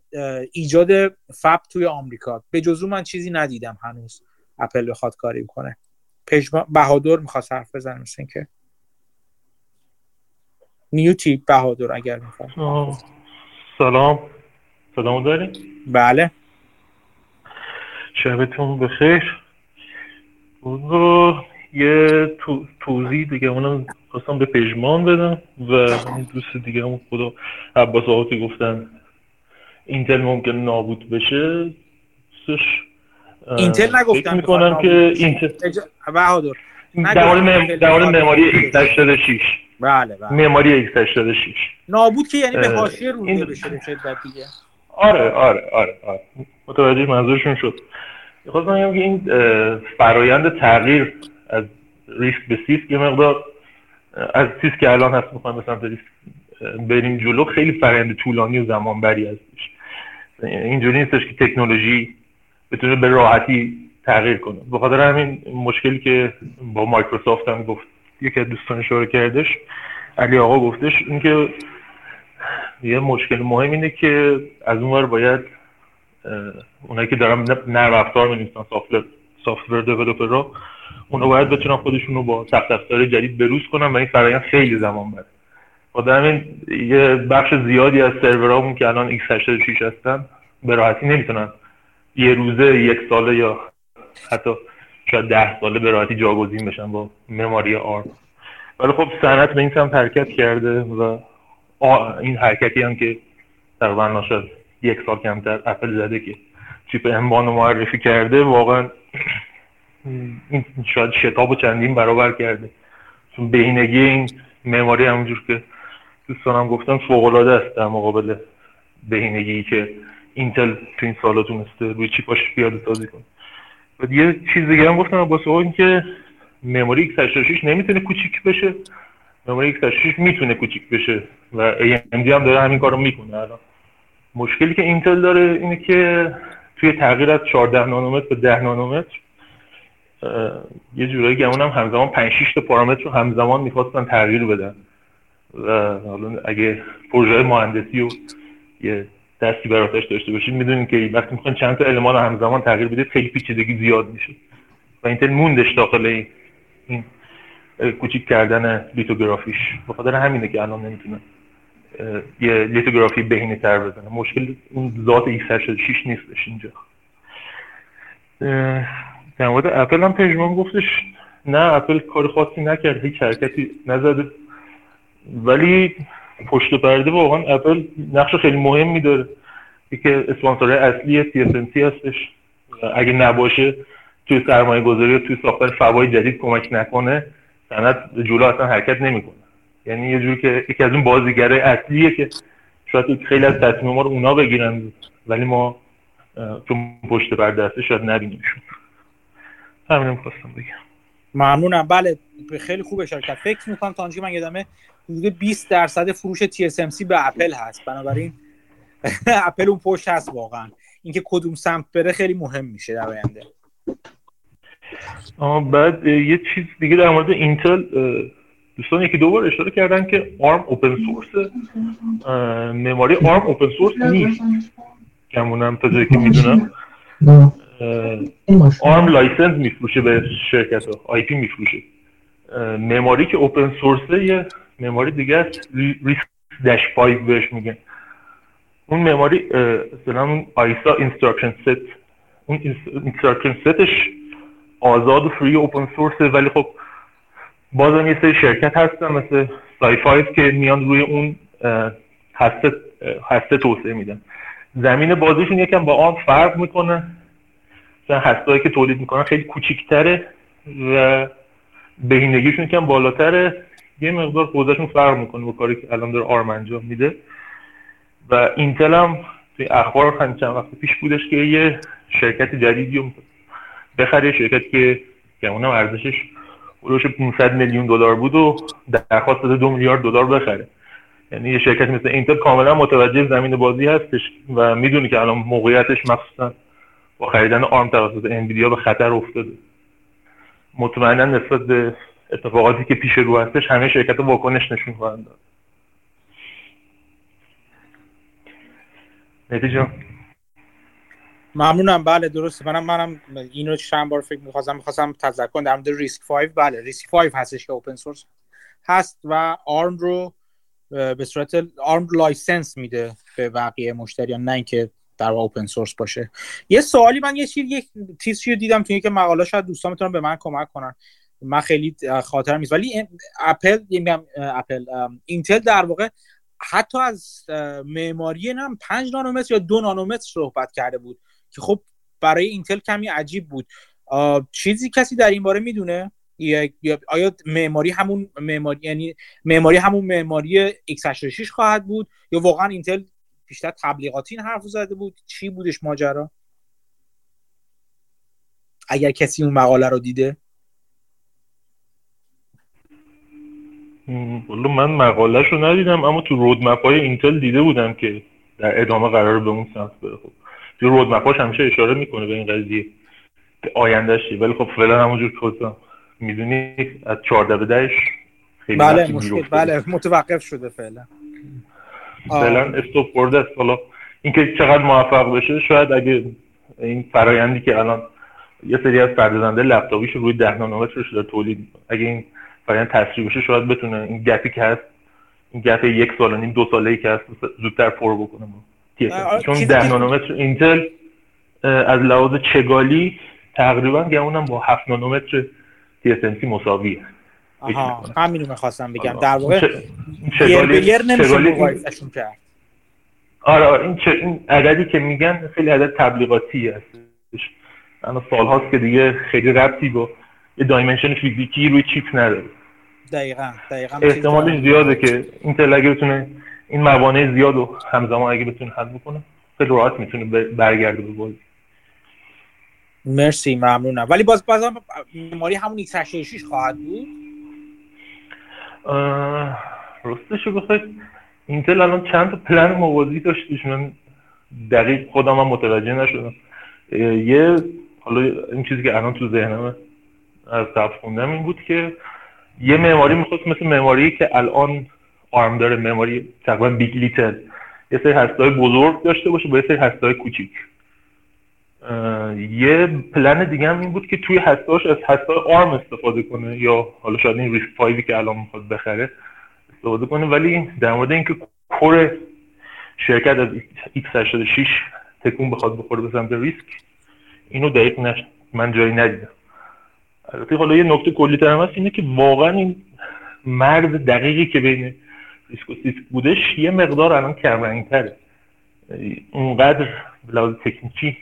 ایجاد فب توی آمریکا. به جزو من چیزی ندیدم هنوز. اپل بخواد کاری کنه پژمان بهادر می‌خواست حرف بزنه مثل اینکه نیوتی بهادر اگر می‌خواد. سلام. سلام داریم بله. شبتون بخیر. یه تو... توضیح دیگه اونم خواستم به پژمان بدم و دوست دیگه هم خدا عباس آقاتی گفتن اینتل ممکن نابود بشه دوستش اینتل نگفتم می‌کنم که اینتل بهادر در مورد معماری x86 بله بله. معماری x86 نابود که یعنی به حاشیه روزه بشه به شدت دیگه. آره آره آره آره. متوجه منظورشون شد. خواستم بگم که این فرایند تغییر از RISC به CISC یه مقدار از CISC که الان هست می‌خوایم به سمت RISC بریم جلو خیلی فرایند طولانی و زمان بری هستش. اینجوری نیستش که تکنولوژی بتونه به راحتی تغییر کنه. به خاطر همین مشکلی که با مایکروسافت هم گفت یکی از دوستان اشاره کردش علی آقا گفتش اینکه یه مشکل مهم اینه که از اونور باید اونایی که دارن نرم افزار می‌نویسن سافتور دیولپرها اونا باید بتونن خودشون رو با سخت افزار جدید بروز کنن و این فرآیند خیلی زمان بره. خاطر همین یه بخش زیادی از سرورامون که الان x86 هستن به راحتی نمی‌تونن یه روزه یک ساله یا حتی شاید ده ساله به راحتی جاگزین بشن با مماری آرم ولی خب صنعت به این سمت حرکت کرده و این حرکتی هم که تقریبا شاید یک سال کمتر اپل زده که چیپ امبان رو معرفی کرده واقعا این شاید شتاب و چندین برابر کرده. چون بهینگی این معماری همونجور که دوستانم گفتن فوقالعاده است در مقابل بهینگی که اینتل تو این سالا تونسته روی چیپاش پیاده سازی کنه. و یه چیز دیگه هم گفتم واسه این که مموری x86 نمی‌تونه کوچیک بشه. مموری x86 می‌تونه کوچیک بشه و AMD هم داره همین کارو می‌کنه. الان مشکلی که اینتل داره اینه که توی تغییر از 14 نانومتر به 10 نانومتر یه جورایی گمون هم همزمان 5 6 تا پارامتر رو همزمان می‌خواستن تغییر بدن. و حالا اگه پروژه مهندسی و یه دستی براتش داشته باشید می‌دونید که وقتی می‌خواین چند تا المان همزمان تغییر بدید خیلی پیچیدگی زیاد میشه. و اینتل موندش داخل این کوچیک کردن لیتوگرافیش. به خاطر همینه که الان نمی‌تونه یه لیتوگرافی بهینه تر بزنه. مشکل اون ذات x86 نیستش اینجا. در مورد اپل هم پژمان گفتش نه اپل کار خاصی نکرد هیچ حرکتی نزده. ولی پشت پرده واقعا اپل نقش خیلی مهمی داره. که اسپانسر اصلی TSMC هستش. اگه نباشه توی سرمایه گذاری و توی ساختن فوای جدید کمک نکنه صنعت جلو اصلا حرکت نمی‌کنه. یعنی یه جوری که یکی از اون بازیگره اصلیه که شاید خیلی از تصمیم ما رو اونا بگیرن. ولی ما چون پشت پرده هسته شاید نبینیمشون. همینم خواستم بگم. ممنونم. بله خیلی خوب اشاره کرد فکر می‌کنم تا من یادمه حدود 20 درصد فروش TSMC به اپل هست. بنابراین (laughs) اپل اون پشت هست واقعا. اینکه کدوم سمت بره خیلی مهم میشه در آینده. بعد یه چیز دیگه در مورد اینتل دوستان یکی دو بار اشاره کردن که آرم open source معماری آرم open source نیست. گمونم تا جایی که می‌دونم. آرم license میفروشه به شرکت ها IP میفروشه. معماری که open source ه یه معماری دیگه است RISC dash 5 بهش میگن. اون معماری مثلا اون ISA instruction set اون instruction set ش آزاد و free open source ه ولی خب بازم یه سری شرکت هستن مثل SiFive که میان روی اون هسته هسته توسعه میدن. زمین بازیشون یکم با آن فرق می‌کنه. مثلا هستهایی که تولید می‌کنن خیلی کوچیکتره و بهینگیشون یکم بالاتره. یه مقدار حوزهشون فرق می‌کنه با کاری که الان داره آرم انجام میده. و اینتل هم توی اخبار چند وقت پیش بودش که یه شرکت جدیدی رو بخره شرکتی که که اونم ارزشش حدود 500 میلیون دلار بود و درخواست داده دو میلیارد دلار بخره. یعنی یه شرکت مثل اینتل کاملا متوجه زمین بازی هستش و می‌دونی که الان موقعیتش مخصوصا با خریدن آرم توسط انویدیا به خطر افتاده. مطمئنا نسبت به اتفاقاتی که پیش رو هستش همه شرکت واکنش نشون خواهند داد. ممنونم. بله درسته. منم منم اینو چند بار فکر می‌خواستم می‌خواستم تذکر در مورد RISC 5 بله RISC 5 هستش که open source هست و آرم رو به صورت آرم license میده به بقیه مشتریان نه اینکه در اوپن سورس باشه. یه سوالی من یه چیز یک چیزی رو دیدم تو یک مقاله شاید دوستان می‌تونن به من کمک کنن. من خیلی خاطرم نیست. ولی اپل میگم اپل اینتل در واقع حتی از معماری هم 5 نانومتر یا دو نانومتر صحبت کرده بود که خب برای اینتل کمی عجیب بود. چیزی کسی در این باره می‌دونه؟ آیا معماری همون معماری یعنی معماری همون معماری x86 خواهد بود؟ یا واقعا اینتل بیشتر تبلیغاتی این حرف زده بود؟ چی بودش ماجرا؟ اگر کسی اون مقاله رو دیده؟ والله من مقالهش رو ندیدم اما تو رودمپ های اینتل دیده بودم که در ادامه قرار به اون سمت بره. خب تو رودمپ همیشه اشاره می‌کنه به این قضیه که آیندهش ولی خب فعلا همونجور که می‌دونی از 14 به 10 خیلی بله مشکل بله متوقف شده فعلا. فعلا استوب برده است. حالا اینکه چقدر موفق بشه شاید اگه این فرایندی که الان یه سری از پردازنده لپتاپیش روی 10 نانومترش داره تولید اگه این فرآیند تسریع بشه شاید بتونه این گپی که هست این گپ یک سال و نیم دو ساله ای که هست زودتر پر بکنه چون 10 نانومتر اینتل از لحاظ چگالی تقریبا گمونم با 7 نانومتر TSMC مساویه. آها همین رو می‌خواستم بگم. در واقع نمیشه مقایسهشون کرد. آره آره این, چه این عددی که میگن خیلی عدد تبلیغاتی هستش. انا سال هاست که دیگه خیلی ربطی با یه دایمنشن فیزیکی روی چیپ نداره. دقیقا دقیقا احتمالش زیاده که این اگه بتونه این موانع زیاد و همزمان اگه بتونه حل بکنه خیلی راحت می‌تونه برگرده به بازی. مرسی ممنونم. ولی باز باز ماری همون x86 خواهد بود؟ راستش بخواید اینتل الان چند تا پلن موازی داشتش؟ من دقیق خودم هم متوجه نشدم. یه حالا این چیزی که الان تو ذهنم از طرف خوندم این بود که یه معماری می‌خواست مثل معماری که الان آرم داره معماری تقریبا big.LITTLE. یه سری هستای بزرگ داشته باشه با یه سری هستای کوچیک. یه پلن دیگه هم این بود که توی هستاش از هستای آرم استفاده کنه یا حالا شاید این RISC five ی که الان می‌خواد بخره استفاده کنه. ولی در مورد اینکه کل شرکت از x86 تکون بخواد بخوره به سمت RISC اینو دقیق نش من جایی ندیدم. البته حالا یه نکته کلی تر هست اینه که واقعا این مرز دقیقی که بین RISC و CISC بودش یه مقدار الان کمرنگتره. اونقدر لحاظ تکنیکی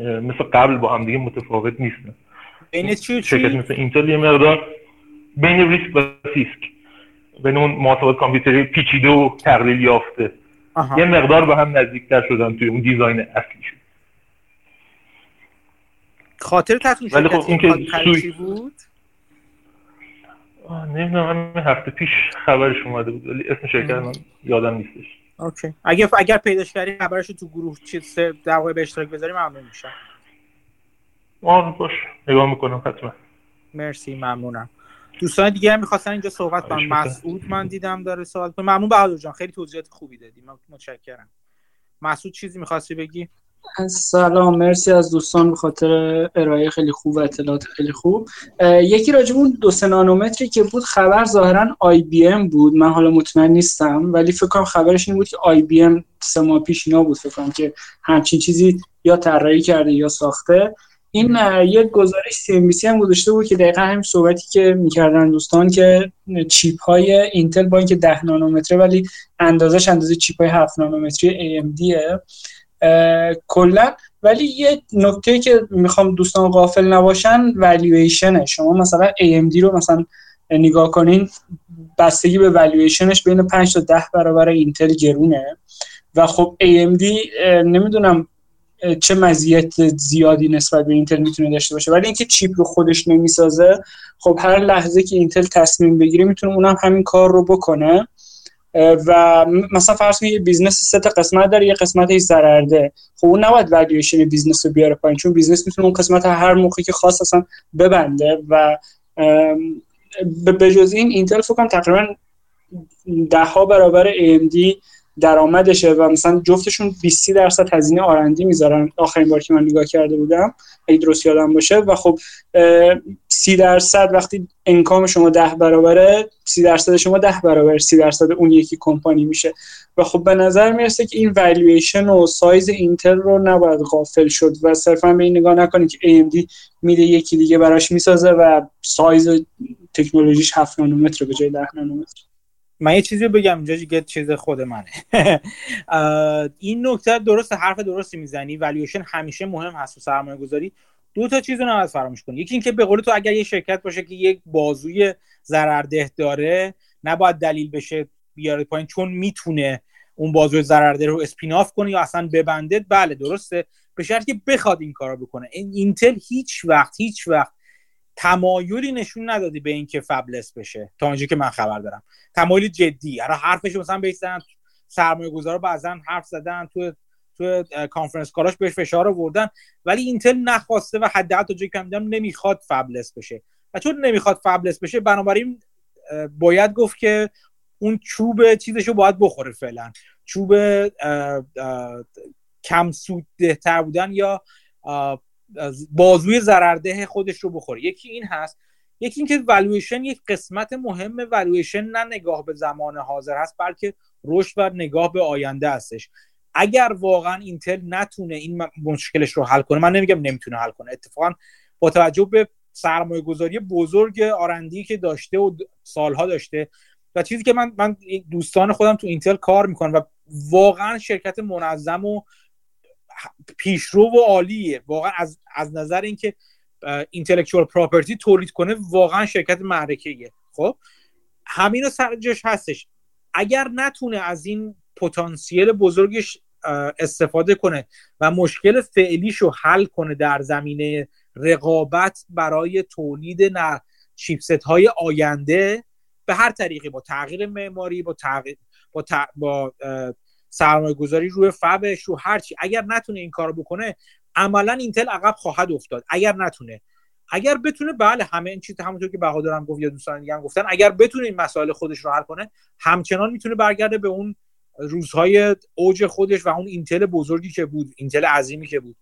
مثل قبل با هم دیگه متفاوت نیستن بین چی شرکت مثل اینتل یه مقدار بین RISC و CISC بین اون محاسبات کامپیوتری پیچیده و تقلیل یافته. یه مقدار به هم نزدیکتر شدن توی اون design اصلیشون خاطر تاتون ولی خب این که سوی... بود؟ نمی‌دونم من هفته پیش خبرش اومده بود ولی اسم شرکت من یادم نیستش. اوکی. اگر اگر پیداش کردی خبرش تو گروه چیز در واقع به اشتراک بذاری ممنون میشم. آه باش نگاه می‌کنم حتما. مرسی ممنونم. دوستان دیگه هم می‌خواستن اینجا صحبت کنن. مسعود من دیدم داره سوال کنه ممنون بهادر جان. خیلی توضیحات خوبی دادی. متشکرم. مسعود چیزی می‌خواستی بگی؟ سلام مرسی از دوستان به خاطر ارائه خیلی خوب و اطلاعات خیلی خوب. یکی راجب اون دو نانومتری که بود خبر ظاهرا IBM بود. من حالا مطمئن نیستم ولی فکر کنم خبرش این بود که IBM سه ماه پیش اینا بود. فکر کنم که همچین چیزی یا طراحی کرده یا ساخته. این یک گزارش CNBC هم گذاشته بود که دقیقا همین صحبتی که می‌کردن دوستان که chip های اینتل با اینکه 10 نانومتره ولی اندازش اندازه chip های 7 نانومتری AMD کلا ولی یه نکته که می‌خوام دوستان غافل نباشن والویشنه شما مثلا AMD رو مثلا نگاه کنین بستگی به والویشنش بین 5 تا 10 برابر اینتل گرونه. و خب AMD نمی‌دونم چه مزیت زیادی نسبت به اینتل می‌تونه داشته باشه. ولی اینکه chip رو خودش نمی‌سازه خب هر لحظه که اینتل تصمیم بگیره می‌تونه اونم همین کار رو بکنه. و مثلا فرض کنید business سه تا قسمت داره یه قسمت هیچ ضررده. خب اون نباید valuation business رو بیاره پایین چون business می‌تونه اون قسمت هر موقعی که خواست اصلا ببنده و به جز این اینتل فکر تقریبا ده ها برابر AMD درآمدشه و مثلا جفتشون 20 درصد هزینه R&D می‌ذارن. آخرین بار که من نگاه کرده بودم اگه درست یادم باشه و خب 30 درصد وقتی income شما ده برابره 30 درصد شما ده برابر 30 درصد اون یکی کمپانی میشه. و خب به نظر می‌رسه که این والویشن و سایز اینتل رو نباید غافل شد و صرفا به این نگاه نکنید که AMD میده یکی دیگه براش می‌سازه و سایز تکنولوژیش 7 نانومتر به جای 10 نانومتر. من یه چیزی بگم اینجا دیگه چیز خود منه. (laughs) این نکته درست حرف درستی می‌زنی والویشن همیشه مهم هست و سرمایه گذاری دو تا چیز رو نباید فراموش کنی. یکی اینکه به قول تو اگر یه شرکت باشه که یک بازوی ضررده داره نباید دلیل بشه بیاره پایین چون می‌تونه اون بازوی ضررده رو spin off کنه یا اصلا ببنده. بله درسته. به شرطی که بخواد این کارو بکنه. این اینتل هیچ وقت هیچ وقت تمایلی نشون ندادی به اینکه fabless بشه. تا اونجا که من خبر دارم. تمایل جدی. اره حرفش مثلا بیستن سرمایه گذارا بعضا حرف زدن تو تو conference call هاش بهش فشار آوردن. ولی اینتل نخواسته و حداقل تا جایی که نمی‌خواد fabless بشه. و چون نمی‌خواد fabless بشه بنابراین باید گفت که اون چوب چیزشو باید بخوره فعلا. چوب کم سود بودن یا بازوی ضررده خودش رو بخوره. یکی این هست. یکی اینکه والویشن یک قسمت مهم والویشن نه نگاه به زمان حاضر هست بلکه رشد و نگاه به آینده هستش. اگر واقعا اینتل نتونه این مشکلش رو حل کنه من نمیگم نمی‌تونه حل کنه. اتفاقا با توجه به سرمایه گذاری بزرگ آرندی که داشته و سالها داشته و چیزی که من من دوستان خودم تو اینتل کار می‌کنم و واقعا شرکت منظم و پیشرو و عالیه. واقعا از, از نظر اینکه اینتלקچوال پراپرتی تولید کنه واقعا شرکت معرکه خب؟ همین رو سرجش هستش. اگر نتونه از این پتانسیل بزرگش استفاده کنه و مشکل فعلیش رو حل کنه در زمینه رقابت برای تولید چیپست های آینده به هر طریقی با تغییر معماری با تغییر با, با سرمایه گذاری روی فبش رو هرچی اگر نتونه این کارو بکنه عملا اینتل عقب خواهد افتاد. اگر نتونه. اگر بتونه بله همه این چیز همونطور که بهادرم گفت یا دوستان دیگه هم گفتن اگر بتونه این مسائل خودش رو حل کنه همچنان می‌تونه برگرده به اون روزهای اوج خودش و اون اینتل بزرگی که بود اینتل عظیمی که بود.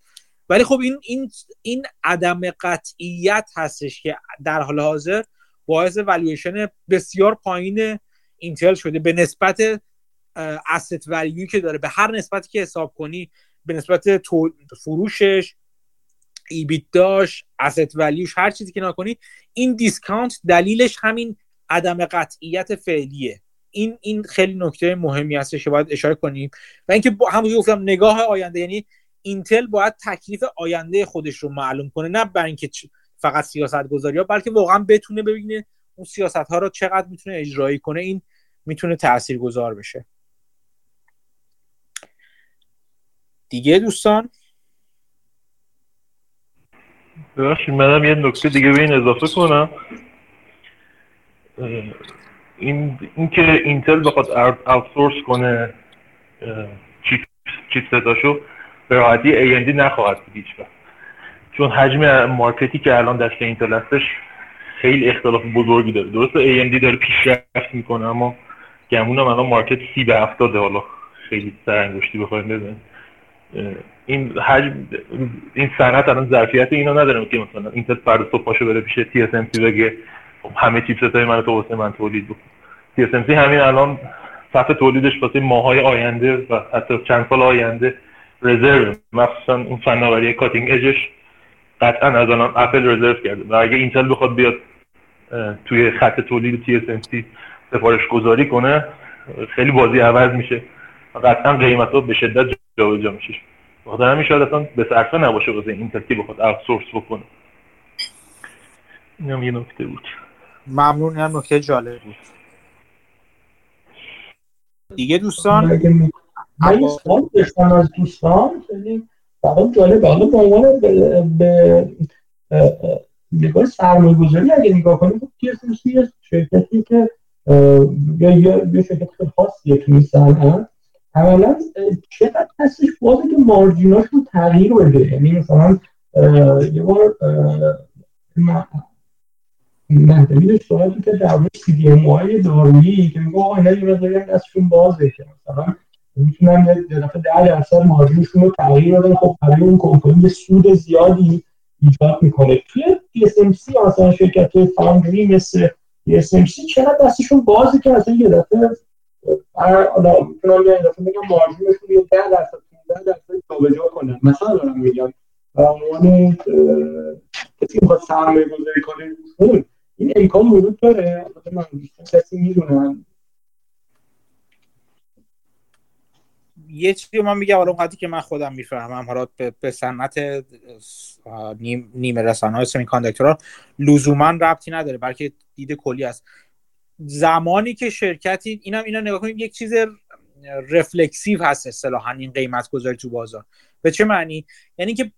ولی خب این این این عدم قطعیت هستش که در حال حاضر باعث والویشن بسیار پایین اینتل شده. به نسبت asset value ی که داره. به هر نسبتی که حساب کنی به نسبت فروشش EBITDA ش asset value ش هر چیزی که نکنی این دیسکانت دلیلش همین عدم قطعیت فعلیه. این این خیلی نکته مهمی هستش که باید اشاره کنیم. و اینکه همونجوری گفتم نگاه آینده یعنی اینتل باید تکلیف آینده خودش رو معلوم کنه. نه برای اینکه فقط سیاست گذاری ها بلکه واقعا بتونه ببینه اون سیاست ها رو چقدر می‌تونه اجرایی کنه. این می‌تونه تأثیر گذار بشه. دیگه دوستان؟ ببخشید منم یه نکته دیگه به این اضافه کنم. این اینکه اینتل بخواد outsource کنه chip chipset اشو به راحتی AMD نخواهد بود هیچ چون حجم market ی که الان دست اینتل هستش خیلی اختلاف بزرگی داره. درسته AMD داره پیشرفت می‌کنه اما گمونم الان market سی به هفتاده حالا خیلی سرانگشتی بخوایم بزنیم. این حجم این صنعت الان ظرفیت اینو نداره که مثلا اینتل فردا صبح پاشو بره پیش TSMC بگه خب همه chipset های من تو واسه من تولید بکن. TSMC همین الان صف تولیدش واسه ماهای آینده و حتی چند سال آینده رزرو. مخصوصا اون فناوری cutting edge ش قطعا از الان اپل رزرو کرده. و اگه اینتل بخواد بیاد توی خط تولید TSMC سفارش گذاری کنه خیلی بازی عوض میشه. قطعا قیمت ها به شدت جابجا میشه بخاطر همین شاید اصلا به صرفه نباشه واسه اینتل که بخواد آوتسورس بکنه. اینم یه نکته بود. ممنون اینم نکته جالب بود. دیگه دوستان؟ من یه سوال داشتم از دوستان خیلی برام جالبه حالا به عنوان به نگاه سرمایه گذاری اگه نگاه کنیم خب TSMC شرکتی که یا یه شرکت خیلی خاصیه تو این صنعت اولا چقدر هستش بازه که مارجیناشون تغییر بده؟ یعنی مثلا یه بار مهدوی سوالی که در مورد سی دی ام های دارویی که میگه آقا اینا یه مقداری دستشون بازه که مثلا می‌تونن یه دفعه ده درصد مارجینشون رو تغییر بدن. خب برای اون کمپانی سود زیادی ایجاد می‌کنه. توی TSMC مثلا شرکت فاندری مثل TSMC چرا دستشون بازی که اصلا یه دفعه حالا می‌تونم یه دفعه میگم مارجینشون یه ده درصد 15 درصد جابجا کنن مثلا دارم میگم به عنوان کسی می‌خواد سرمایه گذاری کنه این امکان وجود داره من کسی می‌دونن یه چیزی من میگم حالا اونقدری که من خودم می‌فهمم. حالا به, صنعت نیمه رسانه های سمی کاندکتورها لزوما ربطی نداره بلکه دید کلی است. زمانی که شرکتی اینم اینا نگاه کنید یک چیز رفلکسیو هست اصطلاحا این قیمت گذاری تو بازار. به چه معنی؟ یعنی که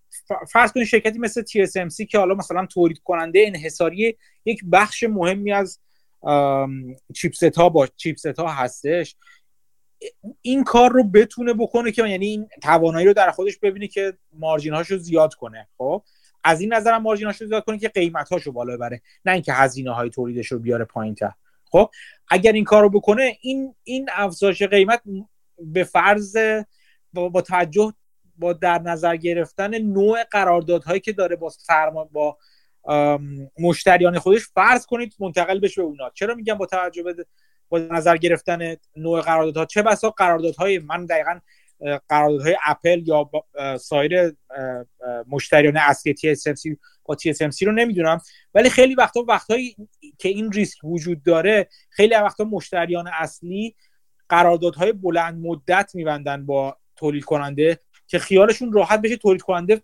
فرض کنید شرکتی مثل TSMC که حالا مثلا تولید کننده انحصاری یک بخش مهمی از چیپست ها با چیپست ها هستش این کار رو بتونه بکنه که یعنی این توانایی رو در خودش ببینه که مارجین هاشو زیاد کنه. خب؟ از این نظرم مارجین هاشو زیاد کنه که قیمت هاشو بالا ببره نه اینکه هزینه های تولیدش رو بیاره پایین تر خب اگر این کار رو بکنه این این افزایش قیمت به فرض با, با توجه با در نظر گرفتن نوع قراردادهایی که داره با سرما با مشتریان خودش فرض کنید منتقل بشه به اونا. چرا میگم با توجه به با نظر گرفتن نوع قراردادها؟ چه بسا قراردادهای من دقیقا قراردادهای اپل یا سایر مشتریان اصلی TSMC با TSMC رو نمی‌دونم. ولی خیلی وقتا وقتهایی که این ریسک وجود داره خیلی وقتا مشتریان اصلی قراردادهای بلند مدت میبندن با تولید کننده که خیالشون راحت بشه تولید کننده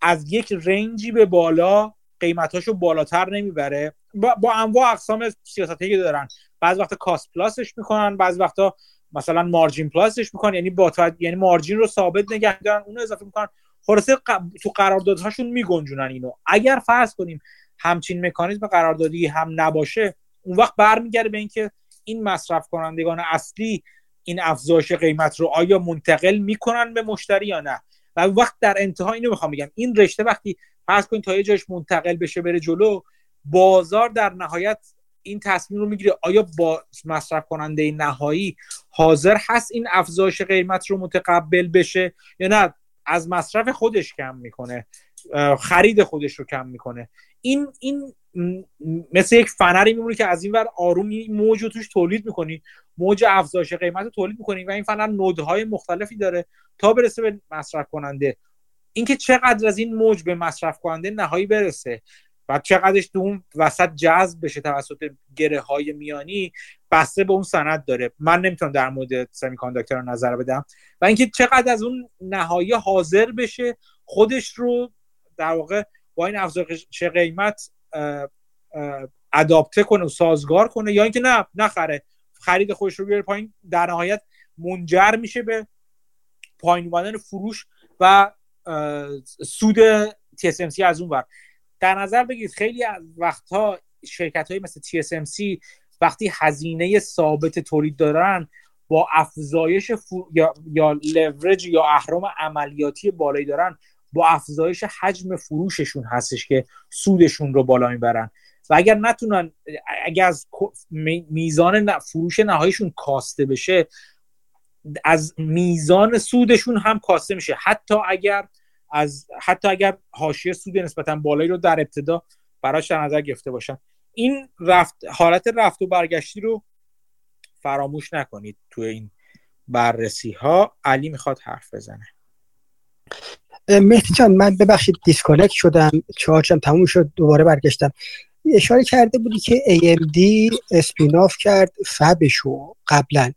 از یک رنجی به بالا قیمتاشو بالاتر نمی‌بره. با, با انواع اقسام سیاستی دارن. بعض وقتا کاست پلاسش می‌کنن بعض وقتا مثلا مارجین پلاسش می‌کنن یعنی با یعنی مارجین رو ثابت نگه دارن اونو اضافه می‌کنن. خلاصه تو قراردادهاشون میگنجونن اینو. اگر فرض کنیم همچین مکانیزم قراردادی هم نباشه اون وقت برمیگرده به اینکه این مصرف کنندگان اصلی این افزایش قیمت رو آیا منتقل می‌کنن به مشتری یا نه؟ و وقت در انتها اینو می‌خوام بگم. این رشته وقتی فرض کنید تا یه جاش منتقل بشه بره جلو بازار در نهایت این تصمیم رو می‌گیره آیا با مصرف کننده نهایی حاضر هست این افزایش قیمت رو متقبل بشه یا نه؟ از مصرف خودش کم می‌کنه. خرید خودش رو کم می‌کنه. این این مثل یک فنری میمونه که از این ور آروم موج رو توش تولید می‌کنی. موج افزایش قیمت رو تولید می‌کنی و این فنر نودهای مختلفی داره تا برسه به مصرف کننده اینکه چقدر از این موج به مصرف کننده نهایی برسه. و چقدرش تو اون وسط جذب بشه توسط گره های میانی بسته به اون سند داره. من نمی‌تونم در مورد سمی کانداکتور نظر بدم. و اینکه چقدر از اون نهایی حاضر بشه خودش رو در واقع با این افزایش قیمت اداپته کنه و سازگار کنه یا اینکه نه نخره. خرید خودش رو بیاره پایین. در نهایت منجر میشه به پایین اومدن فروش و سود TSMC از اون ور. در نظر بگیرید خیلی از وقتها شرکت های مثل TSMC وقتی هزینه ثابت تولید دارن با افزایش یا یا لورج یا اهرام عملیاتی بالایی دارن با افزایش حجم فروششون هستش که سودشون رو بالا می‌برن. و اگر نتونن اگر از میزان فروش نهاییشون کاسته بشه از میزان سودشون هم کاسته میشه. حتی اگر از حتی اگر حاشیه سود نسبتا بالایی رو در ابتدا براش در نظر گرفته باشن. این رفت حالت رفت و برگشتی رو فراموش نکنید تو این بررسی ها علی می‌خواد حرف بزنه. مهدی جان من ببخشید دیسکانکت شدم. charge م تموم شد دوباره برگشتم. اشاره کرده بودی که AMD spin off کرد fab شو قبلا.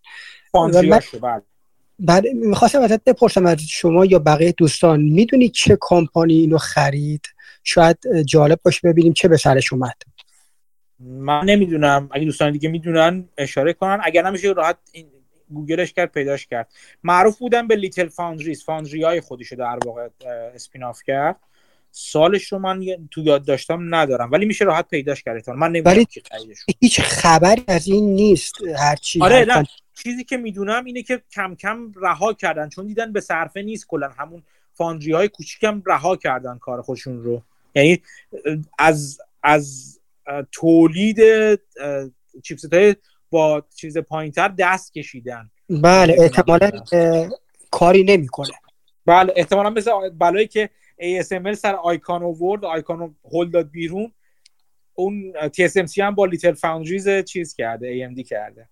بعد می‌خواستم ازت بپرسم از شما یا بقیه دوستان می‌دونید چه کمپانی اینو خرید؟ شاید جالب باشه ببینیم چه به سرش اومد. من نمی‌دونم. اگه دوستان دیگه می‌دونن اشاره کنن. اگر نمیشه راحت این گوگلش کرد پیداش کرد. معروف بودن به Little Foundries foundry های خودشو در واقع اسپیناف کرد. سالش رو من تو یاد داشتم ندارم. ولی میشه راحت پیداش کرد. من نمی‌دونم هیچ خبری از این نیست هرچی آره نه. چیزی که می‌دونم اینه که کم کم رها کردن چون دیدن به صرفه نیست کلا. همون فاندری های کوچیکم رها کردن کار خودشون رو. یعنی از از تولید چیپست های با چیز پایینتر دست کشیدن. بله احتمالا کاری نمی‌کنه. بله احتمالا مثل بلایی که ASML سر نیکون آورد نیکون هول داد بیرون اون TSMC هم با Little Foundries چیز کرده AMD کرده.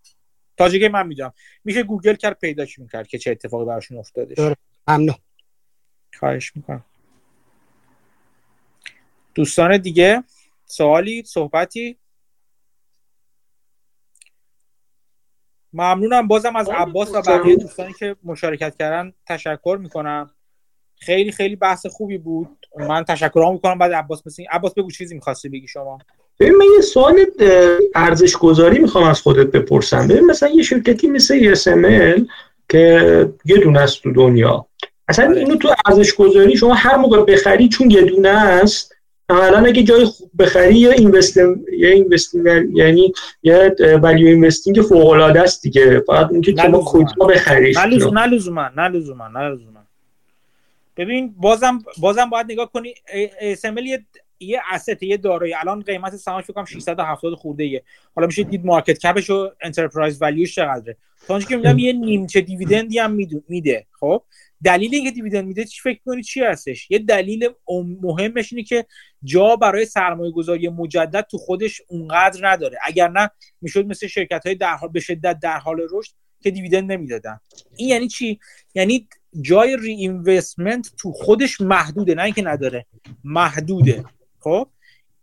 تا که من می‌دونم. میشه گوگل کرد پیداش می‌کرد که چه اتفاقی براشون افتاده ممنون. خواهش می‌کنم. دوستان دیگه سوالی صحبتی؟ ممنونم. بازم از عباس و بقیه دوستانی که مشارکت کردن تشکر می‌کنم. خیلی خیلی بحث خوبی بود. من تشکر می‌کنم. بعد عباس مثل عباس بگو چیزی می‌خواستی بگی شما. ببین من یه سوال ارزش گذاری می‌خوام از خودت بپرسم. ببین مثلا یه شرکتی مثل ESML که یه دونه است تو دنیا اصلا بله. اینو تو ارزش گذاری شما هر موقع بخری چون یه دونه است عملا اگه جای خوب بخری یه اینوستم یه اینوستینگ یعنی یه value investing فوق العاده است دیگه. فقط اینکه شما کجا بخریش نه لزوما نه لزوما نه لزوما ببین بازم بازم باید نگاه کنی ASML یه یه asset یه دارایی. الان قیمت سهامش فکر کنم 670 خورده ایه حالا میشه دید market cap ش و enterprise value ش چقدره. تا که میگم یه نیمچه dividend ی هم میده. خب؟ دلیل اینکه dividend میده چی فکر کنی چی هستش؟ یه دلیل مهمش اینه که جا برای سرمایه گذاری مجدد تو خودش اونقدر نداره. اگر نه می‌شد مثل شرکت های در حال به شدت در حال رشد که دیویدند نمی‌دادن. این یعنی چی؟ یعنی جای ری اینوستمنت تو خودش محدوده نه اینکه نداره. محدوده. خب؟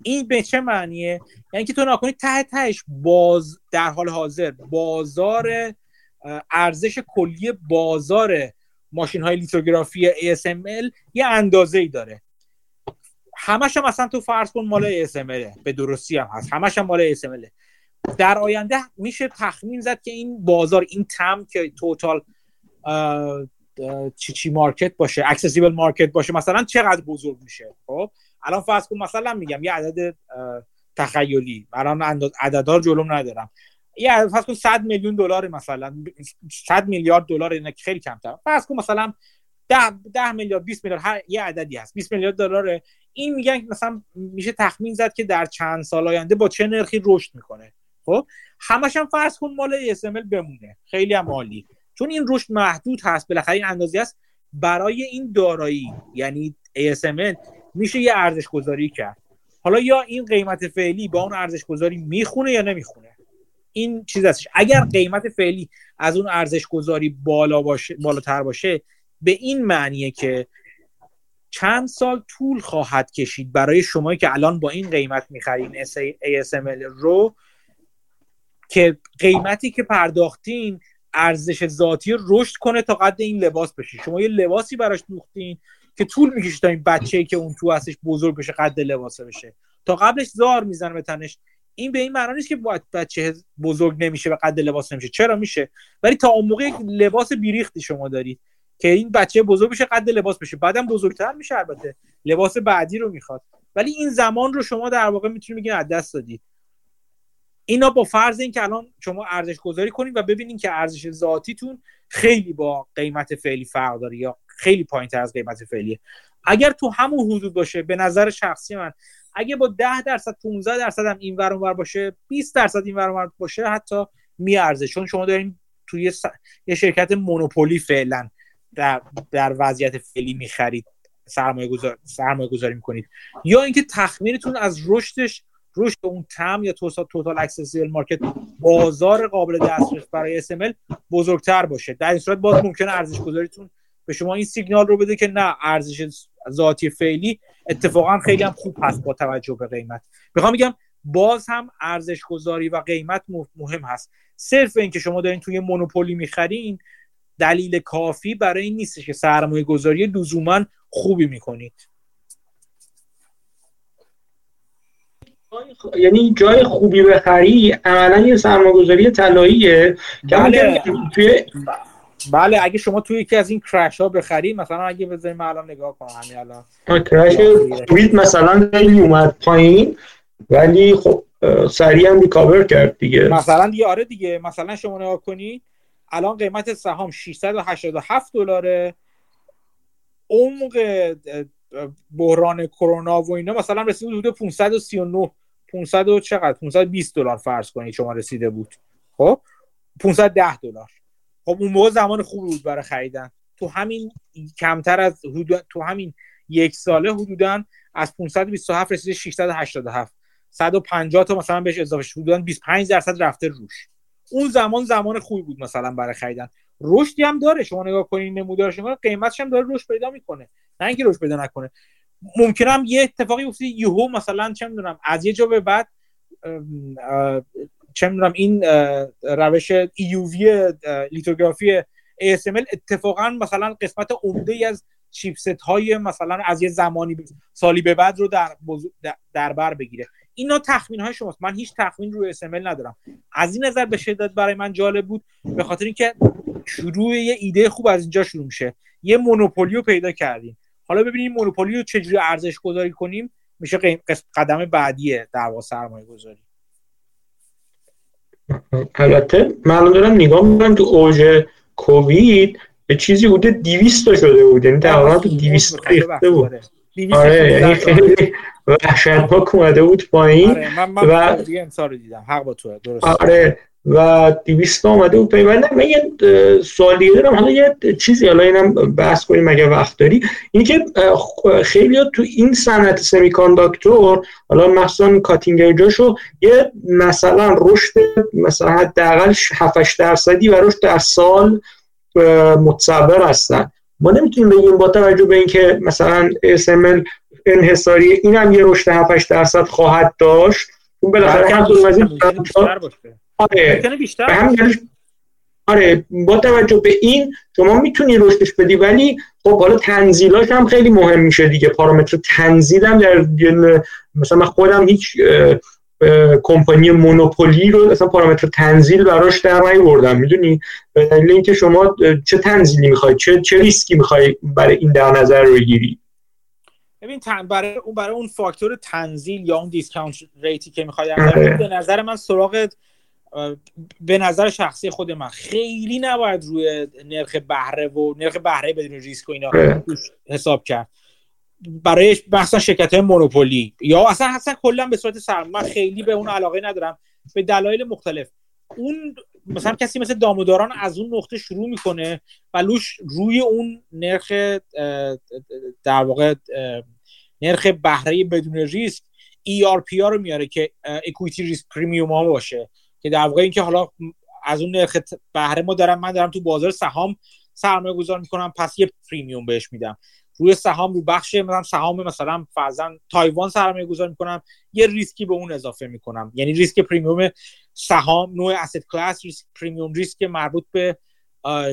این به چه معنیه؟ یعنی که تو نکنی ته تهش باز در حال حاضر بازار ارزش کلی بازار ماشین های لیتوگرافی ASML یه اندازه ای داره. همش هم اصلا تو فرض کن مال ASML به درستی هم هست. همش هم مال ASML در آینده میشه تخمین زد که این بازار این TAM که total چی چی market باشه accessible market باشه مثلا چقدر بزرگ میشه؟ خب؟ الان فرض کن مثلا میگم یه عدد تخیلی. الان عددها جلوم ندارم. یه فرض کن 100 میلیون دلار مثلا. 100 میلیارد دلار اینا خیلی کمتر فرض کن مثلا 10 10 میلیارد 20 میلیارد هر یه عددی هست. 20 میلیارد دلار این میگن مثلا میشه تخمین زد که در چند سال آینده با چه نرخی رشد می‌کنه. خب؟ همش هم فرض کن مال ASML بمونه. خیلی هم عالی. چون این رشد محدود هست. بالاخره این اندازه است برای این دارایی. یعنی ASML میشه یه ارزش گذاری کرد. حالا یا این قیمت فعلی با اون ارزش گذاری می‌خونه یا نمی‌خونه؟ این چیز هستش. اگر قیمت فعلی از اون ارزش گذاری بالا باشه بالاتر باشه به این معنیه که چند سال طول خواهد کشید برای شما که الان با این قیمت می‌خرین ASML رو که قیمتی که پرداختین ارزش ذاتی رشد کنه تا قد این لباس بشه. شما یه لباسی براش دوختین که طول می‌کشه تا این بچه که اون تو هستش بزرگ بشه قد لباسه بشه. تا قبلش زار می‌زنه به تنش. این به این معنی نیست که بچه بزرگ نمیشه و قد لباس نمیشه. چرا میشه؟ ولی تا اون موقع لباس بیریختی شما دارید که این بچه بزرگ بشه قد لباس بشه. بعدم بزرگتر میشه البته. لباس بعدی رو می‌خواد. ولی این زمان رو شما در واقع می‌تونید بگین از دست دادید. اینا با فرض اینکه الان شما ارزش گذاری کنید و ببینید که ارزش ذاتیتون خیلی با قیمت فعلی فرق داره یا خیلی پایین تر از قیمت فعلیه. اگر تو همون حدود باشه به نظر شخصی من اگه با 10 درصد 15 درصد هم این ور باشه 20 درصد این ور باشه حتی میارزه. چون شما دارین توی یه شرکت monopoly فعلا در, در وضعیت فعلی می‌خرید سرمایه, گذار... سرمایه گذاری می‌کنید. یا اینکه تخمینتون از رشدش رشد اون TAM یا total accessible market بازار قابل دسترس برای ASML بزرگتر باشه. در این صورت باز ممکنه ارزش گذاریتون به شما این سیگنال رو بده که نه ارزش ذاتی فعلی اتفاقا خیلی هم خوب هست با توجه به قیمت. می‌خوام بگم باز هم ارزش گذاری و قیمت مهم هست. صرف اینکه شما دارین توی مونوپولی می‌خرین دلیل کافی برای این نیستش که سرمایه گذاری لزوما خوبی می‌کنید. یعنی جای خوبی بخری عملا یه سرمایه‌گذاری طلاییه که بله. توی بله اگه شما توی یکی از این کرش ها بخری مثلا اگه بذاریم من الان نگاه کنم همین الان. کرش تویت مثلا خیلی اومد پایین ولی خب سریع هم ریکاور کرد دیگه. مثلا دیگه آره دیگه. مثلا شما نگاه کنید الان قیمت سهام 687 دلاره. عمق بحران کرونا و اینا مثلا رسید حدود 539 500 و چقدر؟ 520 دلار فرض کنید شما رسیده بود. خب؟ 510 دلار. خب اون موقع زمان خوبی بود برای خریدن. تو همین کمتر از حدود تو همین یک ساله حدودا از 527 رسیده 687 150 تا مثلا بهش اضافه شد. حدودا 25 درصد رفته روش. اون زمان زمان خوبی بود مثلا برای خریدن. رشدی هم داره. شما نگاه کنین نمودارش نگاه قیمتش هم داره رشد پیدا می‌کنه. نه اینکه رشد پیدا نکنه. ممکنه هم یه اتفاقی بیفته یهو مثلا چه می‌دونم از یه جا به بعد چه می‌دونم این روش EUV لیتوگرافی ASML اتفاقا مثلا قسمت عمده از چیپست های مثلا از یه زمانی سالی به بعد رو در, در بر بگیره. اینا تخمین های شماست. من هیچ تخمین روی اسمل ندارم. از این نظر به شدت برای من جالب بود. به خاطر اینکه شروع یه ایده خوب از اینجا شروع میشه. یه مونوپولی رو پیدا کردیم. حالا ببینیم مونوپولی رو چجوری ارزش گذاری کنیم. میشه قدم بعدیه در سرمایه گذاری البته من دارم نگاه می‌کنم تو اوج کووید به چیزی بوده 200 تا شده بود. یعنی در واقع 200 ریخته بود. آره یعنی وحشتناک اومده بود پایین آره من, من و دیگه رو دیدم حق با تو درست. آره و 200 آمده بود پایین. من من یه سوال دیگه دارم. حالا یه چیزی حالا اینم بحث کنیم اگه وقت داری. اینکه خیلی تو این صنعت سمی کانداکتور حالا مثلا کاتینگ جاشو یه مثلا رشد مثلا حداقل 7 درصدی و رشد در سال متصور هستن. ما نمی‌تونیم بگیم با توجه به اینکه مثلا SML انحصاری این هم یه رشد 7 درصد خواهد داشت. اون بالاخره هم از این آره. آره. با توجه به این شما می‌تونی رشدش بدی ولی خب حالا تنزیلاش هم خیلی مهم میشه دیگه. پارامتر تنزیل هم در مثلا من خودم هیچ کمپانی monopoly رو اصلا پارامتر تنزیل براش در بردم می‌دونی به دلیل اینکه شما چه تنزیلی می‌خوای چه چه ریسکی می‌خوای برای این در نظر رو بگیری ببین برای اون برای اون فاکتور تنزیل یا اون discount rate ی که می‌خوای آره. به نظر من سراغ به نظر شخصی خود من خیلی نباید روی نرخ بهره و نرخ بهره بدون ریسک و اینا آره. حساب کرد برای مثلا شرکت های مونوپولی. یا اصلا اصلا کلا به صورت سرمایه خیلی به اون علاقه ندارم. به دلایل مختلف. اون مثلا کسی مثل داموداران از اون نقطه شروع می‌کنه و لوش روی اون نرخ در واقع نرخ بهره بدون ریسک ERP ها رو میاره که equity risk premium ها باشه. که در واقع اینکه حالا از اون نرخ بهره ما دارم من دارم تو بازار سهام سرمایه گذار می‌کنم پس یه premium بهش میدم. روی سهام رو بخش مثلا سهام مثلا فرضاً تایوان سرمایه گذاری می‌کنم. یه ریسکی به اون اضافه می‌کنم. یعنی risk premium سهام نوع asset class risk premium ریسک مربوط به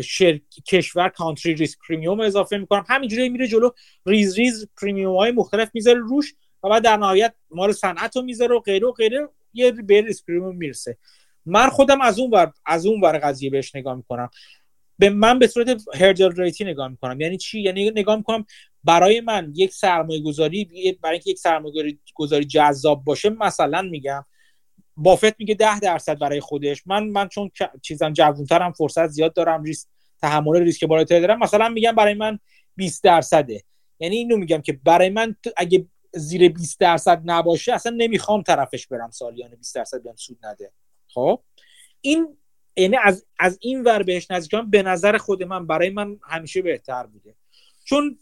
شر... کشور country risk premium اضافه می‌کنم. همینجوری میره جلو. ریز ریز premium های مختلف می‌ذاره روش و بعد در نهایت مال صنعت رو می‌ذاره و غیره و غیره. یه به risk premium می‌رسه. من خودم از اون بر از اون بر قضیه بهش نگاه می‌کنم. به من به صورت hurdle rate ی نگاه می‌کنم. یعنی چی؟ یعنی نگاه می‌کنم برای من یک سرمایه گذاری برای اینکه یک سرمایه گذاری جذاب باشه مثلا میگم بافت میگه ده درصد برای خودش. من من چون چیزم جوونترم فرصت زیاد دارم ریسک تحمل ریسک بالاتری دارم مثلا میگم برای من 20 درصده. یعنی اینو میگم که برای من اگه زیر 20 درصد نباشه اصلا نمی‌خوام طرفش برم سالیانه 20 درصد بهم سود نده. خب؟ این یعنی از, از این ور بهش نزدیکم به نظر خود من برای من همیشه بهتر بوده. چون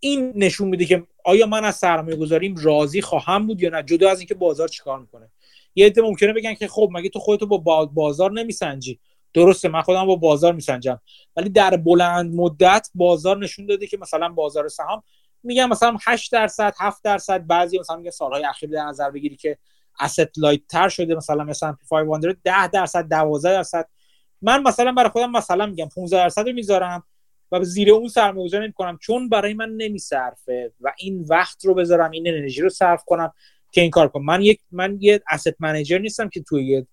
این نشون میده که آیا من از سرمایه گذاریم راضی خواهم بود یا نه جدا از اینکه بازار چیکار می‌کنه. یه عده ممکنه بگن که خب مگه تو خودتو با بازار نمیسنجی؟ درسته من خودم با بازار میسنجم. ولی در بلند مدت بازار نشون داده که مثلا بازار سهام میگم مثلا 8 درصد 7 درصد بعضی مثلا میگه سالهای اخیر در نظر بگیری که asset لایت تر شده مثلا مثلا 500 10 درصد 12 درصد. من مثلا برای خودم مثلا میگم 15 درصد رو می‌ذارم و زیر اون سرمایه‌گذاری نمی‌کنم چون برای من نمیصرفه و این وقت رو بذارم این انرژی رو صرف کنم که این کار کنم. من یک من یه asset manager نیستم که توی یه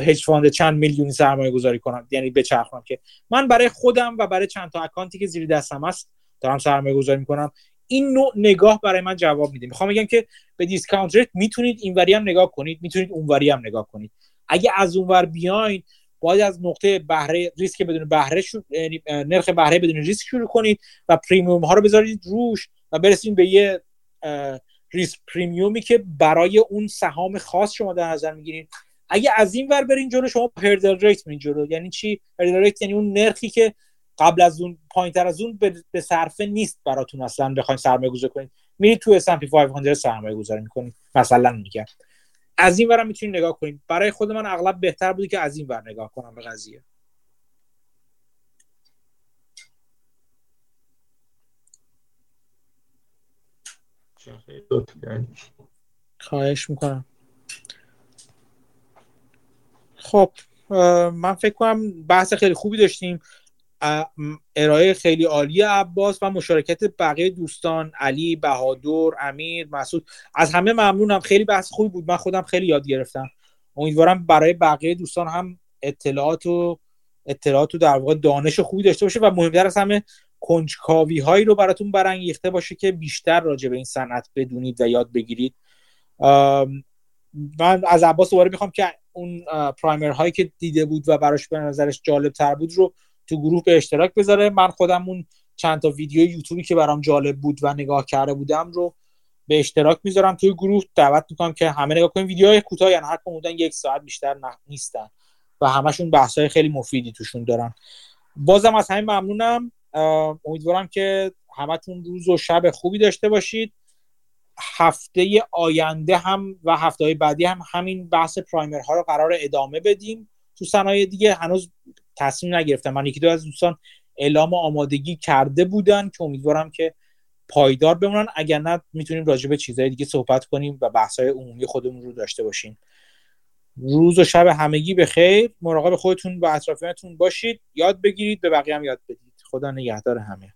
hedge fund چند میلیونی سرمایه گذاری کنم یعنی بچرخونم که. من برای خودم و برای چند تا account ی که زیر دستم هست دارم سرمایه گذاری می‌کنم. این نوع نگاه برای من جواب میده. می‌خوام بگم که به discount rate می‌تونید اینوری هم نگاه کنید می‌تونید اونوری هم نگاه کنید. اگه از اونور بیاین باید از نقطه بهره ریسک بدون بهره یعنی نرخ بهره بدون ریسک شروع کنید و premium ها رو بذارید روش و برسید به یه risk premium ی که برای اون سهام خاص شما در نظر می‌گیرید. اگه از این ور برین جلو شما hurdle rate میرین جلو. یعنی چی؟ hurdle rate یعنی اون نرخی که قبل از اون پایین تر از اون به صرفه نیست براتون اصلا بخواید سرمایه گذاری کنید میرید تو S&P 500 سرمایه گذاری می‌کنید مثلا میگم. از این ورم می‌تونید نگاه کنید برای خود من اغلب بهتر بودی که از این ور نگاه کنم به قضیه. خواهش می‌کنم. خب من فکر کنم بحث خیلی خوبی داشتیم. ارائه خیلی عالی عباس و مشارکت بقیه دوستان علی بهادر امیر مسعود. از همه ممنونم. خیلی بحث خوبی بود. من خودم خیلی یاد گرفتم. امیدوارم برای بقیه دوستان هم اطلاعات و اطلاعات و در واقع دانش خوبی داشته باشه و مهمتر از همه کنجکاوی هایی رو براتون برانگیخته باشه که بیشتر راجع به این صنعت بدونید و یاد بگیرید. من از عباس دوباره می‌خوام که اون پرایمر هایی که دیده بود و براش به نظرش جالب تر بود رو تو گروه به اشتراک بذاره. من خودم اون چند تا ویدیو یوتیوبی که برام جالب بود و نگاه کرده بودم رو به اشتراک می‌ذارم. توی گروه دعوت می‌کنم که همه نگاه کنیم ویدیوهای کوتاه یعنی هر کدوم یک ساعت بیشتر نیستن و همشون بحثای خیلی مفیدی توشون دارن. بازم از همین ممنونم. امیدوارم که همتون روز و شب خوبی داشته باشید. هفته آینده هم و هفته بعدی هم همین بحث پرایمر ها رو قرار ادامه بدیم. تو صنایع دیگه هنوز تصمیم نگرفتم من یکی دو از دوستان اعلام آمادگی کرده بودن که امیدوارم که پایدار بمونن. اگر نه می‌تونیم راجع به چیزهای دیگه صحبت کنیم و بحث‌های عمومی خودمون رو داشته باشیم. روز و شب همگی به خیر مراقب خودتون و اطرافیانتون باشید. یاد بگیرید. به بقیه هم یاد بدید. خدا نگهدار همه.